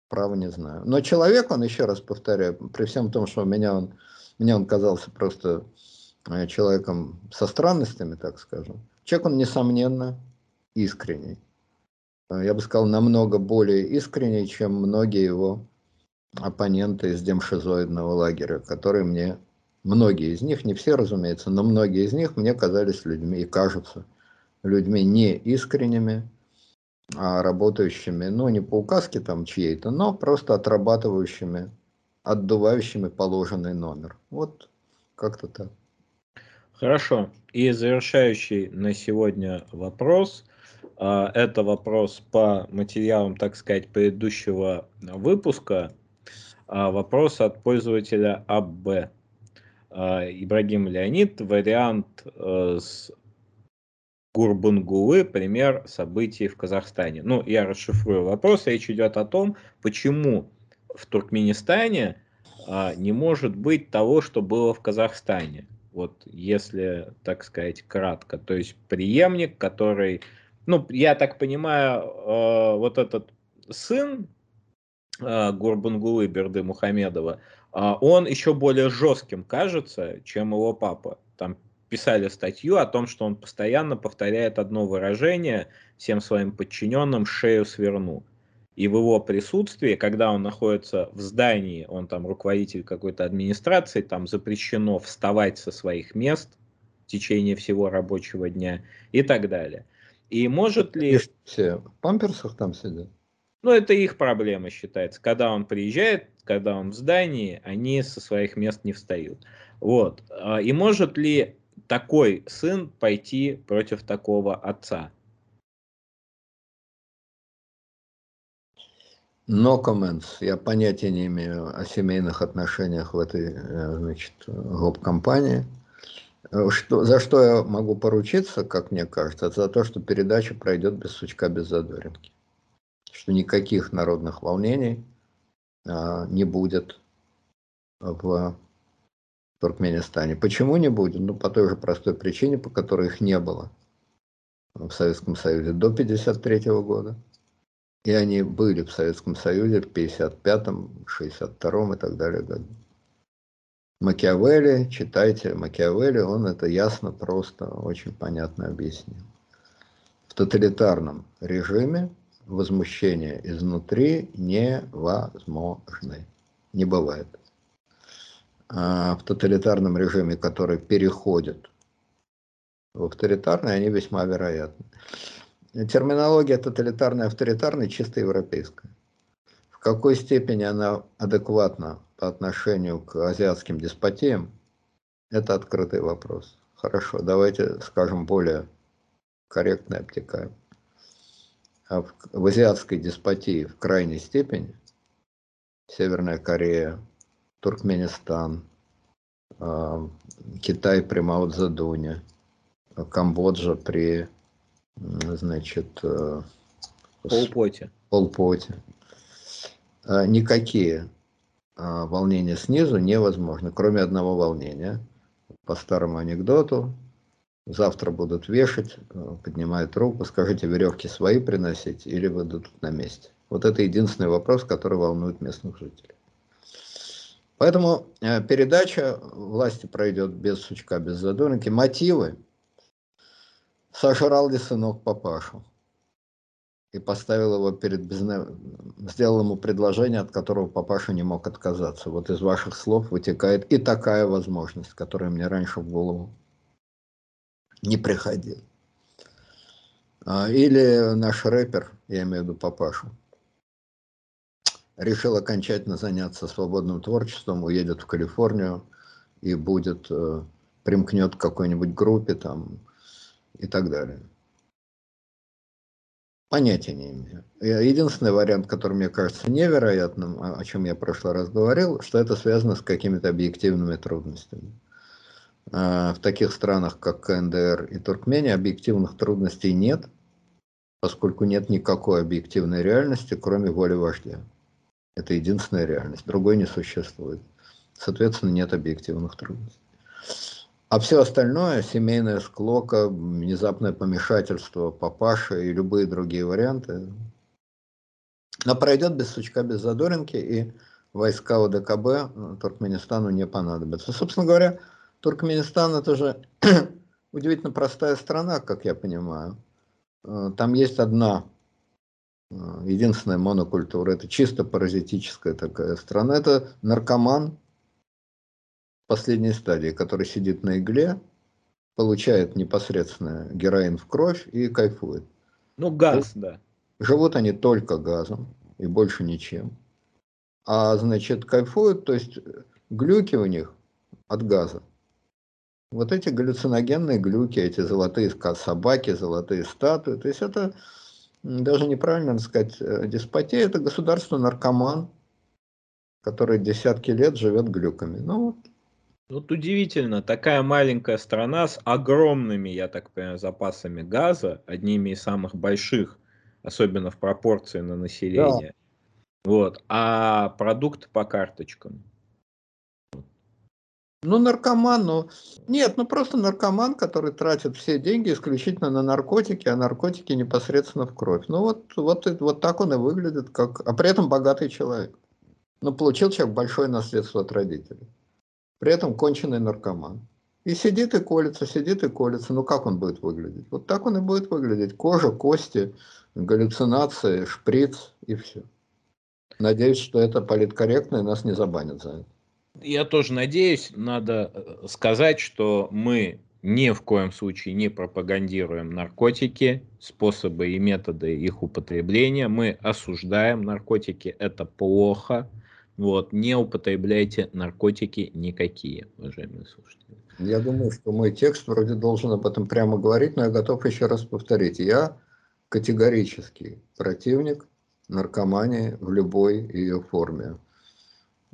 право не знаю. Но человек, он, еще раз повторяю, при всем том, что меня он, мне он казался просто э, человеком со странностями, так скажем, человек он, несомненно, искренний. Э, я бы сказал, намного более искренний, чем многие его оппоненты из демшизоидного лагеря, которые мне, многие из них, не все, разумеется, но многие из них мне казались людьми и кажутся людьми не искренними, а работающими, ну, не по указке там чьей-то, но просто отрабатывающими, отдувающими положенный номер. Вот как-то так. Хорошо. И завершающий на сегодня вопрос. А, это вопрос по материалам, так сказать, предыдущего выпуска. А, вопрос от пользователя АБ. А, Ибрагим Леонид, вариант э, с Гурбангулы, пример событий в Казахстане. Ну, я расшифрую вопрос. Речь идет о том, почему в Туркменистане не может быть того, что было в Казахстане. Вот если, так сказать, кратко. То есть преемник, который ну, я так понимаю, э, вот этот сын э, Гурбангулы Берды Мухамедова, э, он еще более жестким кажется, чем его папа. Там писали статью о том, что он постоянно повторяет одно выражение всем своим подчиненным «шею сверну». и в его присутствии, когда он находится в здании, он там руководитель какой-то администрации, там запрещено вставать со своих мест в течение всего рабочего дня и так далее. И может ли... Все в памперсах там сидят? Ну, это их проблема считается. Когда он приезжает, когда он в здании, они со своих мест не встают. Вот. А, и может ли такой сын пойти против такого отца? No comments. Я понятия не имею о семейных отношениях в этой э, значит, гоп-компании. Э, что, за что я могу поручиться, как мне кажется, за то, что передача пройдет без сучка, без задоринки. Что никаких народных волнений а, не будет в Туркменистане. Почему не будет? Ну, по той же простой причине, по которой их не было в Советском Союзе до 1953 года. И они были в Советском Союзе в 55-м, 62-м и так далее. Макиавелли, читайте Макиавелли, он это ясно, просто, очень понятно объяснил. В тоталитарном режиме возмущения изнутри невозможны. Не бывает. А в тоталитарном режиме, который переходит в авторитарный, они весьма вероятны терминология тоталитарная, авторитарная чисто европейская. В какой степени она адекватна по отношению к азиатским деспотиям, это открытый вопрос. Хорошо, давайте скажем более корректно и обтекаем. А в, в азиатской деспотии в крайней степени Северная Корея, Туркменистан, э, Китай при Мао Цзэдуне, Камбоджа при значит, э, полпоте. полпоте. А, никакие а, волнения снизу невозможны, кроме одного волнения. По старому анекдоту, завтра будут вешать, э, поднимает руку, скажите, веревки свои приносить или вы тут на месте. Вот это единственный вопрос, который волнует местных жителей. Поэтому э, передача власти пройдет без сучка, без задоринки. Мотивы сожрал ли сынок папашу и поставил его перед безна... сделал ему предложение, от которого папаша не мог отказаться. Вот из ваших слов вытекает и такая возможность, которая мне раньше в голову не приходила. А, или наш рэпер, я имею в виду папашу, решил окончательно заняться свободным творчеством, уедет в Калифорнию и будет, э, примкнет к какой-нибудь группе, там, и так далее. Понятия не имею. Единственный вариант, который мне кажется невероятным, о чем я в прошлый раз говорил, что это связано с какими-то объективными трудностями. А, в таких странах, как КНДР и Туркмения, объективных трудностей нет, поскольку нет никакой объективной реальности, кроме воли вождя. Это единственная реальность, другой не существует. Соответственно, нет объективных трудностей. А все остальное, семейная склока, внезапное помешательство папаши и любые другие варианты, но пройдет без сучка, без задоринки, и войска ОДКБ э, Туркменистану не понадобятся. Собственно говоря, Туркменистан это же <clears throat> удивительно простая страна, как я понимаю. Э, там есть одна, э, единственная монокультура, это чисто паразитическая такая страна, это наркоман, последней стадии, который сидит на игле, получает непосредственно героин в кровь и кайфует. Ну, газ, да. Живут они только газом и больше ничем. А значит, кайфуют, то есть глюки у них от газа. Вот эти галлюциногенные глюки, эти золотые собаки, золотые статуи, то есть это даже неправильно сказать, э, деспотия, это государство-наркоман, который десятки лет живет глюками. Ну, вот удивительно, такая маленькая страна с огромными, я так понимаю, запасами газа, одними из самых больших, особенно в пропорции на население. Да. Вот, а продукт по карточкам. Ну, наркоман, ну, нет, ну просто наркоман, который тратит все деньги исключительно на наркотики, а наркотики непосредственно в кровь. Ну, вот, вот, вот так он и выглядит, как, а при этом богатый человек. Ну, получил человек большое наследство от родителей при этом конченый наркоман. И сидит и колется, сидит и колется. Ну как он будет выглядеть? Вот так он и будет выглядеть. Кожа, кости, галлюцинации, шприц и все. Надеюсь, что это политкорректно и нас не забанят за это. Я тоже надеюсь, надо э, сказать, что мы ни в коем случае не пропагандируем наркотики, способы и методы их употребления. Мы осуждаем наркотики, это плохо. Вот, не употребляйте наркотики никакие, уважаемые слушатели. Я думаю, что мой текст вроде должен об этом прямо говорить, но я готов еще раз повторить. Я категорический противник наркомании в любой ее форме.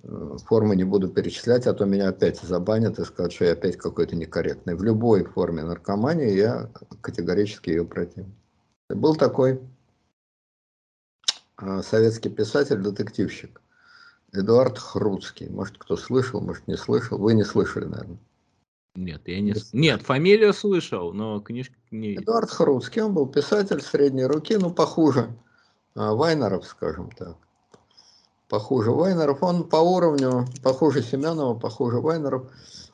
Э, формы не буду перечислять, а то меня опять забанят и скажут, что я опять какой-то некорректный. В любой форме наркомании я категорически ее против. Был такой э, советский писатель-детективщик Эдуард Хруцкий. Может, кто слышал, может, не слышал. Вы не слышали, наверное. Нет, я не... Нет, фамилию слышал, но книжки не... Эдуард Хруцкий, он был писатель средней руки, ну, похуже э, Вайнеров, скажем так похуже Вайнеров. Он по уровню, похуже Семенова, похуже Вайнеров.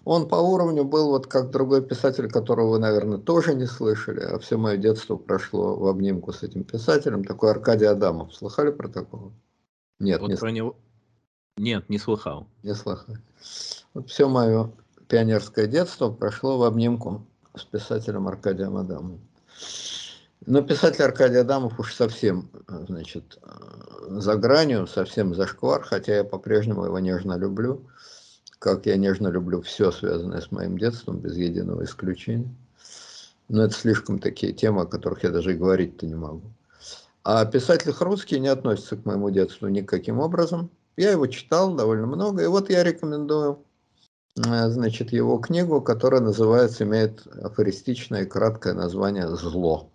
Он по уровню был вот как другой писатель, которого вы, наверное, тоже не слышали, а все мое детство прошло в обнимку с этим писателем, такой Аркадий Адамов. Слыхали про такого? Нет, вот не про него... Нет, не слыхал. Не слыхал. Вот все мое пионерское детство прошло в обнимку с писателем Аркадием Адамовым. Но писатель Аркадий Адамов уж совсем, значит, за гранью, совсем зашквар, хотя я по-прежнему его нежно люблю, как я нежно люблю все, связанное с моим детством, без единого исключения. Но это слишком такие темы, о которых я даже и говорить-то не могу. А писатель Хрусский не относится к моему детству никаким образом. Я его читал довольно много, и вот я рекомендую э, значит, его книгу, которая называется, имеет афористичное краткое название «Зло».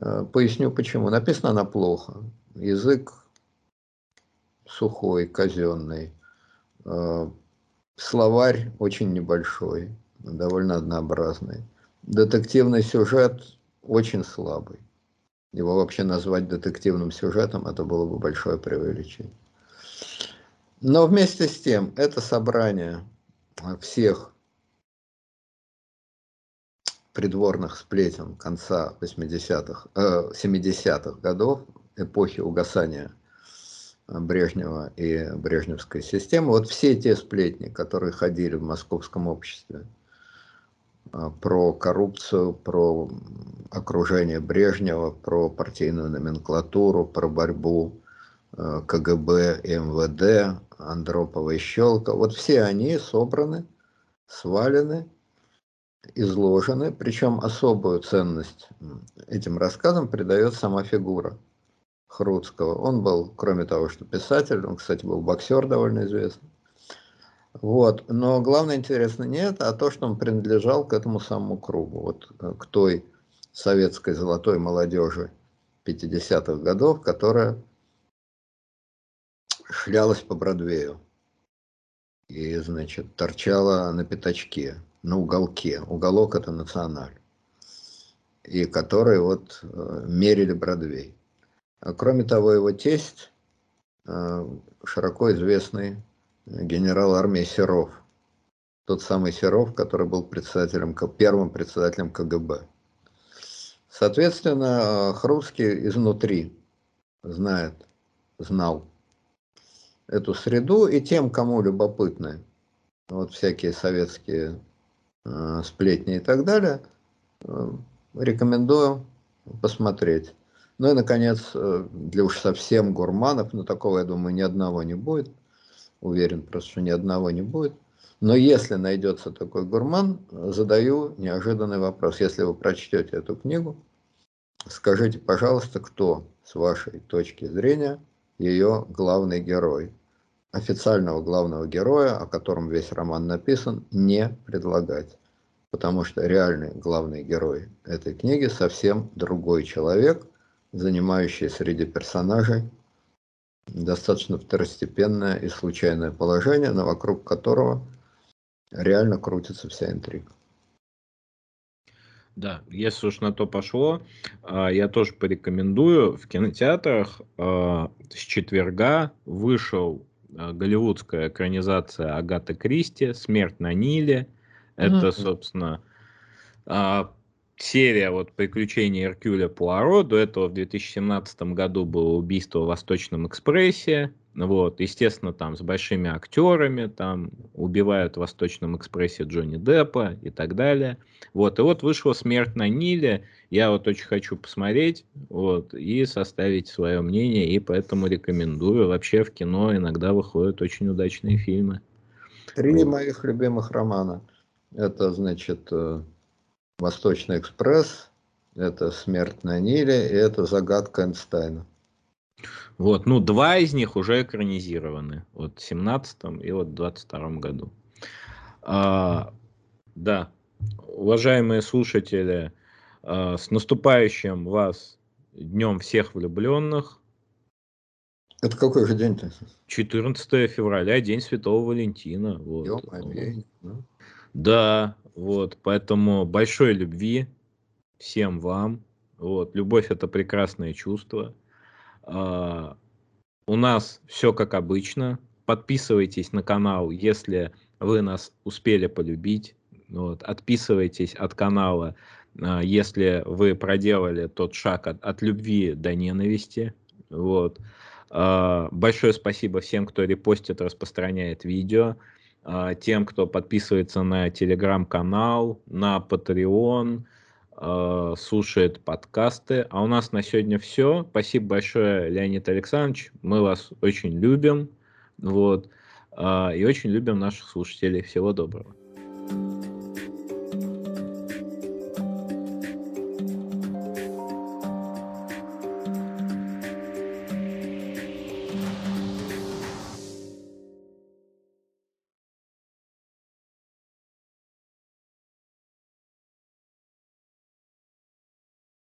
Э, поясню почему. Написана она плохо. Язык сухой, казенный. Э, словарь очень небольшой, довольно однообразный. Детективный сюжет очень слабый. Его вообще назвать детективным сюжетом, это было бы большое преувеличение. Но вместе с тем, это собрание всех придворных сплетен конца 80-х, э, 70-х годов, эпохи угасания Брежнева и Брежневской системы, вот все те сплетни, которые ходили в московском обществе про коррупцию, про окружение Брежнева, про партийную номенклатуру, про борьбу э, КГБ МВД, Андропова и Щелка, вот все они собраны, свалены изложены, причем особую ценность этим рассказам придает сама фигура Хруцкого. Он был, кроме того, что писатель, он, кстати, был боксер довольно известный. Вот. Но главное интересно не это, а то, что он принадлежал к этому самому кругу, вот э, к той советской золотой молодежи 50-х годов, которая шлялась по Бродвею и, значит, торчала на пятачке на уголке. Уголок это националь. И который вот э, мерили Бродвей. Кроме того, его тесть, э, широко известный генерал армии Серов. Тот самый Серов, который был председателем, первым председателем КГБ. Соответственно, Хрусский изнутри знает, знал эту среду, и тем, кому любопытны вот всякие советские Э, сплетни и так далее, э, рекомендую посмотреть. Ну и, наконец, э, для уж совсем гурманов, но такого, я думаю, ни одного не будет. Уверен просто, что ни одного не будет. Но если найдется такой гурман, задаю неожиданный вопрос. Если вы прочтете эту книгу, скажите, пожалуйста, кто, с вашей точки зрения, ее главный герой – официального главного героя, о котором весь роман написан, не предлагать. Потому что реальный главный герой этой книги совсем другой человек, занимающий среди персонажей достаточно второстепенное и случайное положение, но вокруг которого реально крутится вся интрига. Да, если уж на то пошло, а, я тоже порекомендую. В кинотеатрах а, с четверга вышел Э, голливудская экранизация Агаты Кристи «Смерть на Ниле». Это, mm-hmm. собственно, а, серия вот приключений Эркюля Пуаро. До этого в 2017 году было убийство в Восточном экспрессе. Вот, естественно, там с большими актерами, там убивают в Восточном экспрессе Джонни Деппа и так далее. Вот, и вот вышла «Смерть на Ниле», я вот очень хочу посмотреть, вот, и составить свое мнение, и поэтому рекомендую. Вообще в кино иногда выходят очень удачные фильмы. Три вот. моих любимых романа. Это, значит, э, «Восточный экспресс», это «Смерть на Ниле» и это «Загадка Эйнштейна». Вот, ну, два из них уже экранизированы. Вот в 17 и вот в 22 году. А, да, уважаемые слушатели, а, с наступающим вас Днем всех влюбленных. Это какой же день-то? 14 февраля, День Святого Валентина. Вот. да? да, вот, поэтому большой любви всем вам. Вот, любовь это прекрасное чувство. Uh, у нас все как обычно. Подписывайтесь на канал, если вы нас успели полюбить. Вот. Отписывайтесь от канала, uh, если вы проделали тот шаг от, от любви до ненависти. Вот. Uh, большое спасибо всем, кто репостит, распространяет видео, тем, кто подписывается на телеграм-канал, на Patreon, э, слушает подкасты. А у нас на сегодня все. Спасибо большое, Леонид Александрович. Мы вас очень любим. Вот. Э, и очень любим наших слушателей. Всего доброго.